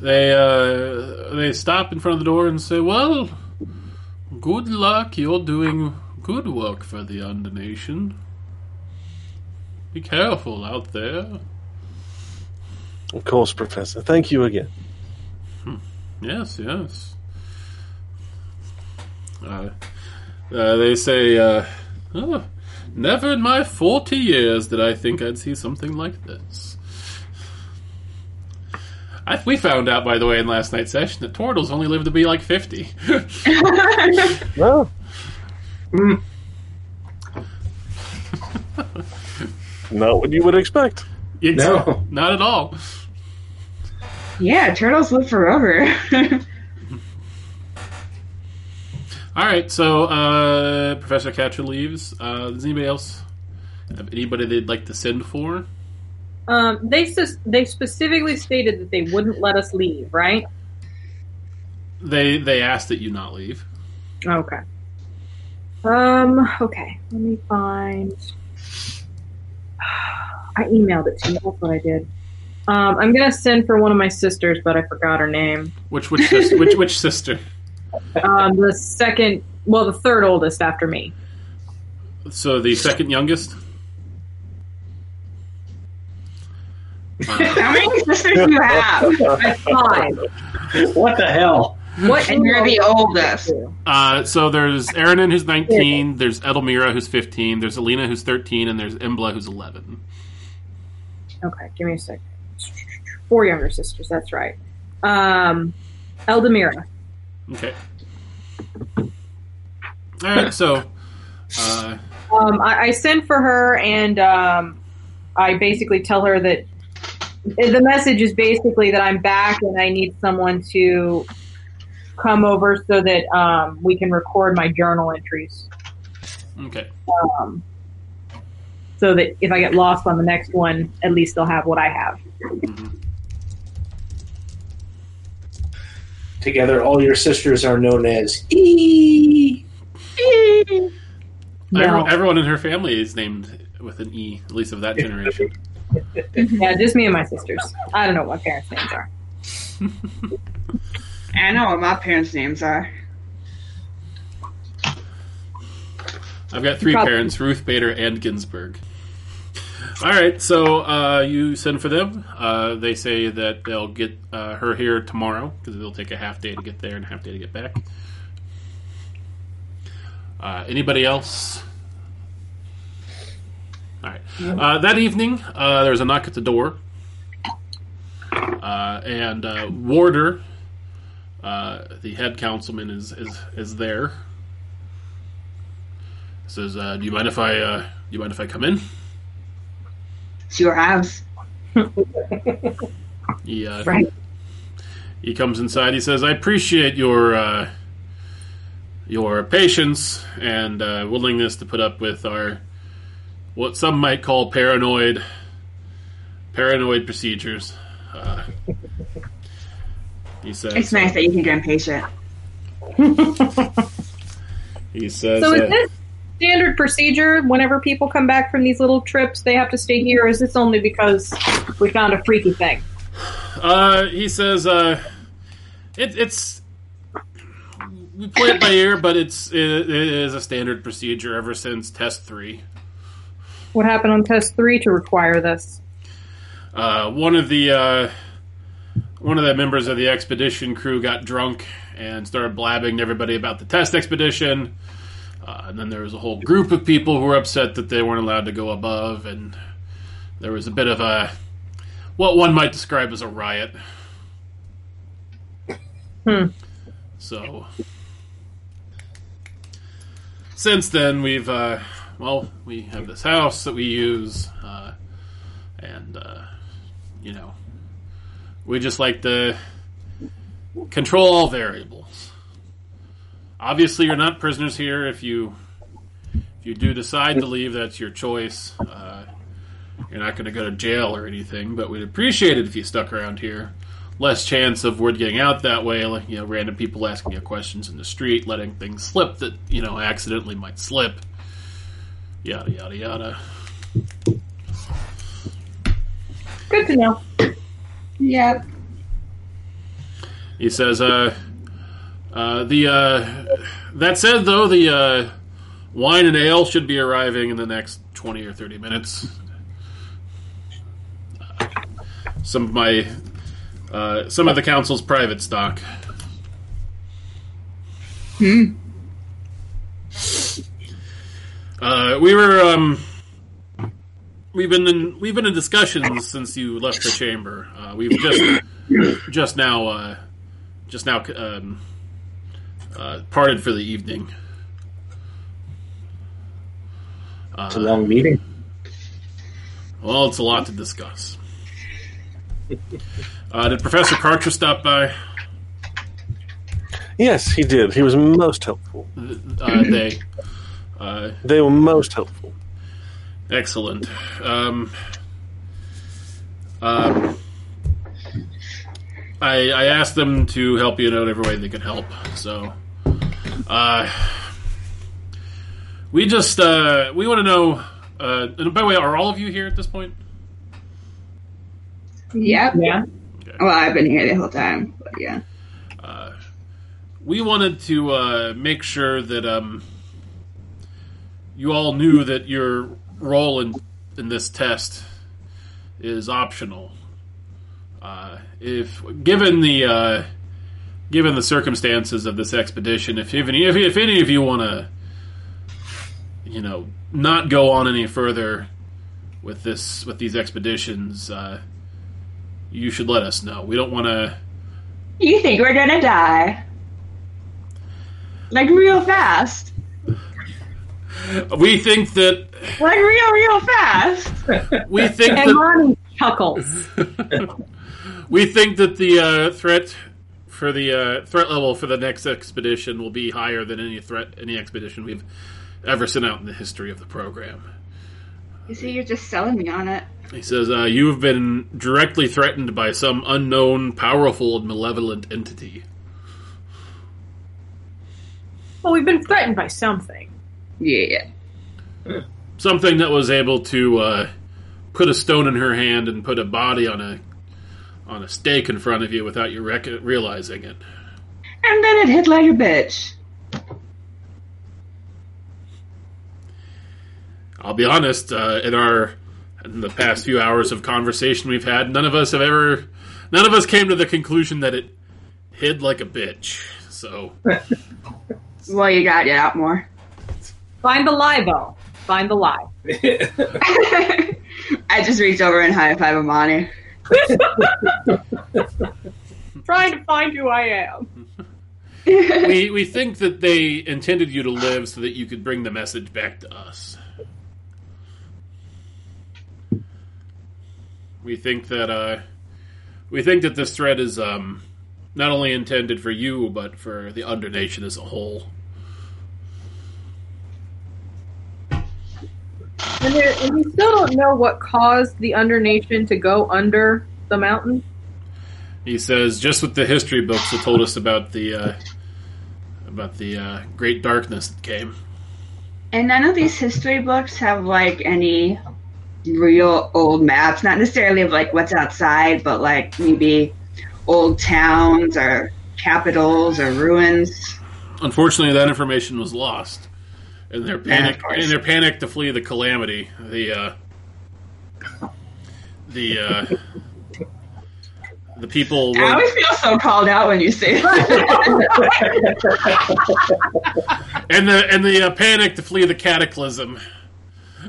They uh, they stop in front of the door and say, "Well, good luck. You're doing good work for the Under Nation. Be careful out there." Of course, Professor. Thank you again. Yes, yes. Uh, uh, they say, uh, oh, never in my 40 years did I think I'd see something like this. I, we found out, by the way, in last night's session that tortles only live to be like 50. Well, not what you would expect. It's- No. Not at all. Yeah, turtles live forever. All right, so uh, Professor Cartra leaves. Uh, does anybody else have anybody they'd like to send for? Um, they sus- they specifically stated that they wouldn't let us leave, right? They they asked that you not leave. Okay. Um. Okay. Let me find. I emailed it to you. That's what I did. Um, I'm gonna send for one of my sisters, but I forgot her name. Which which sis- which which sister? Um, the second, well, the third oldest after me. So the second youngest. How many sisters do you have? I have five. What the hell? What And you're the oldest. Uh, so there's Aaronin who's 19, there's Edelmira who's 15, there's Alina who's 13, and there's Embla who's 11. Okay, give me a sec. Four younger sisters. That's right. Um, Eldemira. Okay. All right, so uh, Um, I, I send for her and um, I basically tell her that the message is basically that I'm back and I need someone to come over so that um, we can record my journal entries. okay. Um, so that if I get lost on the next one, at least they'll have what I have. Mhm. Together, all your sisters are known as E. No. Everyone, everyone in her family is named with an E, at least of that generation. Yeah, just me and my sisters. I don't know what my parents' names are. I know what my parents' names are. I've got three Probably. parents: Ruth Bader and Ginsburg. All right, so uh, you send for them. Uh, they say that they'll get uh, her here tomorrow because it'll take a half day to get there and a half day to get back. Uh, anybody else? All right. Uh, that evening, uh, there was a knock at the door, uh, and uh, Warder, uh, the head councilman, is is is there says, uh, "Do you mind if I? Uh, do you mind if I come in?" It's your house. He uh, Right. he comes inside. He says, "I appreciate your uh, your patience and uh, willingness to put up with our what some might call paranoid paranoid procedures." Uh, he says, It's nice that you think I'm patient. He says, So is uh, this standard procedure whenever people come back from these little trips, they have to stay here is this only because we found a freaky thing? Uh, he says, uh, it, it's we play it by ear, but it's it, it is a standard procedure ever since test three. What happened on test three to require this? Uh, one of the uh, one of the members of the expedition crew got drunk and started blabbing to everybody about the test expedition. Uh, and then there was a whole group of people who were upset that they weren't allowed to go above, and there was a bit of a what one might describe as a riot. Hmm. So since then, we've uh, well, we have this house that we use, uh, and uh, you know, we just like to control all variables. Obviously, you're not prisoners here. If you if you do decide to leave, that's your choice. Uh, you're not going to go to jail or anything, but we'd appreciate it if you stuck around here. Less chance of word getting out that way, like you know, random people asking you questions in the street, letting things slip that you know accidentally might slip. Yada yada yada. Good to know. Yep. He says, uh, uh, the, uh, that said though, the, uh, wine and ale should be arriving in the next 20 or 30 minutes. Some of my, uh, some of the council's private stock. Hmm. Uh, we were, um, we've been in, we've been in discussions since you left the chamber. Uh, we've just, just now, uh, just now um, uh, parted for the evening. It's a Uh, long meeting. well, it's a lot to discuss. Uh, did Professor Cartra stop by? Yes, he did. He was most helpful. Uh, they. Uh, They were most helpful. excellent. Um, um, I, I asked them to help you in whatever way they could help. So, uh, we just uh, we want to know. Uh, and by the way, are all of you here at this point? Yep. Yeah. Well, I've been here the whole time, but yeah. Uh, we wanted to uh, make sure that um, you all knew that your role in in this test is optional. Uh, if given the uh, given the circumstances of this expedition, if even if, if any of you want to, you know, not go on any further with this with these expeditions, uh, you should let us know. We don't want to. You think we're gonna die? Like real fast. We think that Like real, real fast. we think And that Ronnie chuckles. we think that the uh, threat for the uh, threat level for the next expedition will be higher than any threat any expedition we've ever sent out in the history of the program. You see, you're just selling me on it. He says, uh, You have been directly threatened by some unknown, powerful, and malevolent entity. Well, we've been threatened by something. Yeah. Something that was able to uh, put a stone in her hand and put a body on a on a stake in front of you without you rec- realizing it. And then it hit like a bitch. I'll be honest, uh, in our in the past few hours of conversation we've had, none of us have ever none of us came to the conclusion that it hid like a bitch. So Well, you got it out more. Find the lie, Bo. Find the lie. I just reached over and high five Amani. Trying to find who I am. we we think that they intended you to live so that you could bring the message back to us. We think that uh, we think that this threat is um, not only intended for you but for the Undernation as a whole. And, there, and we still don't know what caused the Undernation to go under the mountain. He says just with the history books that told us about the uh, about the uh, great darkness that came. And none of these history books have like any real old maps, not necessarily of like what's outside, but like maybe old towns or capitals or ruins. Unfortunately, that information was lost. In their Yeah, panic, of course. in their panic to flee the calamity, the uh, the uh, the people I were, always feel so called out when you say that. and the and the uh, panic to flee the cataclysm.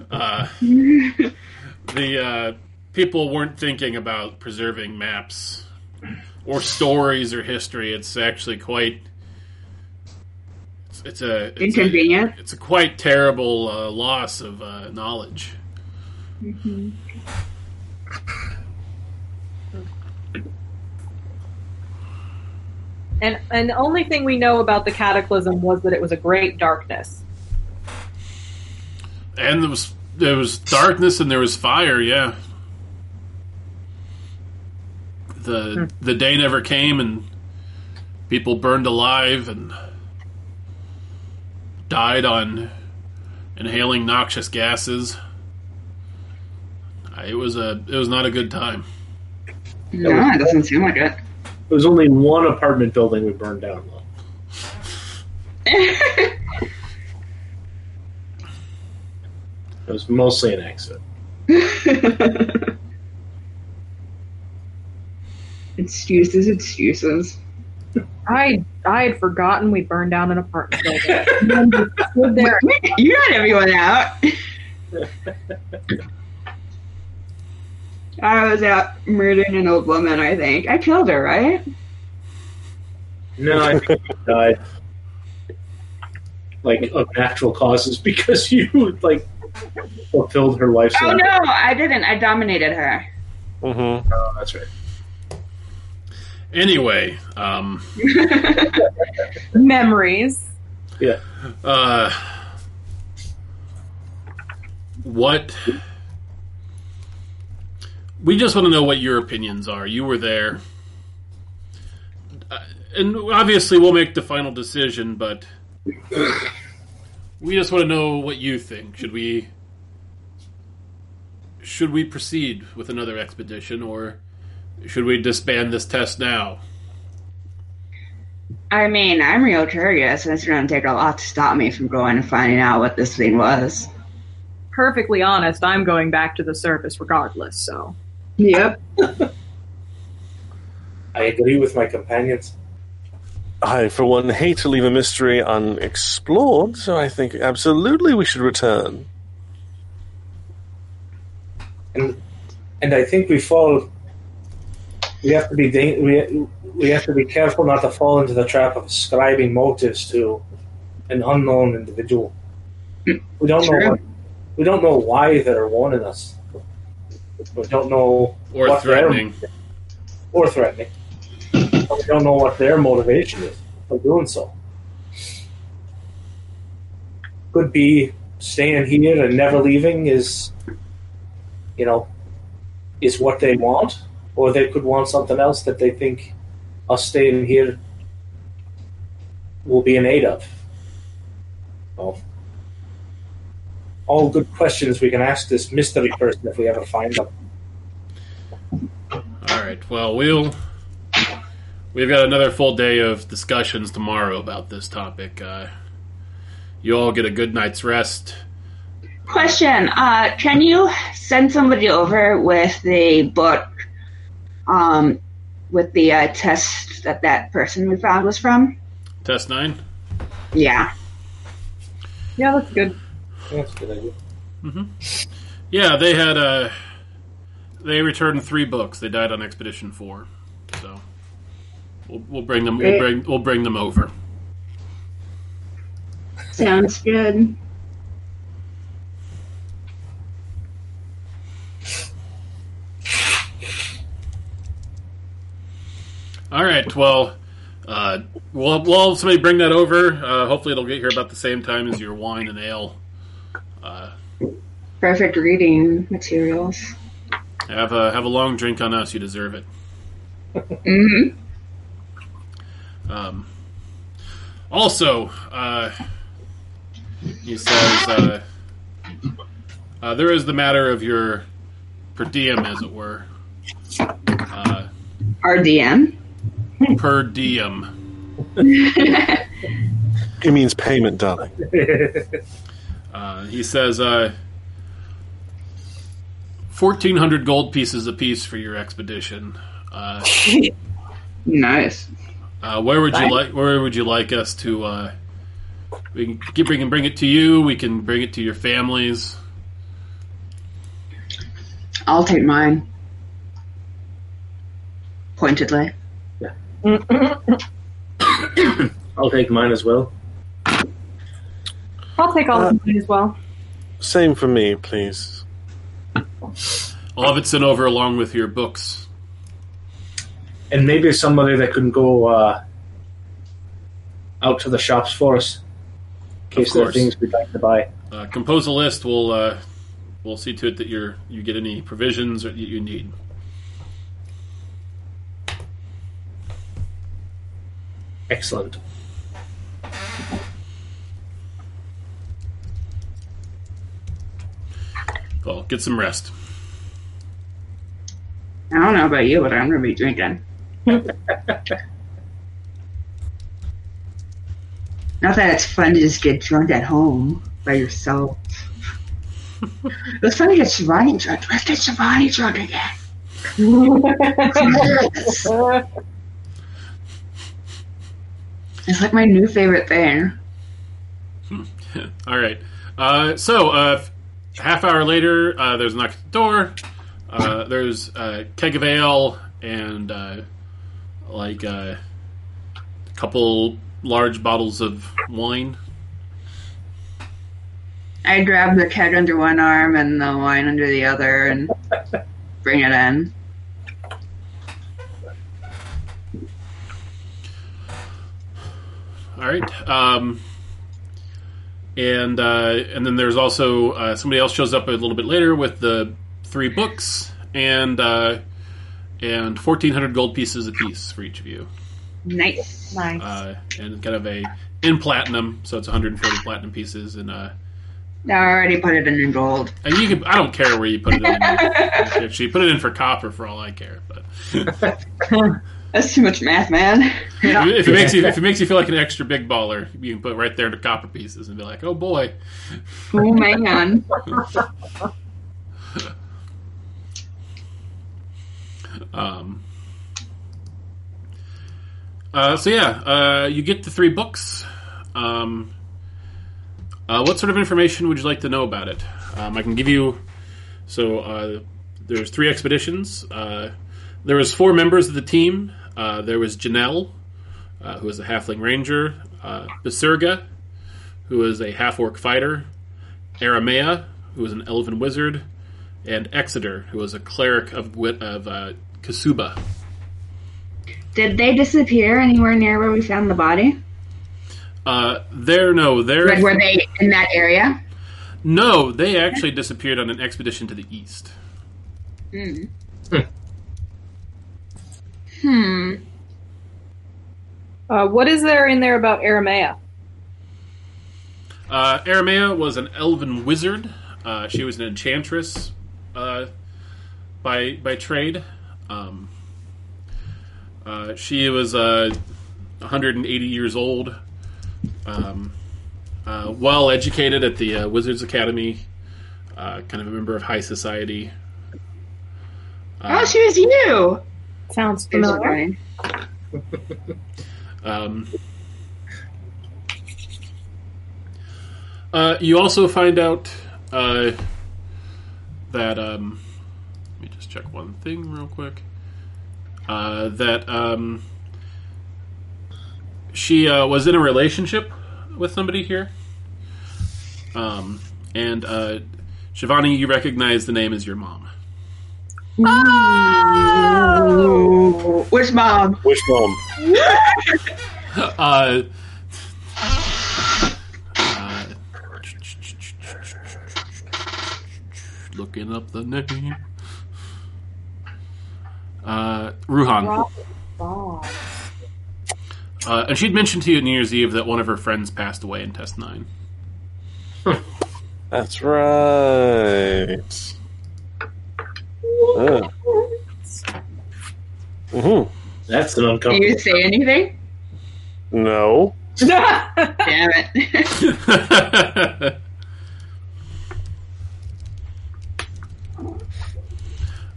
Uh, the uh, people weren't thinking about preserving maps or stories or history. It's actually quite. It's, it's a it's a, Inconvenient. it's a quite terrible uh, loss of uh, knowledge. And and the only thing we know about the cataclysm was that it was a great darkness. And there was there was darkness and there was fire. Yeah, the the day never came, and people burned alive and died on inhaling noxious gases. It was a it was not a good time. No, it doesn't seem like it. There was only one apartment building we burned down. It was mostly an accident. excuses, excuses. I I had forgotten we burned down an apartment building. And then we stood there. You got everyone out. I was out murdering an old woman, I think. I killed her, right? No, I think you died. Like, of natural causes because you, like, fulfilled her life's Oh no, I didn't. I dominated her. Mm-hmm. Oh, that's right. Anyway, um, Memories. Yeah. uh, what we just want to know what your opinions are. You were there, uh, and obviously we'll make the final decision. But we just want to know what you think. Should we should we proceed with another expedition, or should we disband this test now? I mean, I'm real curious, and it's going to take a lot to stop me from going and finding out what this thing was. Perfectly honest, I'm going back to the surface regardless. So Yep. I agree with my companions. I, for one, hate to leave a mystery unexplored, so I think absolutely we should return. and and I think we fall. We have to be we we have to be careful not to fall into the trap of ascribing motives to an unknown individual. We don't know. What, we don't know why they're warning us. We don't know Or what their- threatening. or threatening. But we don't know what their motivation is for doing so. Could be staying here and never leaving is, you know, is what they want, or they could want something else that they think us staying here will be in aid of. So, all good questions we can ask this mystery person if we ever find them. All right. Well, we'll we've got another full day of discussions tomorrow about this topic. Uh, you all get a good night's rest. Question: uh, Can you send somebody over with the book, um, with the uh, test that that person we found was from? Test nine. Yeah. Yeah, that's good. That's a good idea. Mm-hmm. Yeah, they had uh They returned three books. They died on Expedition Four. So we'll, we'll bring them. We'll bring. We'll bring them over. Sounds good. All right. Well, uh, we'll we'll somebody bring that over. Uh, hopefully, it'll get here about the same time as your wine and ale. Uh, Perfect reading materials. have a have a long drink on us. You deserve it. hmm Um, also, uh, he says uh, uh, there is the matter of your per diem, as it were. Uh, RDM. Per diem. It means payment, darling. Uh, he says uh, fourteen hundred gold pieces apiece for your expedition. Uh, nice. uh, where would you Right. like? Where would you like us to? Uh, we can keep, we can bring it to you. We can bring it to your families. I'll take mine. Pointedly. I'll take mine as well. I'll take all Uh, of mine as well. Same for me, please. I'll have it sent over along with your books. And maybe somebody that can go uh, out to the shops for us. In case there are things we'd like to buy. Uh, compose a list. We'll uh, we'll see to it that you're you get any provisions that you need. Excellent. Well, get some rest. I don't know about you, but I'm gonna be drinking. Not that it's fun to just get drunk at home by yourself. it's fun to get Shivani drunk. Let's get Shivani drunk again. It's like my new favorite thing. All right. Uh, so, uh, half hour later, uh, there's a knock at the door. Uh, there's a keg of ale and uh, like uh, a couple large bottles of wine. I grab the keg under one arm and the wine under the other and bring it in. All right. Um, and uh, and then there's also uh, somebody else shows up a little bit later with the three books and uh, and fourteen hundred gold pieces apiece for each of you. Nice. nice. uh, and it's kind of a in platinum, so it's 140 platinum pieces, and uh, I already put it in in gold. and you can. I don't care where you put it in. Actually, put it in for copper for all I care. But That's too much math, man. if it makes you if it makes you feel like an extra big baller, you can put right there to copper pieces and be like, oh boy. Oh man. Um, Uh, so yeah, uh, you get the three books. Um, uh, what sort of information would you like to know about it? Um, I can give you. So uh, there's three expeditions. Uh, there was four members of the team. Uh, there was Janelle, uh, who was a halfling ranger. Uh, Basurga, who was a half orc fighter. Aramea, who was an elven wizard, and Exeter, who was a cleric of Wit- of uh, Kasuba. Did they disappear anywhere near where we found the body? Uh, there, no, there. Like, were they in that area? No, they actually disappeared on an expedition to the east. Hmm. Hmm. Uh, what is there in there about Aramea? Uh, Aramea was an elven wizard. Uh, she was an enchantress uh, by by trade. Um, uh, she was uh, 180 years old, um, uh, well educated at the uh, Wizards Academy, uh, kind of a member of high society. oh, she was you. Sounds familiar. Um, uh, you also find out uh, that. Um, let me just check one thing real quick. Uh, that um, she uh, was in a relationship with somebody here. Um, and uh, Shivani, you recognize the name as your mom. Oh, which mom? Wish mom. Uh, uh, looking up the name. Uh, Ruhan. Uh, and she'd mentioned to you New Year's Eve that one of her friends passed away in Test 9. That's right. Uh. hmm That's an uncomfortable. Do uncomfortable. you say anything? No. Damn it.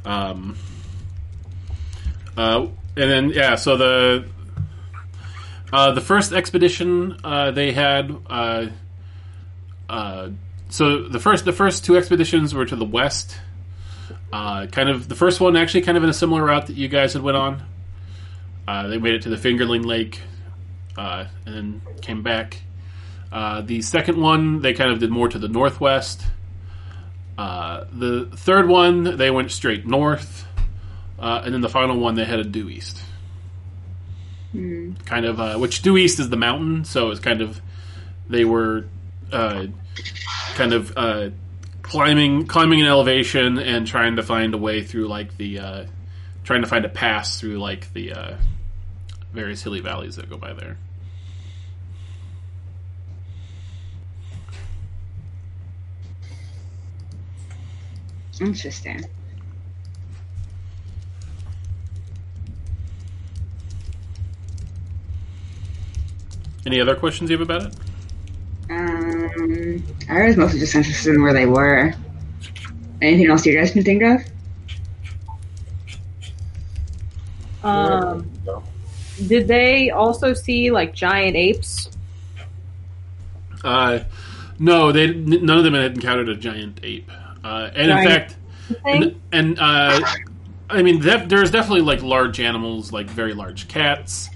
um, uh, and then yeah, so the uh, the first expedition uh, they had. Uh, uh, so the first the first two expeditions were to the west. Uh, kind of the first one actually kind of in a similar route that you guys had went on. Uh, they made it to the Fingerling Lake, uh, and then came back. Uh, the second one they kind of did more to the northwest. Uh, the third one they went straight north, uh, and then the final one they headed due east. Kind of, uh, which due east is the mountain, so it's kind of they were uh, kind of uh, climbing climbing an elevation and trying to find a way through like the uh, trying to find a pass through like the uh, various hilly valleys that go by there. Interesting. Any other questions you have about it? Um, I was mostly just interested in where they were. Anything else you guys can think of? Um, did they also see like giant apes? Uh, no, they none of them had encountered a giant ape, uh, and in Giant fact, and, and uh, I mean, def- there's definitely like large animals, like very large cats.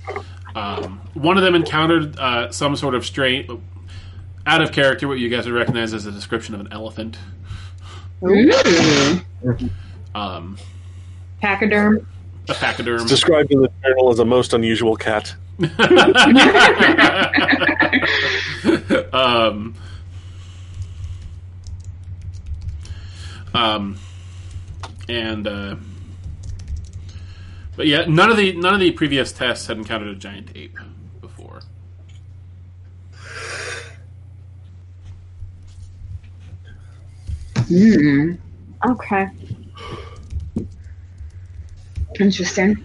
Um, one of them encountered uh, some sort of strange, out of character, what you guys would recognize as a description of an elephant. Ooh. Um, Pachyderm. a pachyderm. Described in the journal as a most unusual cat. um, um, and uh, but yeah, none of the none of the previous tests had encountered a giant ape before. Hmm. Okay. Interesting.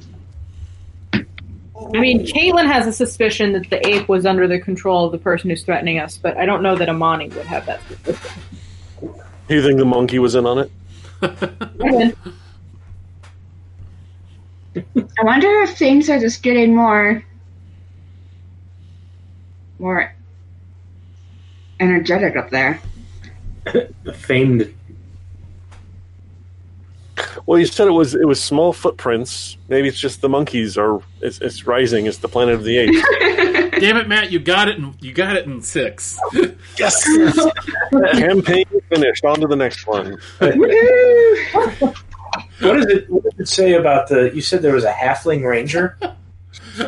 I mean, Caitlin has a suspicion that the ape was under the control of the person who's threatening us, but I don't know that Amani would have that suspicion. You think the monkey was in on it? I wonder if things are just getting more more energetic up there. The famed. Well, you said it was it was small footprints. Maybe it's just the monkeys are it's, it's rising. It's the planet of the apes. Damn it, Matt! You got it. In, you got it in six. yes. Campaign finished. On to the next one. What does it? What does it say about the? You said there was a halfling ranger.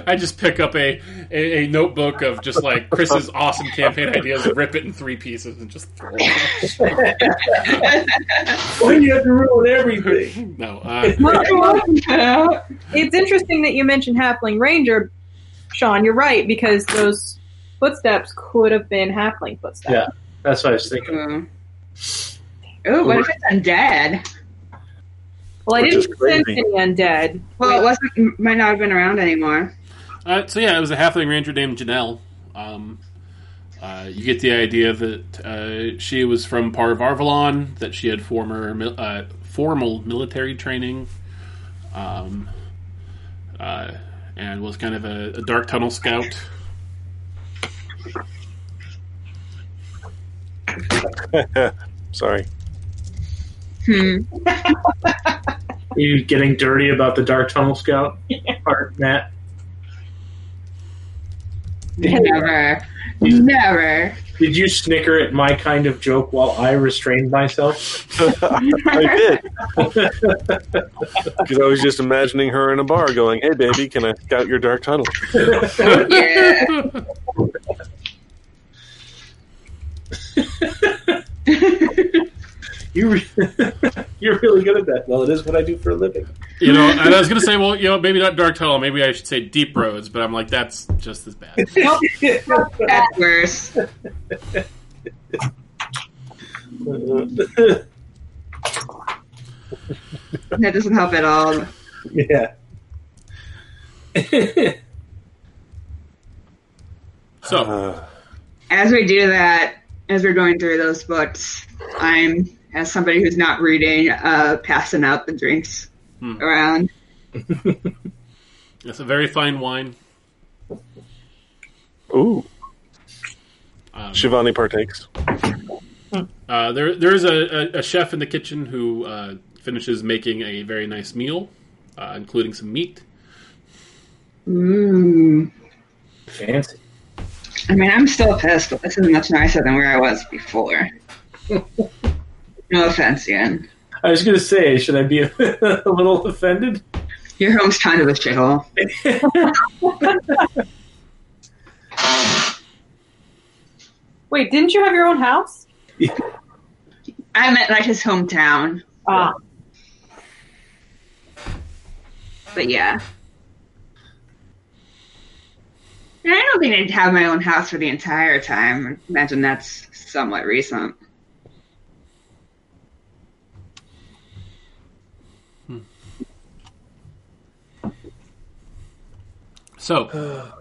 I just pick up a, a, a notebook of just like Chris's awesome campaign ideas, rip it in three pieces, and just throw it. Why do you have to ruin everything? no, uh, It's interesting that you mentioned Halfling Ranger, Sean. You're right because those footsteps could have been Halfling footsteps. Yeah. That's what I was thinking. Ooh. Ooh, what if it's undead? Well, I Which didn't is sense any undead. Well, it wasn't. Might not have been around anymore. uh, so yeah, it was a halfling ranger named Janelle. Um, uh, you get the idea that uh, she was from part of Arvalon, that she had former uh, formal military training, um, uh, and was kind of a, a dark tunnel scout. Sorry. Hmm. Are you getting dirty about the Dark Tunnel Scout part, Matt? Never. Never. Did you snicker at my kind of joke while I restrained myself? I did. Because I was just imagining her in a bar going, "Hey, baby, can I scout your dark tunnel?" Yeah. You re- you're really good at that. Well, it is what I do for a living. You know, and I was going to say, well, you know, maybe not dark tunnel, maybe I should say deep roads, but I'm like, that's just as bad. That's worse. That doesn't help at all. yeah. So, Uh, As we do that, as we're going through those books, I'm, as somebody who's not reading, uh, passing out the drinks Hmm. around. it's a very fine wine. ooh, Um, Shivani partakes. Uh, there, there is a, a, a chef in the kitchen who uh, finishes making a very nice meal, uh, including some meat. Mmm. Fancy. I mean, I'm still pissed, but this is much nicer than where I was before. no offense, Ian. I was going to say, should I be a, a little offended? Your home's kind of a shithole. Wait, didn't you have your own house? I meant like his hometown, Ah, but yeah. And I don't think I'd have my own house for the entire time. Imagine that's somewhat recent. So,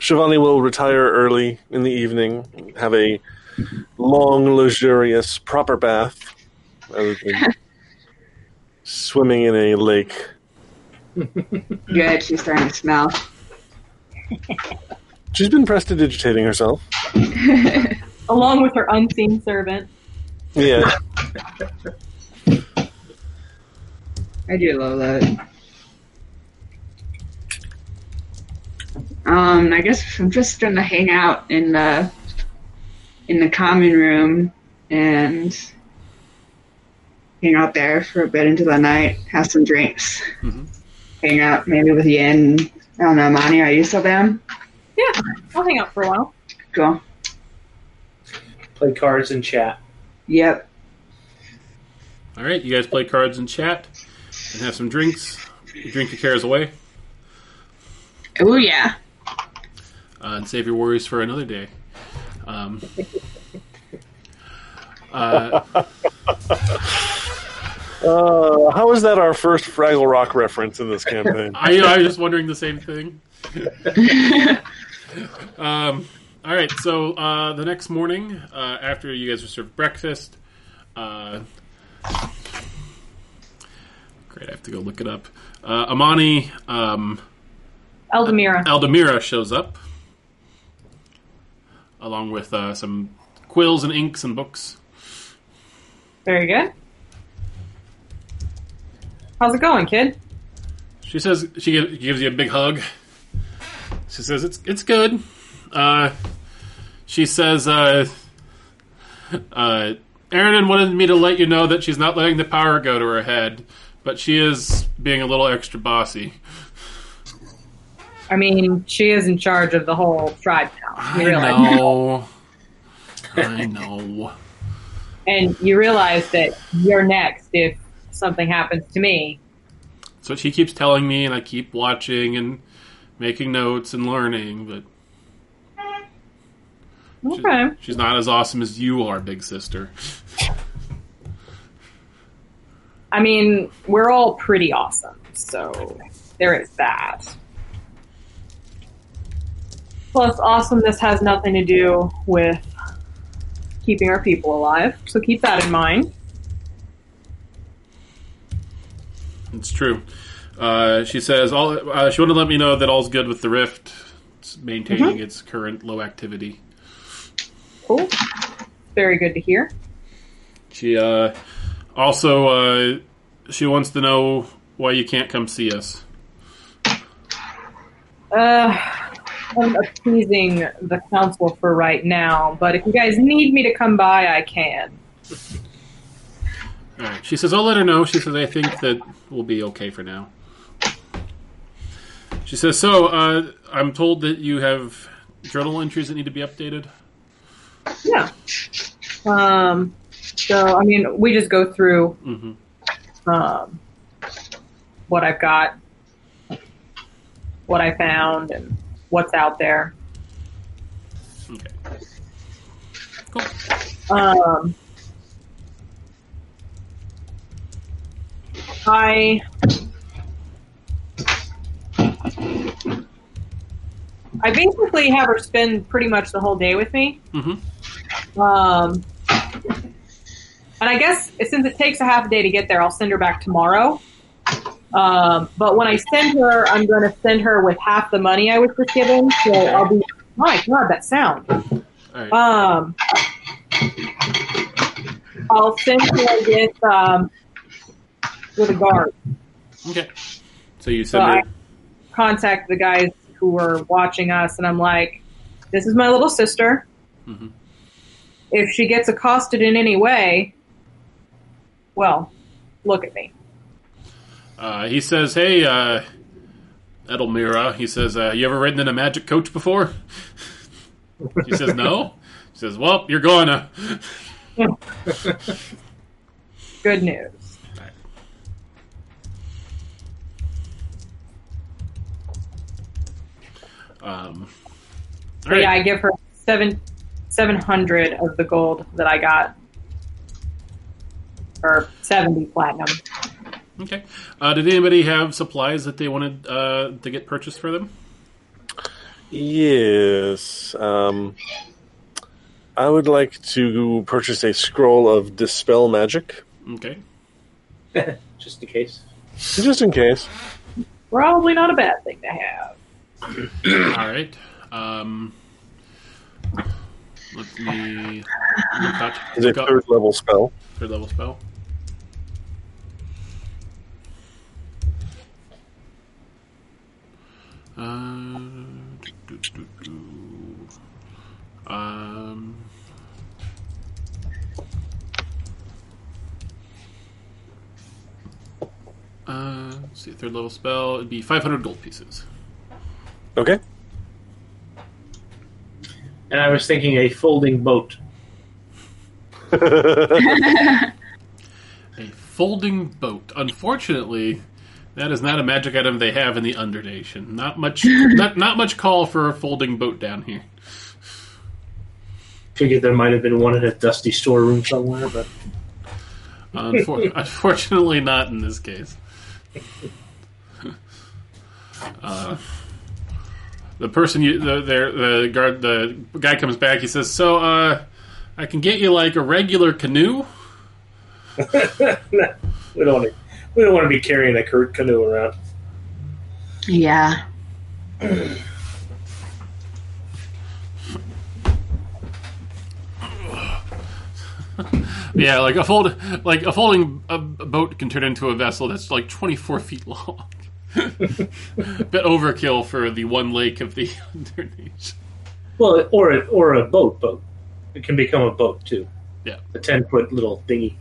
Shivani will retire early in the evening, have a long, luxurious, proper bath, rather than swimming in a lake. Good, she's starting to smell. She's been prestidigitating herself. along with her unseen servant. Yeah. I do love that. Um, I guess I'm just gonna hang out in the in the common room and hang out there for a bit into the night, have some drinks, Mhm. hang out maybe with Yin. I don't know, Mani, are you still down? Yeah, I'll hang out for a while. Cool. Play cards and chat. Yep. all right, you guys play cards and chat and have some drinks. You drink your cares away Oh yeah. Uh, and save your worries for another day. Um, uh, Uh, how is that our first Fraggle Rock reference in this campaign? I, I was just wondering the same thing. um, all right, so uh, the next morning, uh, after you guys are served breakfast, uh, great, I have to go look it up. Uh, Amani um, Eldamira. Aldemira shows up. Along with uh, some quills and inks and books. Very good. How's it going, kid? She says she gives, you a big hug. She says it's it's good. Uh, she says, uh, uh, Aaron wanted me to let you know that she's not letting the power go to her head, but she is being a little extra bossy. I mean, she is in charge of the whole tribe. I know. I know. and you realize that you're next if something happens to me. So she keeps telling me, and I keep watching and making notes and learning, but she- Okay. she's not as awesome as you are, big sister. I mean, we're all pretty awesome, so there is that. Plus, awesomeness has nothing to do with keeping our people alive, so keep that in mind. It's true. Uh, she says all. Uh, she wanted to let me know that all's good with the rift. It's maintaining its current low activity. Cool. Very good to hear. She uh, also uh, she wants to know why you can't come see us. Uh, I'm appeasing the council for right now, but if you guys need me to come by, I can. All right. She says I'll let her know. She says I think that we'll be okay for now. She says so. Uh, I'm told that you have journal entries that need to be updated. Yeah. Um, so, I mean, we just go through hmm um, what I've got, what I found, and what's out there. Okay. Cool. Um, I I basically have her spend pretty much the whole day with me. Mm-hmm. Um, and I guess since it takes a half a day to get there, I'll send her back tomorrow. Um, but when I send her, I'm going to send her with half the money I was just given. So I'll be, my God, that sound. Right. Um, I'll send her with um, with a guard. okay. So you So send her. I contact the guys who were watching us, and I'm like, "This is my little sister. Mhm. If she gets accosted in any way, well, look at me." Uh, he says, "Hey, uh, Edelmira." He says, uh, "You ever ridden in a magic coach before?" She says, "No." She says, "Well, you're going to." Good news. Um, right. yeah, I give her seven seven hundred of the gold that I got, or seventy platinum. Okay. Uh, did anybody have supplies that they wanted uh, to get purchased for them? Yes. Um, I would like to purchase a scroll of dispel magic, Okay. just in case. just in case. Probably not a bad thing to have. All right. Um, let me look up, It's a third level spell. third level spell. Uh, do, do, do, do. Um, uh, let's see, third level spell. It'd be 500 gold pieces. Okay. And I was thinking a folding boat. A folding boat. Unfortunately, that is not a magic item they have in the Undernation. Not much. not not much call for a folding boat down here. Figured there might have been one in a dusty storeroom somewhere, but Unfor- unfortunately, not in this case. Uh, the person you the the, the guard the guy comes back. He says, "So, uh, I can get you like a regular canoe." we don't to we don't want to be carrying a canoe around. Yeah. yeah, like a fold, like a folding a boat can turn into a vessel that's like twenty four feet long. Bit overkill for the one lake of the underneath. Well, or a, or a boat boat. It can become a boat too. Yeah, a ten foot little dinghy.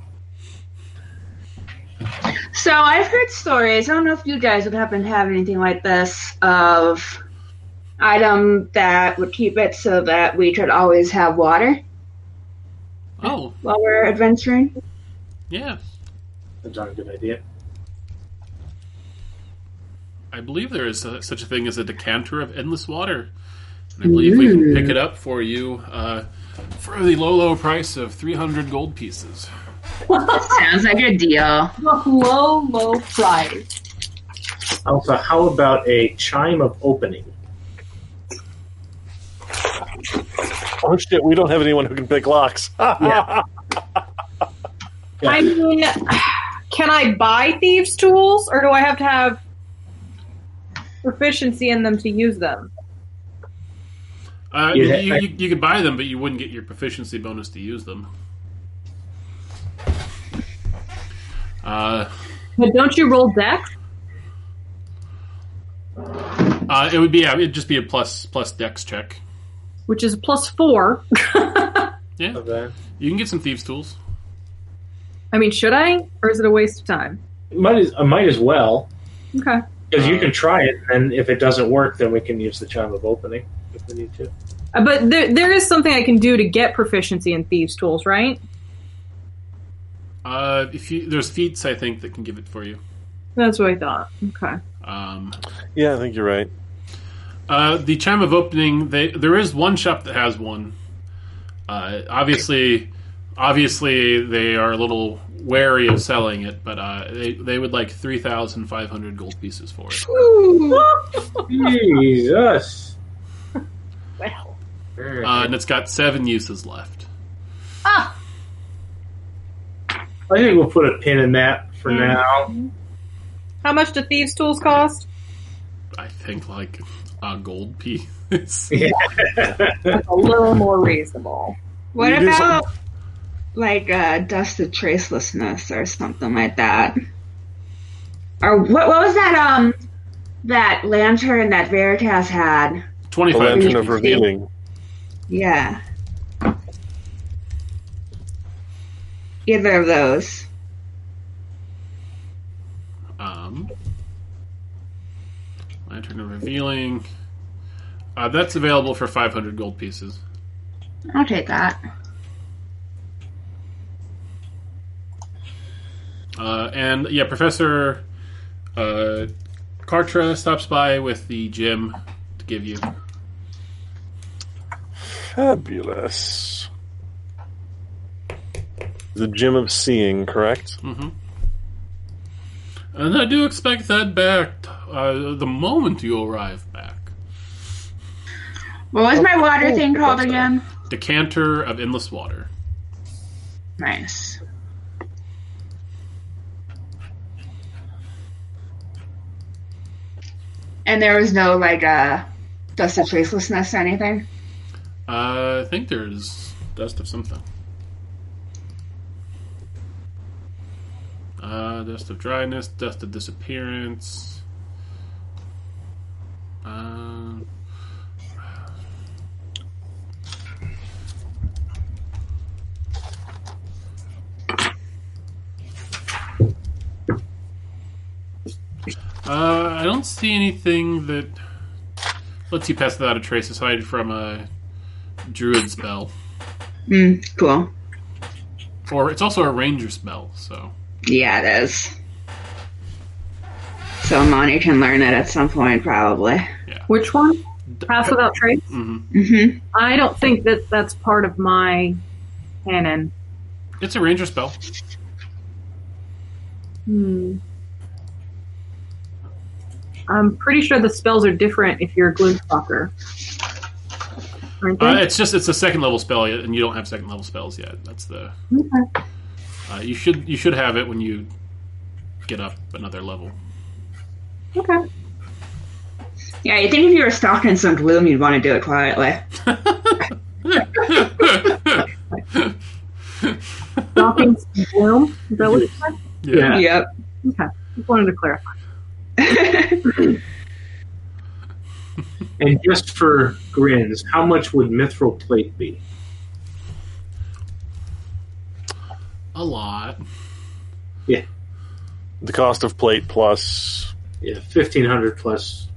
So I've heard stories. I don't know if you guys would happen to have anything like this of item that would keep it so that we could always have water Oh, while we're adventuring. yeah. That's not a good idea. I believe there is a, such a thing as a decanter of endless water. And I believe we can pick it up for you uh, for the low, low price of 300 gold pieces. Sounds like a deal. low, low price. Also, how about a chime of opening? Oh shit, we don't have anyone who can pick locks. Yeah. I mean, can I buy thieves' tools, or do I have to have proficiency in them to use them? Uh, Yeah, you, you, you could buy them, but you wouldn't get your proficiency bonus to use them. Uh, But don't you roll dex? uh, it would be yeah, it'd just be a plus plus dex check. Which is plus four. Yeah, Of that. you can get some thieves' tools. I mean, should I, or is it a waste of time? Might as, I might as well Okay. because you Uh, can try it, and if it doesn't work, then we can use the chime of opening if we need to. Uh, But there, there is something I can do to get proficiency in thieves' tools, right? Uh, if you there's feats I think that can give it for you. That's what I thought. Okay. Um, yeah, I think you're right. Uh, the chime of opening. They, there is one shop that has one. Uh, obviously, obviously they are a little wary of selling it, but uh, they they would like three thousand five hundred gold pieces for it. Jesus. Well. Uh, and it's got seven uses left. Ah! I think we'll put a pin in that for now. How much do thieves' tools cost? I think like a gold piece. That's a little more reasonable. What You do about like uh, dust of tracelessness or something like that? Or what? What was that? Um, that lantern that Veritas had? Twenty five. The five. lantern of revealing. Yeah. Either of those. Um, lantern of revealing. Uh, that's available for five hundred gold pieces. I'll take that. Uh, and yeah, Professor uh, Cartra stops by with the gem to give you. Fabulous. The gem of seeing, correct? Mm hmm And I do expect that back uh, the moment you arrive back. What was my water cool. thing called again? Decanter of endless water. Nice. And there was no like uh dust of tracelessness or anything. Uh, I think there's dust of something. Uh, dust of dryness, dust of disappearance. Um, uh, I don't see anything that lets you pass without a trace aside from a druid spell. Hmm. Cool. Or it's also a ranger spell, so. Yeah, it is. So Monty can learn it at some point, probably. Which one? Pass without trace? hmm Mm-hmm. I don't think that that's part of my canon. It's a ranger spell. Hmm. I'm pretty sure the spells are different if you're a gloomstalker. Aren't they? Uh, it's just it's a second level spell, and you don't have second level spells yet. That's the okay. Uh, you should you should have it when you get up another level. Okay. Yeah, you think if you were stalking some gloom, you'd want to do it quietly. Stalking Hawkins Bloom? Is that what you said? Yeah. Yeah. Yep. Okay. Just wanted to clarify. And just for grins, how much would mithril plate be? A lot. Yeah. The cost of plate plus Yeah, fifteen hundred plus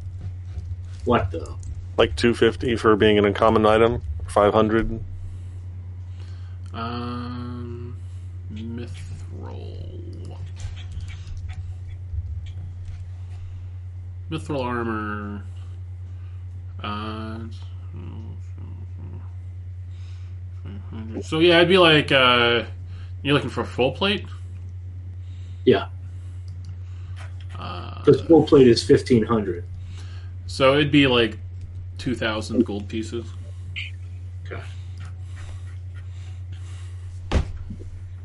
what though? like two fifty for being an uncommon item. Five hundred. Um, mithril. Mithril armor. Uh, so yeah, I'd be like, uh, you're looking for a full plate. Yeah, Uh, because full plate is fifteen hundred. so it'd be like two thousand gold pieces. Okay.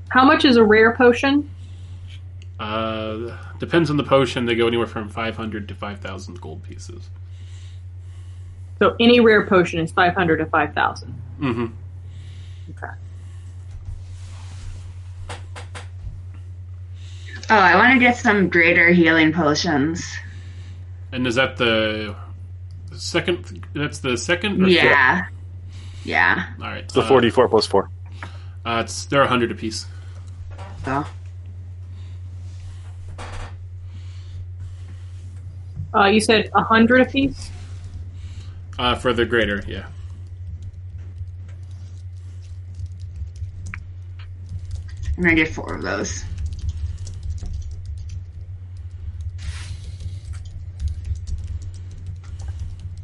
How much is a rare potion? Uh, depends on the potion. They go anywhere from five hundred to five thousand gold pieces. So any rare potion is 500 to 5,000. Mm-hmm. Okay. Oh, I want to get some greater healing potions. And is that the second? That's the second. or- Yeah. Yeah. All right. The uh, forty-four plus four. Uh, it's they're a hundred apiece. So. Uh, you said a 100 apiece? Uh, for the greater, yeah. And I'm gonna get four of those.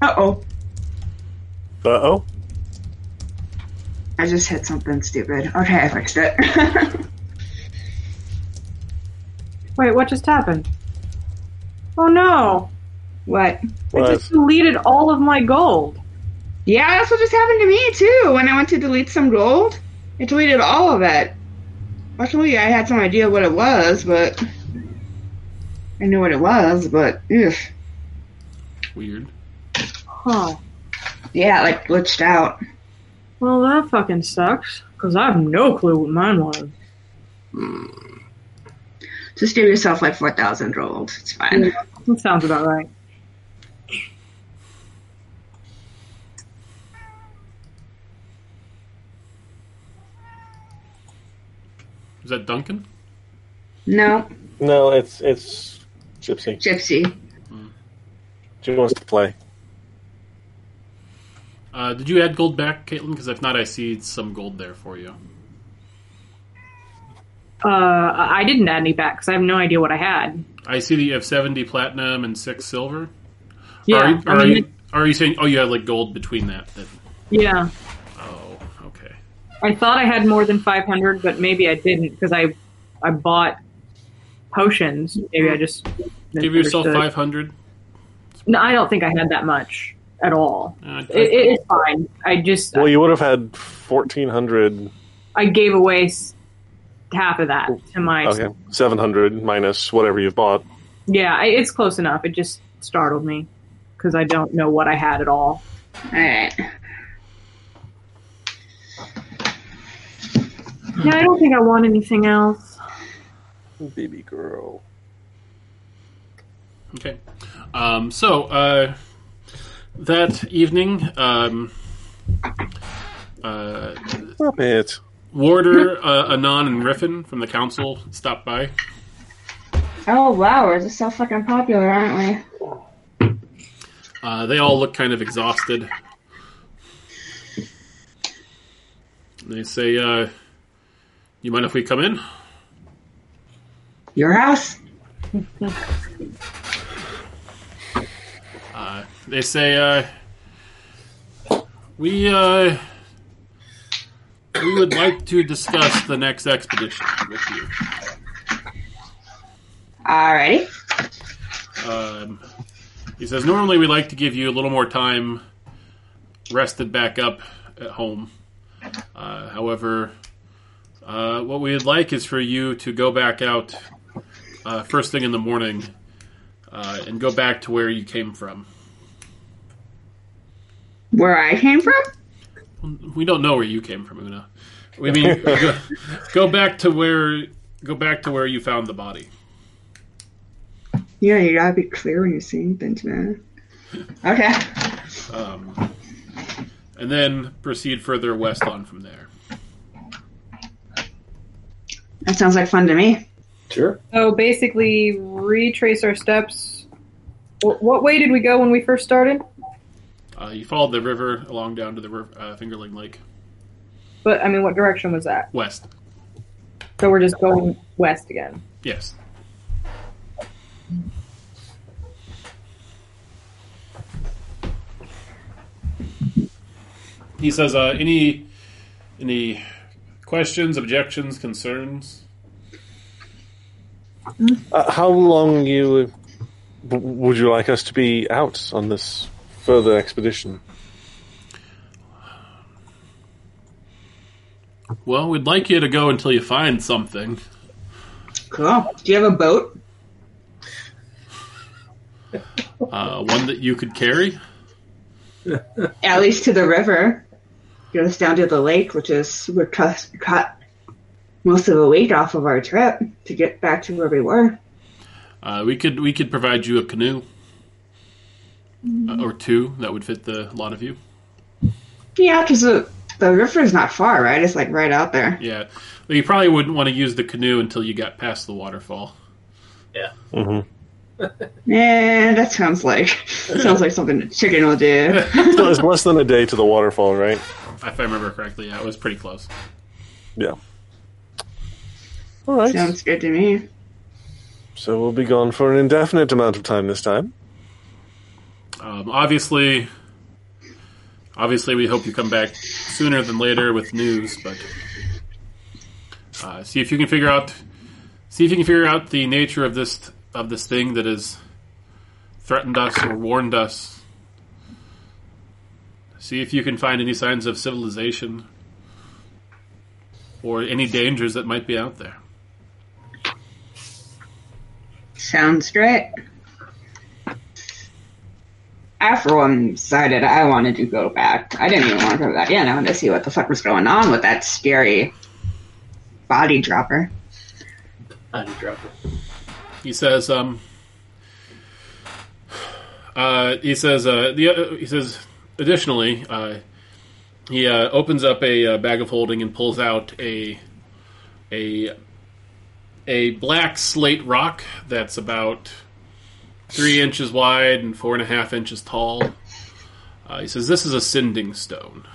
Uh oh. Uh oh. I just hit something stupid. Okay, I fixed it. Wait, what just happened? Oh no! what? I just deleted all of my gold. Yeah, that's what just happened to me too. When I went to delete some gold, it deleted all of it. Luckily, I had some idea what it was, but I knew what it was. But ugh. Weird. Huh. yeah, like glitched out. Well, that fucking sucks. Because I have no clue what mine was. Hmm. Just give yourself like four thousand rolls. It's fine. That sounds about right. Is that Duncan? No, No, it's it's Gypsy. Gypsy. Hmm. She wants to play. Uh, did you add gold back, Caitlin? Because if not, I see some gold there for you. Uh, I I didn't add any back because I have no idea what I had. I see that you have seventy platinum and six silver. Yeah, Are you, I are, mean, you, are you saying? Oh, you have like gold between that. Then. yeah. Oh, okay. I thought I had more than 500, but maybe I didn't because I I bought potions. Maybe I just Give yourself five hundred. No, I don't think I had that much at all. Uh, It, it, it's fine. I just Well, you would have had fourteen hundred. I gave away half of that to my. Okay, seven hundred minus whatever you've bought. Yeah, I, it's close enough. It just startled me because I don't know what I had at all. All right. Yeah, I don't think I want anything else. Baby girl. Okay. Um, so uh, that evening, um, uh, Stop it. Warder, uh, Anon, and Riffin from the council stopped by. Oh wow, we're just so fucking popular, aren't we? Uh, they all look kind of exhausted. They say, uh, "You mind if we come in?" Your house? They say, uh, "We uh, we would like to discuss the next expedition with you." Alrighty. Um, he says, "Normally, we like to give you a little more time, rested back up at home. Uh, however, uh, what we'd like is for you to go back out uh, first thing in the morning uh, and go back to where you came from. Where I came from? We don't know where you came from, Una. We mean go, go back to where go back to where you found the body. Yeah, you gotta be clear when you're seeing things, man. Okay. Um, and then proceed further west on from there. That sounds like fun to me. Sure. So basically, retrace our steps. What way did we go when we first started? Uh, you followed the river along down to the river, uh, Fingerling Lake But I mean, what direction was that? west. So we're just going west again. Yes. He says, uh, "Any any questions, objections, concerns?" Uh, how long you would you like us to be out on this further expedition? Well, we'd like you to go until you find something. Cool. Do you have a boat? Uh, one that you could carry. At least to the river. Goes down to the lake, which is we're cut, cut most of the weight off of our trip to get back to where we were. Uh, we could we could provide you a canoe uh, or two that would fit the lot of you. Yeah, because the the river is not far, right? It's like right out there. Yeah, but you probably wouldn't want to use the canoe until you got past the waterfall. Yeah. Mm hmm Yeah, that sounds like sounds like something a chicken will do. So it's less than a day to the waterfall, right? If I remember correctly, yeah, it was pretty close. Yeah. All right. Sounds good to me. So we'll be gone for an indefinite amount of time this time. Um, obviously, obviously, we hope you come back sooner than later with news. But uh, see if you can figure out, see if you can figure out the nature of this of this thing that has threatened us or warned us. See if you can find any signs of civilization or any dangers that might be out there. Sounds great. For one, decided I wanted to go back. I didn't even want to go back in. I wanted to see what the fuck was going on with that scary body dropper. Body dropper. He says, um, uh, he says, uh, the, uh, he says, additionally, uh, he uh, opens up a, uh bag of holding and pulls out a a a black slate rock that's about three inches wide and four and a half inches tall. Uh, he says, "This is a sending stone."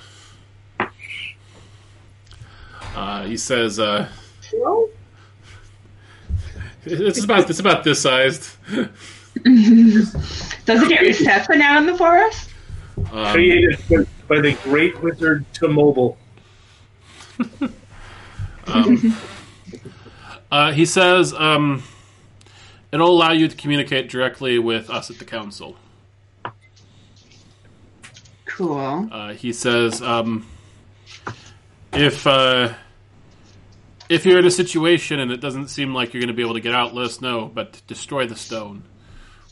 Uh, he says, uh, "It's about it's about this sized." Does it get reception out in the forest? Um, Created by- by the great wizard Tomobile. Um, uh, he says um, it'll allow you to communicate directly with us at the council. Cool. Uh, he says um, if uh, if you're in a situation and it doesn't seem like you're going to be able to get out, let us know. But destroy the stone.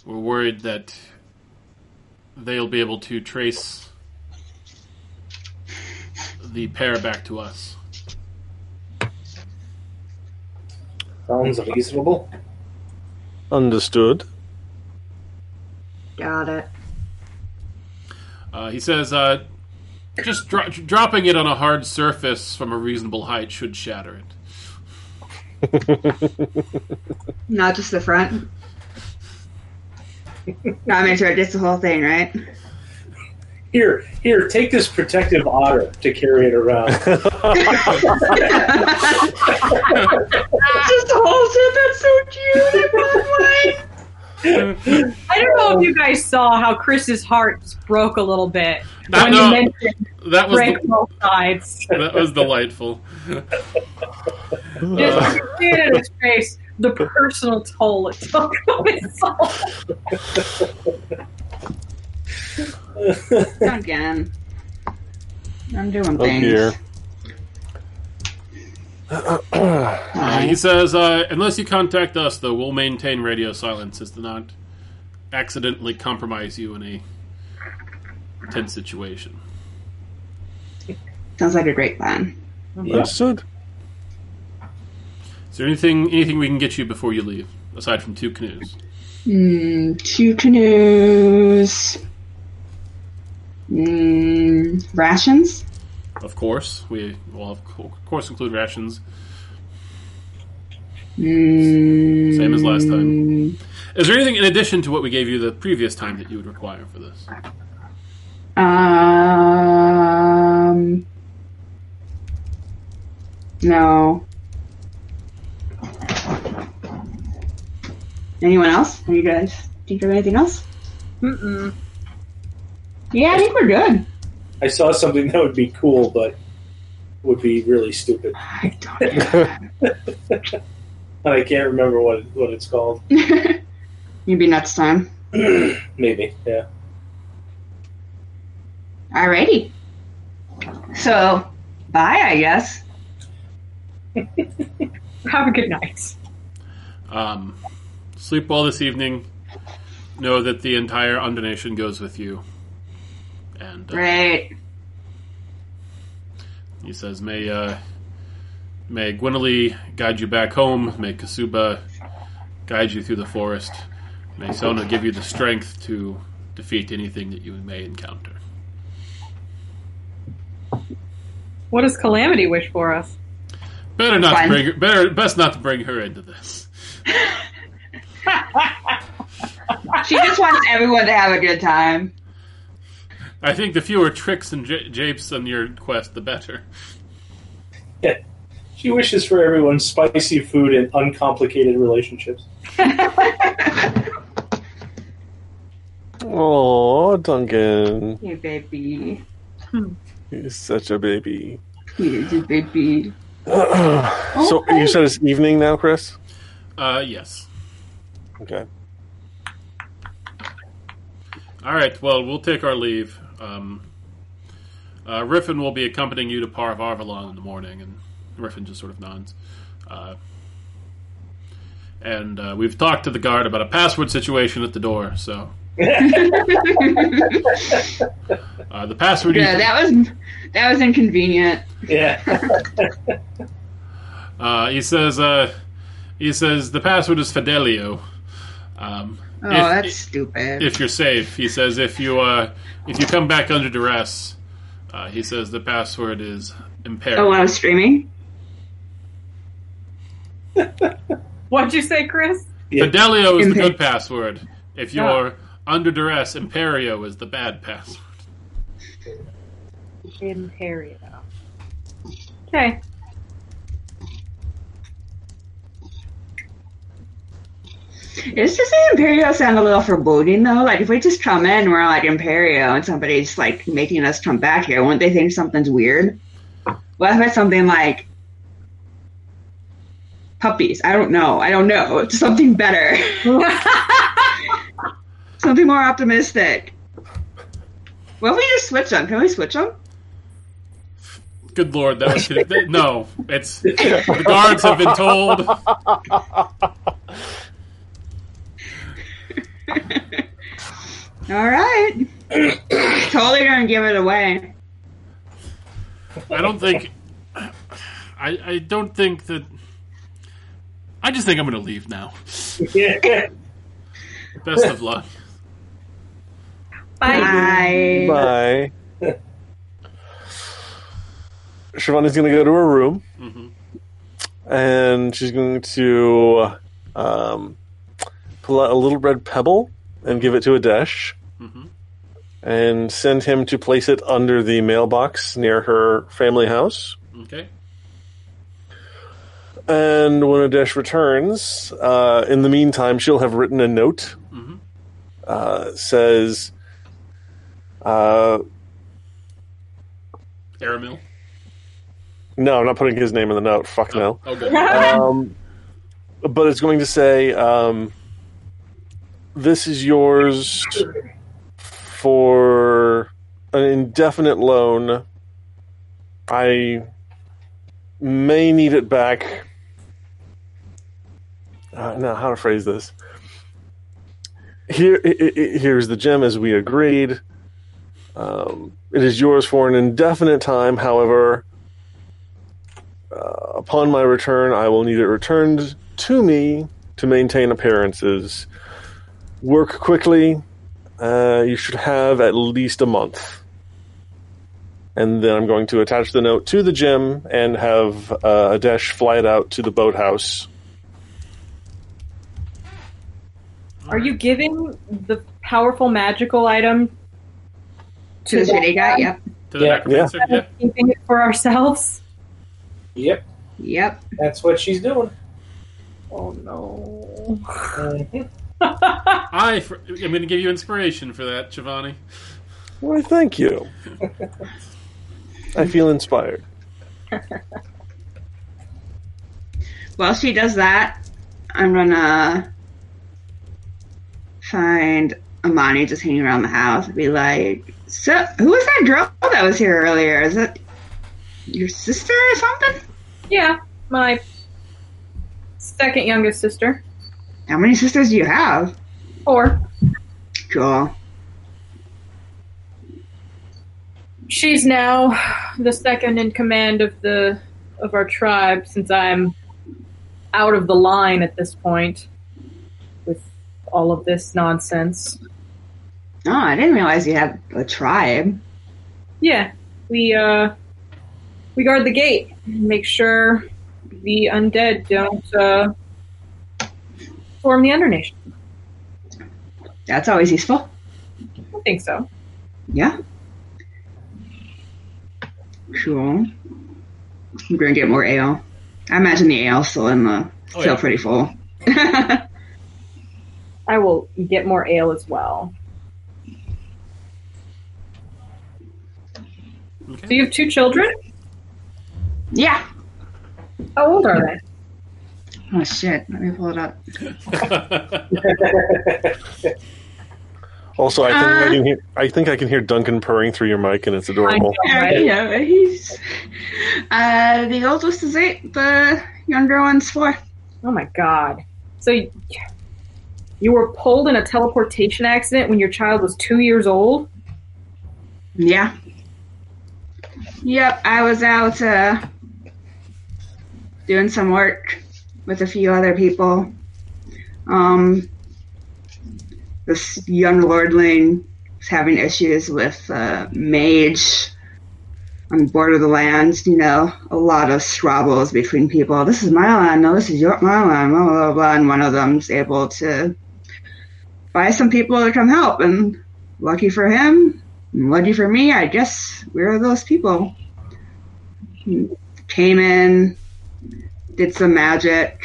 We're worried that they'll be able to trace the pair back to us. Sounds reasonable. Understood. Got it. Uh, he says, uh, just dro- dropping it on a hard surface from a reasonable height should shatter it. Not just the front. Gotta make sure it gets the whole thing, right? Here, here, take this protective otter to carry it around. just holds it. That's so cute. I want one. I don't know if you guys saw how Chris's heart just broke a little bit No, when no. you mentioned That was break the, both sides. that was delightful. Just you see it in his face, the personal toll it took on his soul. Again. I'm doing Oh things. dear. Uh, he says, uh, unless you contact us, though, we'll maintain radio silence as to not accidentally compromise you in a tense situation. Sounds like a great plan. Understood. Is there anything anything we can get you before you leave, aside from two canoes? Hmm, two canoes. Mm, rations? Of course, we will of course include rations. Mm, Same as last time. Is there anything in addition to what we gave you the previous time that you would require for this? Um. No. Anyone else? Are you guys think of anything else? Mm-mm. Yeah, I think we're good. I saw something that would be cool, but would be really stupid. I don't. And I can't remember what what it's called. Maybe next time. Maybe, yeah. Alrighty. So, bye, I guess. Have a good night. Um, sleep well this evening. Know that the entire Undernation goes with you. And uh, Great. he says, "May uh, may Gwynely guide you back home. May Kasuba guide you through the forest. May Sona give you the strength to defeat anything that you may encounter." What does Calamity wish for us? Better not to bring her, better best not to bring her into this. She just wants everyone to have a good time. I think the fewer tricks and j- japes on your quest, the better. yeah. She wishes for everyone spicy food and uncomplicated relationships. Oh, Duncan. Hey, baby. He's such a baby. Here's a baby. so you said it's evening now, Chris? Uh, yes. Okay. All right. Well, we'll take our leave. Um, uh, Riffin will be accompanying you to Par of Arvalon in the morning, and Riffin just sort of nods. Uh, and uh, we've talked to the guard about a password situation at the door. So uh, the password. you- Yeah, that was that was inconvenient. Yeah. uh, he says. Uh, he says the password is Fidelio. Um, Oh, if- that's stupid. if you're safe. He says if you uh, if you come back under duress, uh, he says the password is Imperio. oh, I was streaming. What'd you say, Chris? Yeah. Fidelio is the good password. If you're under duress, Imperio is the bad password. Imperio. Okay. Is this Imperio sound a little foreboding though? Like if we just come in, we're like Imperio, and somebody's like making us come back here, wouldn't they think something's weird? What if it's something like puppies? I don't know. I don't know. It's something better. something more optimistic. What if we just switch them? Can we switch them? Good lord, that was no. It's the guards have been told. All right. totally gonna give it away. I don't think. I I don't think that. I just think I'm going to leave now. yeah. Best of luck. Bye. Bye. Bye. Shivani's going to go to her room, hmm and she's going to um, pull out a little red pebble and give it to Adesh, hmm and send him to place it under the mailbox near her family house. Okay. And when Adesh returns, uh, in the meantime, she'll have written a note. Mhm. Uh, says, uh, Aramil. no, I'm not putting his name in the note. Fuck no. Oh, good. um, but it's going to say, um, "This is yours for an indefinite loan. I may need it back." Uh, now, how to phrase this? Here, i i here's the gem as we agreed. Um, it is yours for an indefinite time. However, uh, upon my return, I will need it returned to me to maintain appearances. Work quickly. Uh, you should have at least a month. And then I'm going to attach the note to the gym and have uh, Adesh fly it out to the boathouse. Are you giving the powerful magical item To the that shitty guy. guy? Yep. To the Yeah. necromancer? and Yeah. keeping it for ourselves? Yep, Yep. that's what she's doing. Oh no. I, for, I'm going to give you inspiration for that, Giovanni. Why, thank you. I feel inspired. While she does that, I'm gonna find Amani just hanging around the house and be like, "So, who was that girl that was here earlier? Is it your sister or something? Yeah, my second youngest sister. How many sisters do you have? Four. Cool. She's now the second in command of the of our tribe since I'm out of the line at this point with all of this nonsense. Oh, I didn't realize you had a tribe. Yeah, we uh we guard the gate, make sure the undead don't uh form the undernation. That's always useful. I think so. Yeah. Cool. I'm gonna get more ale. I imagine the ale's still in the Oh, still yeah. pretty full. I will get more ale as well. Okay. So you have two children? yeah. How old are they? Oh shit. Let me pull it up. Also, I think I Uh. can hear. I think I can hear Duncan purring through your mic, and it's adorable. I know, Yeah, yeah, he's uh the oldest is eight, the younger one's four. Oh my god. So you, you were pulled in a teleportation accident when your child was two years old? Yeah. Yep, I was out uh doing some work with a few other people. Um this young lordling is having issues with uh, mage on board of the land, you know, a lot of squabbles between people. This is my land, no, this is your my land, blah blah blah and one of them's able to buy some people to come help and lucky for him, lucky for me, I guess we're those people. Came in, did some magic.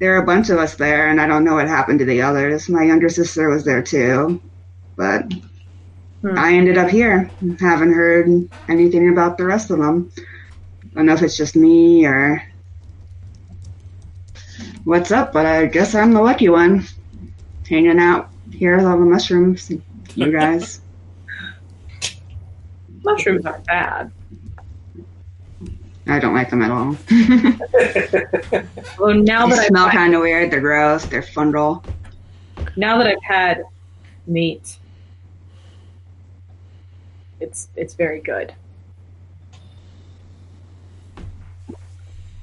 There are a bunch of us there, and I don't know what happened to the others. My younger sister was there too, but Hmm. I ended up here. Haven't heard anything about the rest of them. don't know if it's just me or what's up, but I guess I'm the lucky one. Hanging out here with all the mushrooms. You guys. Mushrooms aren't bad. I don't like them at all. Well, now they that smell I've kind of weird. They're gross. They're fungal. now that I've had meat, it's it's very good.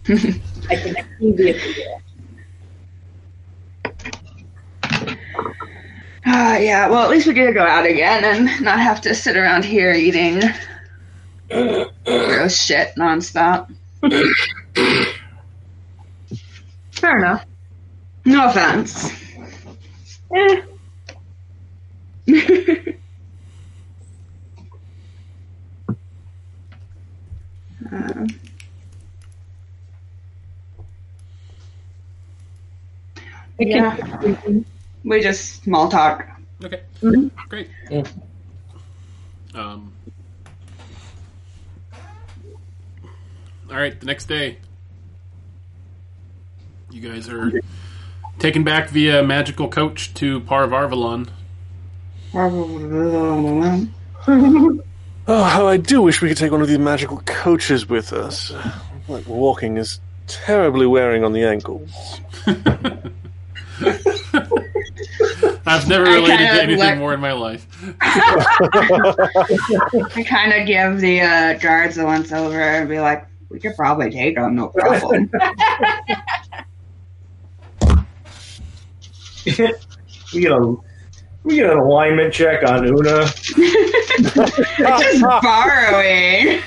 I can immediately do it. Uh, yeah, well, at least we get to go out again and not have to sit around here eating gross shit nonstop. Fair enough. No offense. Eh, Uh, Yeah. we just small talk. Okay. Mhm. Great. Mm. Um, all right, the next day, you guys are taken back via magical coach to Parvarvalon. Oh, how I do wish we could take one of these magical coaches with us. Like walking is terribly wearing on the ankles. I've never I related kinda to anything like- more in my life. I kind of give the uh, guards a once over and be like, We could probably take them, no problem. we get a we get an alignment check on Una. Just borrowing.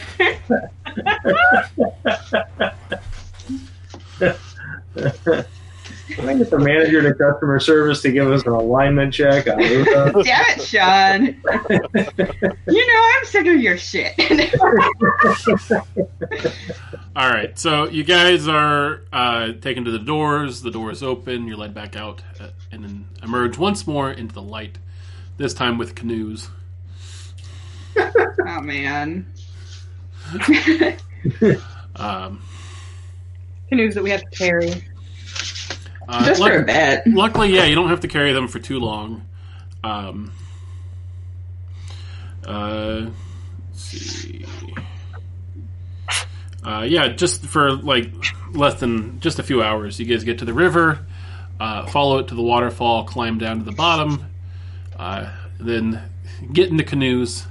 Can I get the manager to customer service to give us an alignment check on Damn it, Sean. you know I'm sick of your shit. All right, so you guys are uh, taken to the doors. The doors open. You're led back out uh, and then emerge once more into the light. This time with canoes. oh man. Um, Canoes that we have to carry. Uh, Just luck- for a bit. luckily, yeah, you don't have to carry them for too long. Um, uh, let's see. Uh, yeah, just for like less than just a few hours, you guys get to the river, uh, follow it to the waterfall, climb down to the bottom, uh, then get into canoes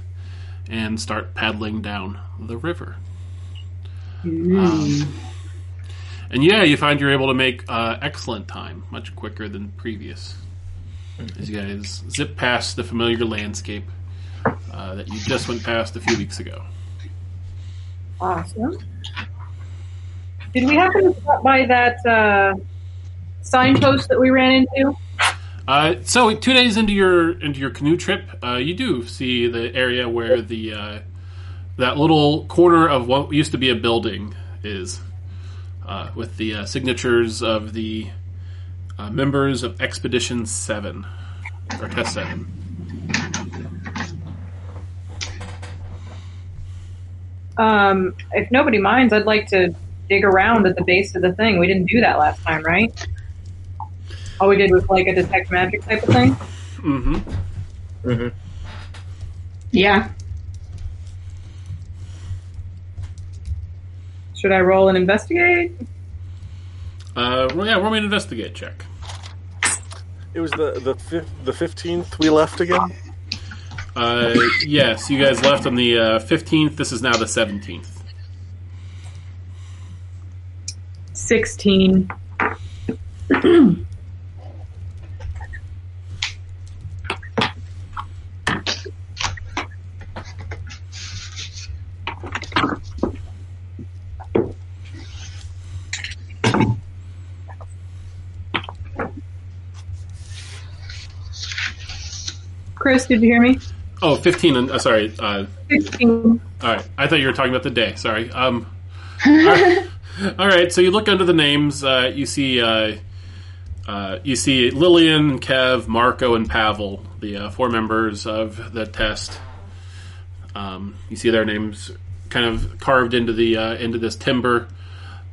and start paddling down the river. Um, and yeah, you find you're able to make uh, excellent time, much quicker than previous. As you guys zip past the familiar landscape uh, that you just went past a few weeks ago. Awesome. Did we happen to stop by that uh, signpost that we ran into? Uh, so two days into your into your canoe trip, uh, you do see the area where the uh, that little corner of what used to be a building is, uh, with the uh, signatures of the uh, members of Expedition Seven or Test Seven. Um, if nobody minds, I'd like to dig around at the base of the thing. We didn't do that last time, right? All we did was like a detect magic type of thing. Mm-hmm. Yeah. Should I roll and investigate? Uh, well, yeah, roll me an investigate check. It was the the fif- the fifteenth we left again. Uh, yes, you guys left on the uh, fifteenth. This is now the seventeenth. Sixteen. Chris, did you hear me? Oh, 15. and- Uh, sorry. Uh, 16. all right. I thought you were talking about the day. Sorry. Um, all right. All right, So you look under the names. Uh, you see. Uh, uh, you see Lillian, Kev, Marco, and Pavel, the uh, four members of the test. Um, you see their names kind of carved into the uh, into this timber,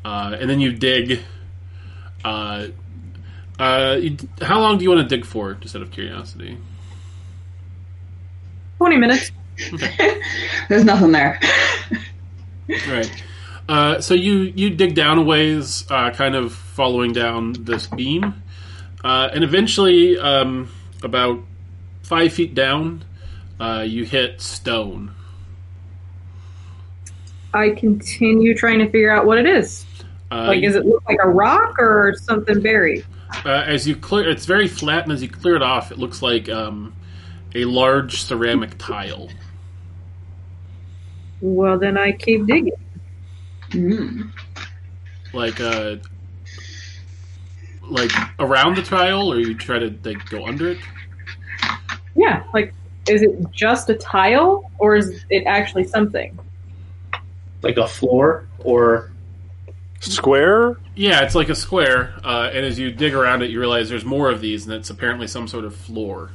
uh, and then you dig. Uh, uh, you, how long do you want to dig for? Just out of curiosity. 20 minutes. There's nothing there. Right. Uh, so you you dig down a ways, uh, kind of following down this beam, uh, and eventually, um, about five feet down, uh, you hit stone. I continue trying to figure out what it is. Uh, Like, does it look like a rock or something buried? uh, as you clear, it's very flat, and as you clear it off, it looks like um, a large ceramic tile. Well, then I keep digging. Mm. Like uh, like around the tile, or you try to like go under it. Yeah, like, is it just a tile or is it actually something? Like a floor or Square. Yeah, it's like a square, uh, and as you dig around it, you realize there's more of these, and it's apparently some sort of floor.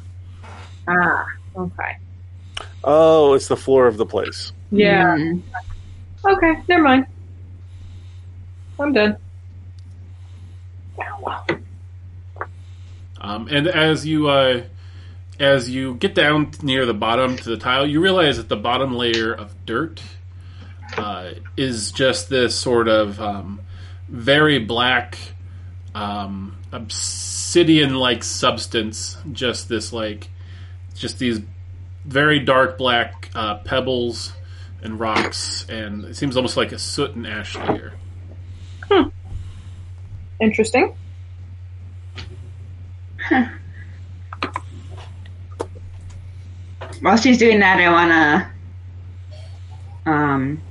Ah, okay. Oh, it's the floor of the place. Yeah. Mm. Okay, never mind. I'm done. Um, and as you uh, as you get down near the bottom to the tile, you realize that the bottom layer of dirt uh, is just this sort of um, very black um, obsidian-like substance. Just this like just these very dark black uh, pebbles and rocks, and it seems almost like a soot and ash layer. Interesting. While she's doing that, I wanna um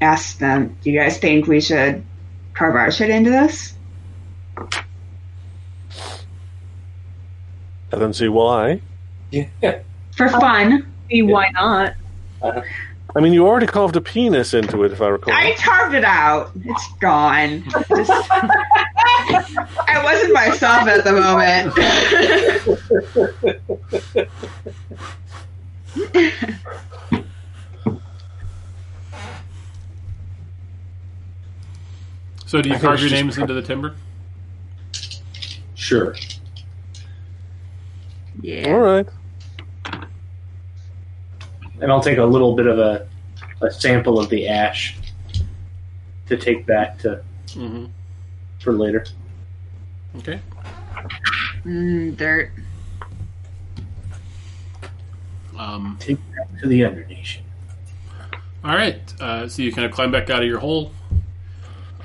ask them. Do you guys think we should carve our shit into this? I don't see why. Yeah. For uh, fun. See, why not? Uh-huh. I mean, you already carved a penis into it, if I recall. I carved it out. It's gone. Just, I wasn't myself at the moment. So, do you I carve your names pro- into the timber? Sure. Yeah. All right. And I'll take a little bit of a, a sample of the ash to take back to Mm-hmm. for later. Okay. Mm, dirt. Um, Take back to the Undernation. all right. Uh, so you kind of climb back out of your hole,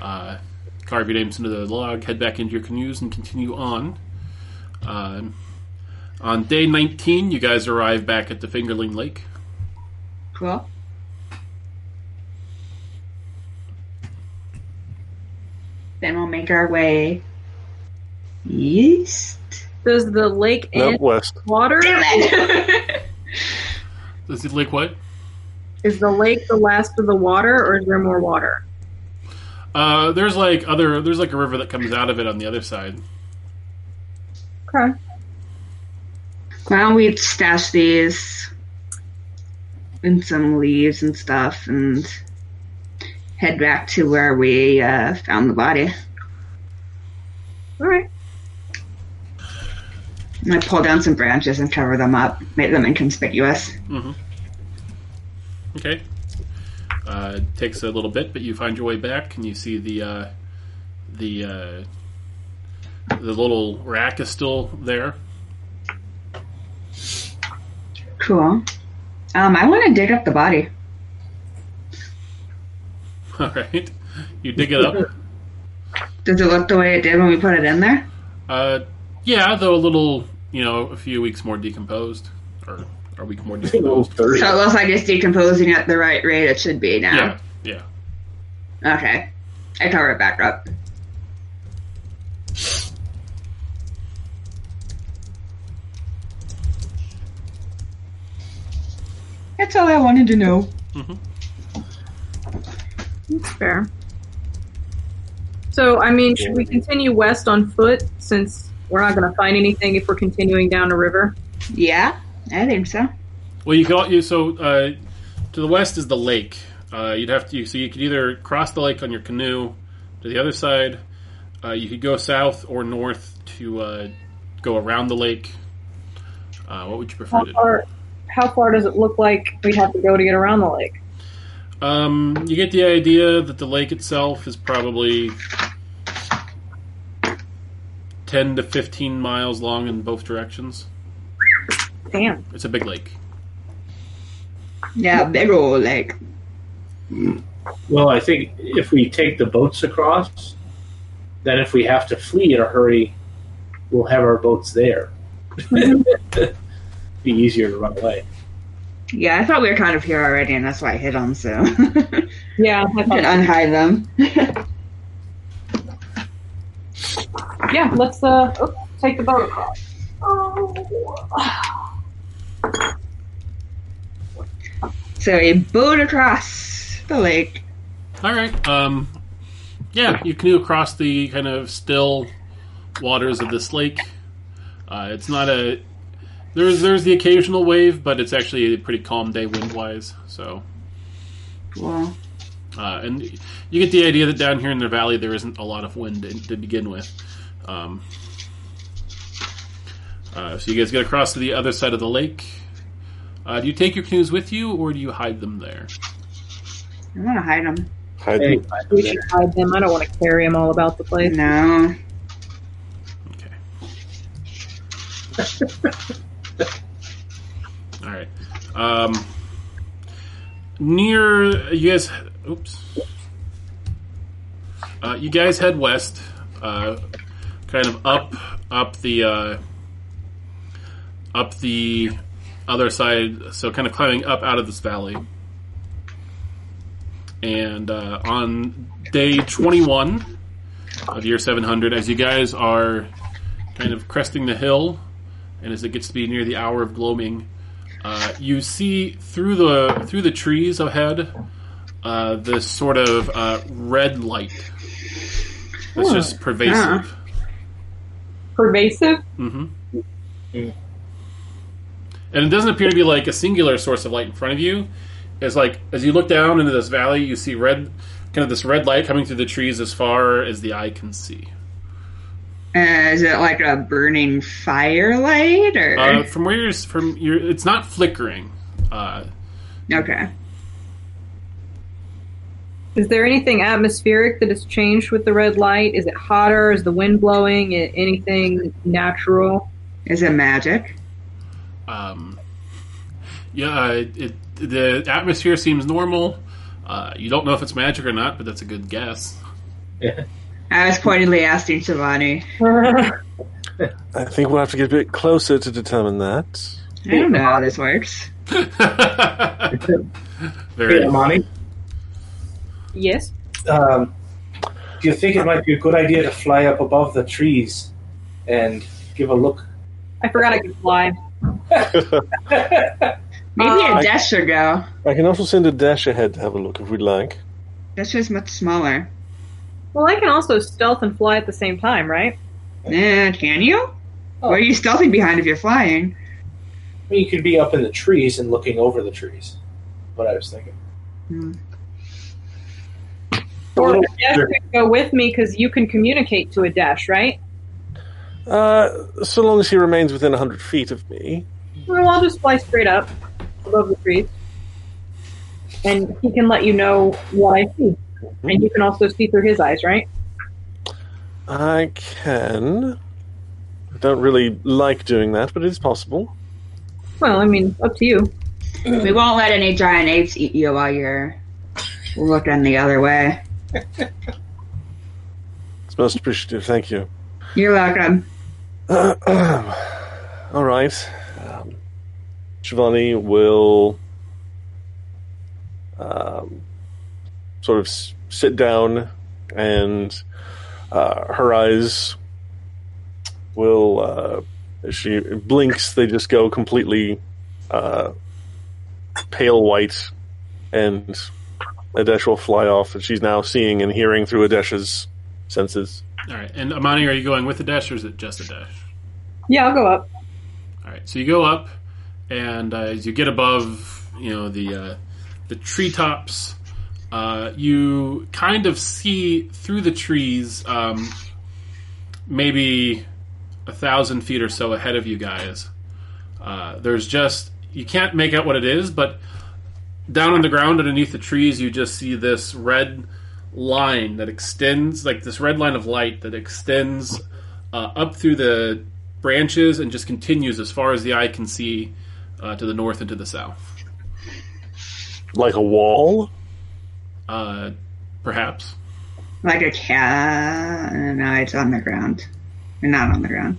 uh, carve your names into the log, head back into your canoes, and continue on. Um on day 19, you guys arrive back at the Fingerling Lake. Cool. Then we'll make our way east. Does the lake Nope, end west. water? Damn it! Is the lake what? Is the lake the last of the water, or is there more water? Uh, there's like other. There's like a river that comes out of it on the other side. Okay. Why we stash these in some leaves and stuff and head back to where we uh, found the body? All right. And I'm pull down some branches and cover them up, make them inconspicuous. Mm-hmm. Okay. Uh, it takes a little bit, but you find your way back, and you see the uh, the uh, the little rack is still there. Cool. Um, I want to dig up the body. All right. You dig it up. Does it look the way it did when we put it in there? Uh, yeah, though a little, you know, a few weeks more decomposed, or a week more decomposed. So it looks like it's decomposing at the right rate it should be now. Yeah, yeah. Okay. I cover it back up. That's all I wanted to know. That's fair. So, I mean, should we continue west on foot since we're not going to find anything if we're continuing down a river? Yeah, I think so. Well, you got You so uh, to the west is the lake. Uh, you'd have to. So you could either cross the lake on your canoe to the other side. Uh, you could go south or north to uh, go around the lake. Uh, what would you prefer How to do? far, how far does it look like we have to go to get around the lake? Um, you get the idea that the lake itself is probably ten to fifteen miles long in both directions. Damn. It's a big lake. Yeah, big old lake. Well, I think if we take the boats across, then if we have to flee in a hurry, we'll have our boats there. Be easier to run away. Yeah, I thought we were kind of here already, and that's why I hit them, so. Yeah, I Can unhide them. yeah. Let's uh oops, take the boat across. Oh. so we boat across the lake. All right. Um, yeah, you canoe across the kind of still waters of this lake. Uh, it's not a there's there's the occasional wave, but it's actually a pretty calm day wind wise. So, Cool. uh, and you get the idea that down here in the valley there isn't a lot of wind to, to begin with. Um, uh, so you guys get across to the other side of the lake. Uh, do you take your canoes with you, or do you hide them there? I want to hide them. Hide them. We should hide them. I don't want to carry them all about the place. No. Okay. Um, near you guys. Oops. Uh, you guys head west, uh, kind of up up the uh, up the other side. So kind of climbing up out of this valley. And uh, on day twenty one of year seven hundred, as you guys are kind of cresting the hill, and as it gets to be near the hour of gloaming, uh, you see through the through the trees ahead uh, this sort of uh, red light. It's just pervasive. Pervasive? hmm Mm. And it doesn't appear to be like a singular source of light in front of you. It's like as you look down into this valley, you see red, kind of this red light coming through the trees as far as the eye can see. Uh, is it like a burning firelight or? Uh, from where you're, from you're, it's not flickering. Uh, okay. Is there anything atmospheric that has changed with the red light? Is it hotter? Is the wind blowing? Anything natural? Is it magic? Um, yeah, uh, it, it, the atmosphere seems normal. Uh, you don't know if it's magic or not, but that's a good guess. I was pointedly asking Shivani. I think we'll have to get a bit closer to determine that. I don't know how this works. Very. Hey, Amani, yes. um, do you think it might be a good idea to fly up above the trees and give a look? I forgot I could fly. Maybe Uh, Adesh should go. I can also send Adesh ahead to have a look if we'd like. Desh is much smaller. Well, I can also stealth and fly at the same time, right? Eh, can you? Oh. What are you stealthing behind if you're flying? I mean, you could be up in the trees and looking over the trees. What I was thinking. Hmm. Or little- Adesh could go with me because you can communicate to Adesh, right? Uh, so long as he remains within 100 feet of me. Well, I'll just fly straight up above the trees. And he can let you know what I see. And you can also see through his eyes, right? I can. I don't really like doing that, but it is possible. Well, I mean, up to you. We won't let any giant apes eat you while you're looking the other way. It's most appreciative. Thank you. You're welcome. All right. Um, Shivani will um, sort of s- sit down, and uh, her eyes will, uh, as she blinks, they just go completely uh, pale white, and Adesh will fly off, and she's now seeing and hearing through Adesh's senses. All right. And Amani, are you going with Adesh or is it just Adesh? Yeah, I'll go up. All right. So you go up, and uh, as you get above, you know the uh, the treetops, uh, you kind of see through the trees, um, maybe a thousand feet or so ahead of you guys. Uh, there's just you can't make out what it is, but down on the ground underneath the trees, you just see this red line that extends, like this red line of light that extends uh, up through the branches and just continues as far as the eye can see uh, to the north and to the south. Like a wall? Uh, perhaps. Like a cat. No, it's on the ground. You're not on the ground.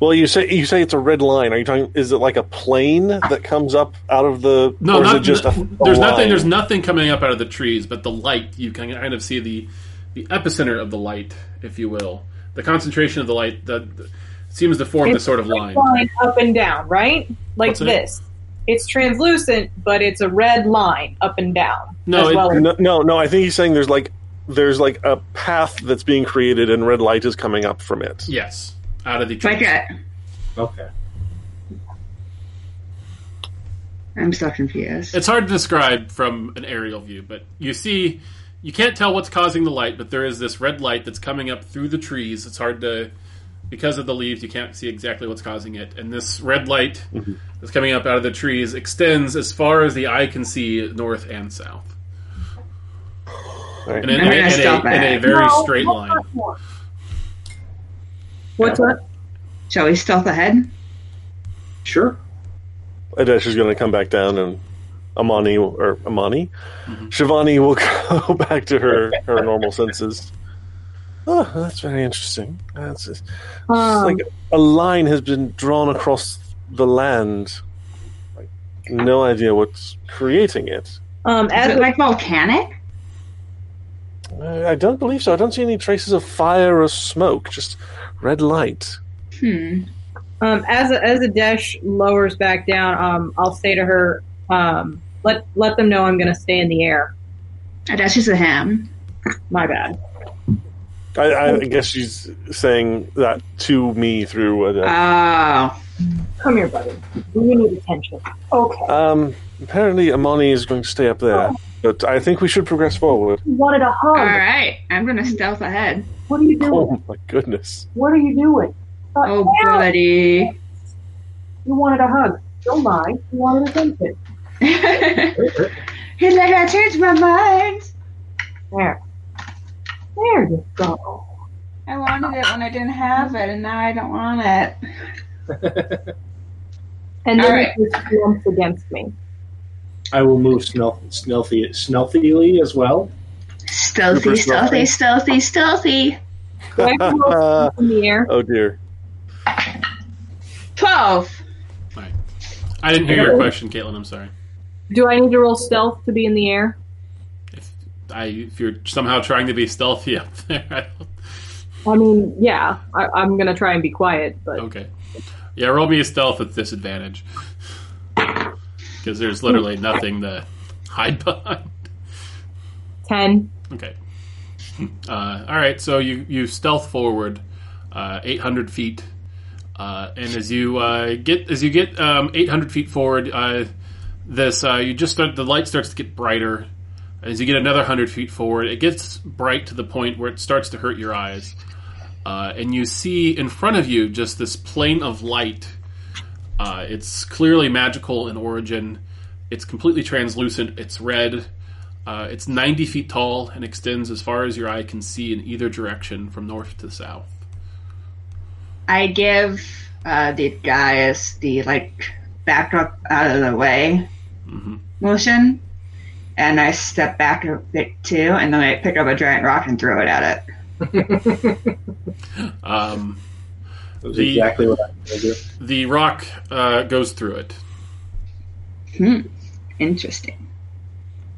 Well, you say you say it's a red line. Are you talking? Is it like a plane that comes up out of the? No, or is not, it just a, a there's line? nothing. There's nothing coming up out of the trees, but the light you can kind of see the the epicenter of the light, if you will, the concentration of the light that that seems to form this sort of line. Line up and down, right? Like What's that? this. It's translucent, but it's a red line up and down. No, as it- as- No, no, no. I think he's saying there's like there's like a path that's being created, and red light is coming up from it. Yes, out of the It's trees. like a. Okay. I'm so confused. It's hard to describe from an aerial view, but you see, you can't tell what's causing the light, but there is this red light that's coming up through the trees. It's hard to, because of the leaves, you can't see exactly what's causing it. And this red light that's coming up out of the trees extends as far as the eye can see, north and south, Right. in a, I'm gonna in a- in a very No, straight line. no. What's that? Shall we stealth ahead? Sure. Adesh is going to come back down and Amani or Amani, mm-hmm. Shivani will go back to her her normal senses. Oh, that's very interesting. That's it's Um, like a line has been drawn across the land. Like, no idea what's creating it. um, Is as it like volcanic? I I don't believe so. I don't see any traces of fire or smoke. Just red light. Hmm. Um, as as Adesh lowers back down, um, I'll say to her, um, "Let let them know I'm going to stay in the air." Oh, That's just a ham. My bad. I, I guess she's saying that to me through a. Oh. Come here, buddy. You need attention. Okay. Um, apparently, Amani is going to stay up there, but I think we should progress forward. You wanted a hug. All right. I'm gonna stealth ahead. What are you doing? Oh my goodness! What are you doing? Uh, Oh, Sarah, buddy. You wanted a hug. Don't lie. You wanted attention. he let her change my mind. There. There you go. I wanted it when I didn't have it, and now I don't want it. And All then right. it just slumps against me. I will move stealth, stealthy, stealthily as well. Stealthy, Super stealthy, stealthy, stealthy. Do I have to roll in the air? Oh dear. Twelve. Right. I didn't hear your question, Caitlin. I'm sorry. Do I need to roll stealth to be in the air? If I if you're somehow trying to be stealthy up there, I don't, I mean, yeah. I, I'm going to try and be quiet, but okay. Yeah, roll me a stealth with disadvantage because there's literally nothing to hide behind. 10. Okay. Uh, all right. So you you stealth forward, uh, 800 feet, uh, and as you uh, get as you get um, 800 feet forward, uh, this uh, you just start the light starts to get brighter. As you get another 100 feet forward, it gets bright to the point where it starts to hurt your eyes, uh, and you see in front of you just this plane of light. Uh, it's clearly magical in origin. It's completely translucent. It's red. Uh, it's 90 feet tall and extends as far as your eye can see in either direction from north to south. I give uh, the guys the like back up out of the way hmm motion, and I step back a bit too, and then I pick up a giant rock and throw it at it. Um, The- exactly what I'm going to do. the rock uh, goes through it, Hmm. Interesting.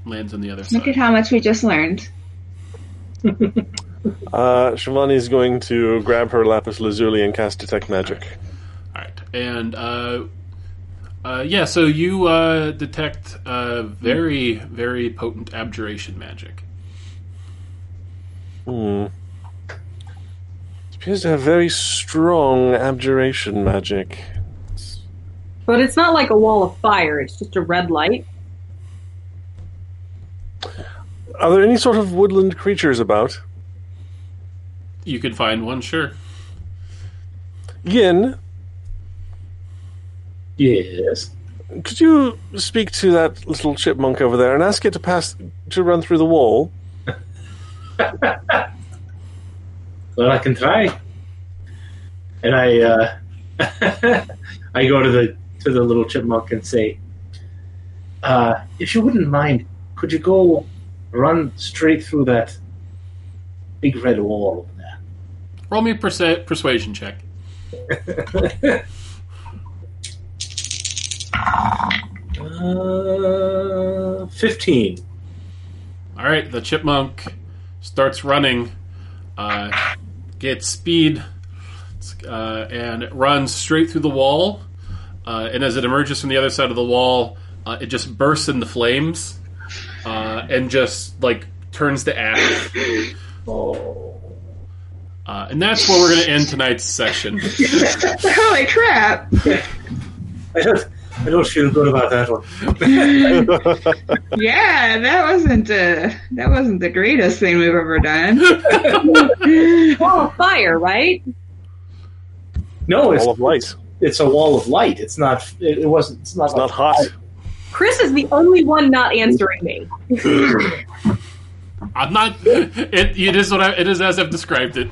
lands on the other side. Look at how much we just learned. Uh, Shivani is going to grab her lapis lazuli and cast detect magic. All right, and uh, uh, yeah, so you uh, detect uh, very, very potent abjuration magic. Hmm. It appears to have very strong abjuration magic. But it's not like a wall of fire, it's just a red light. Are there any sort of woodland creatures about? You could find one, sure. Yin, Yes. could you speak to that little chipmunk over there and ask it to pass to run through the wall? Well, I can try. And I, uh, I go to the to the little chipmunk and say, uh, "If you wouldn't mind, could you go run straight through that big red wall over there?" Roll me a persa- persuasion check. there?" uh, Fifteen. All right, the chipmunk starts running, uh, gets speed, uh, and it runs straight through the wall. Uh, and as it emerges from the other side of the wall, uh, it just bursts into flames uh, and just like turns to ash. Oh. Uh, and that's where we're going to end tonight's session. Holy crap! I don't, I don't feel good about that one. Yeah, that wasn't uh, that wasn't the greatest thing we've ever done. Wall of fire, right? No, it's Wall of light. it's a wall of light. It's not. It, it wasn't. It's not. It's not hot. Chris is the only one not answering me. I'm not. It, it is what I, it is as I've described it.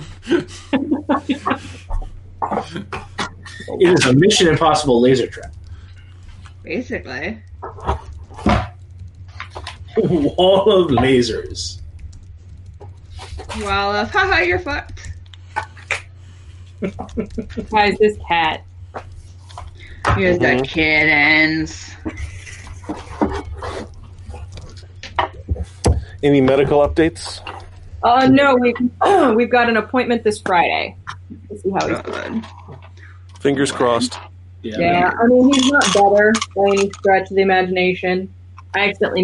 It is a Mission Impossible laser trap. Basically, Wall of lasers. Well, uh, haha, you're fucked. Guys, this cat. Here's Mhm. the kittens. Any medical updates? Uh, no, we've we've got an appointment this Friday. Let's see how he's doing. Fingers crossed. Yeah, I mean he's not better by any stretch of the imagination. I accidentally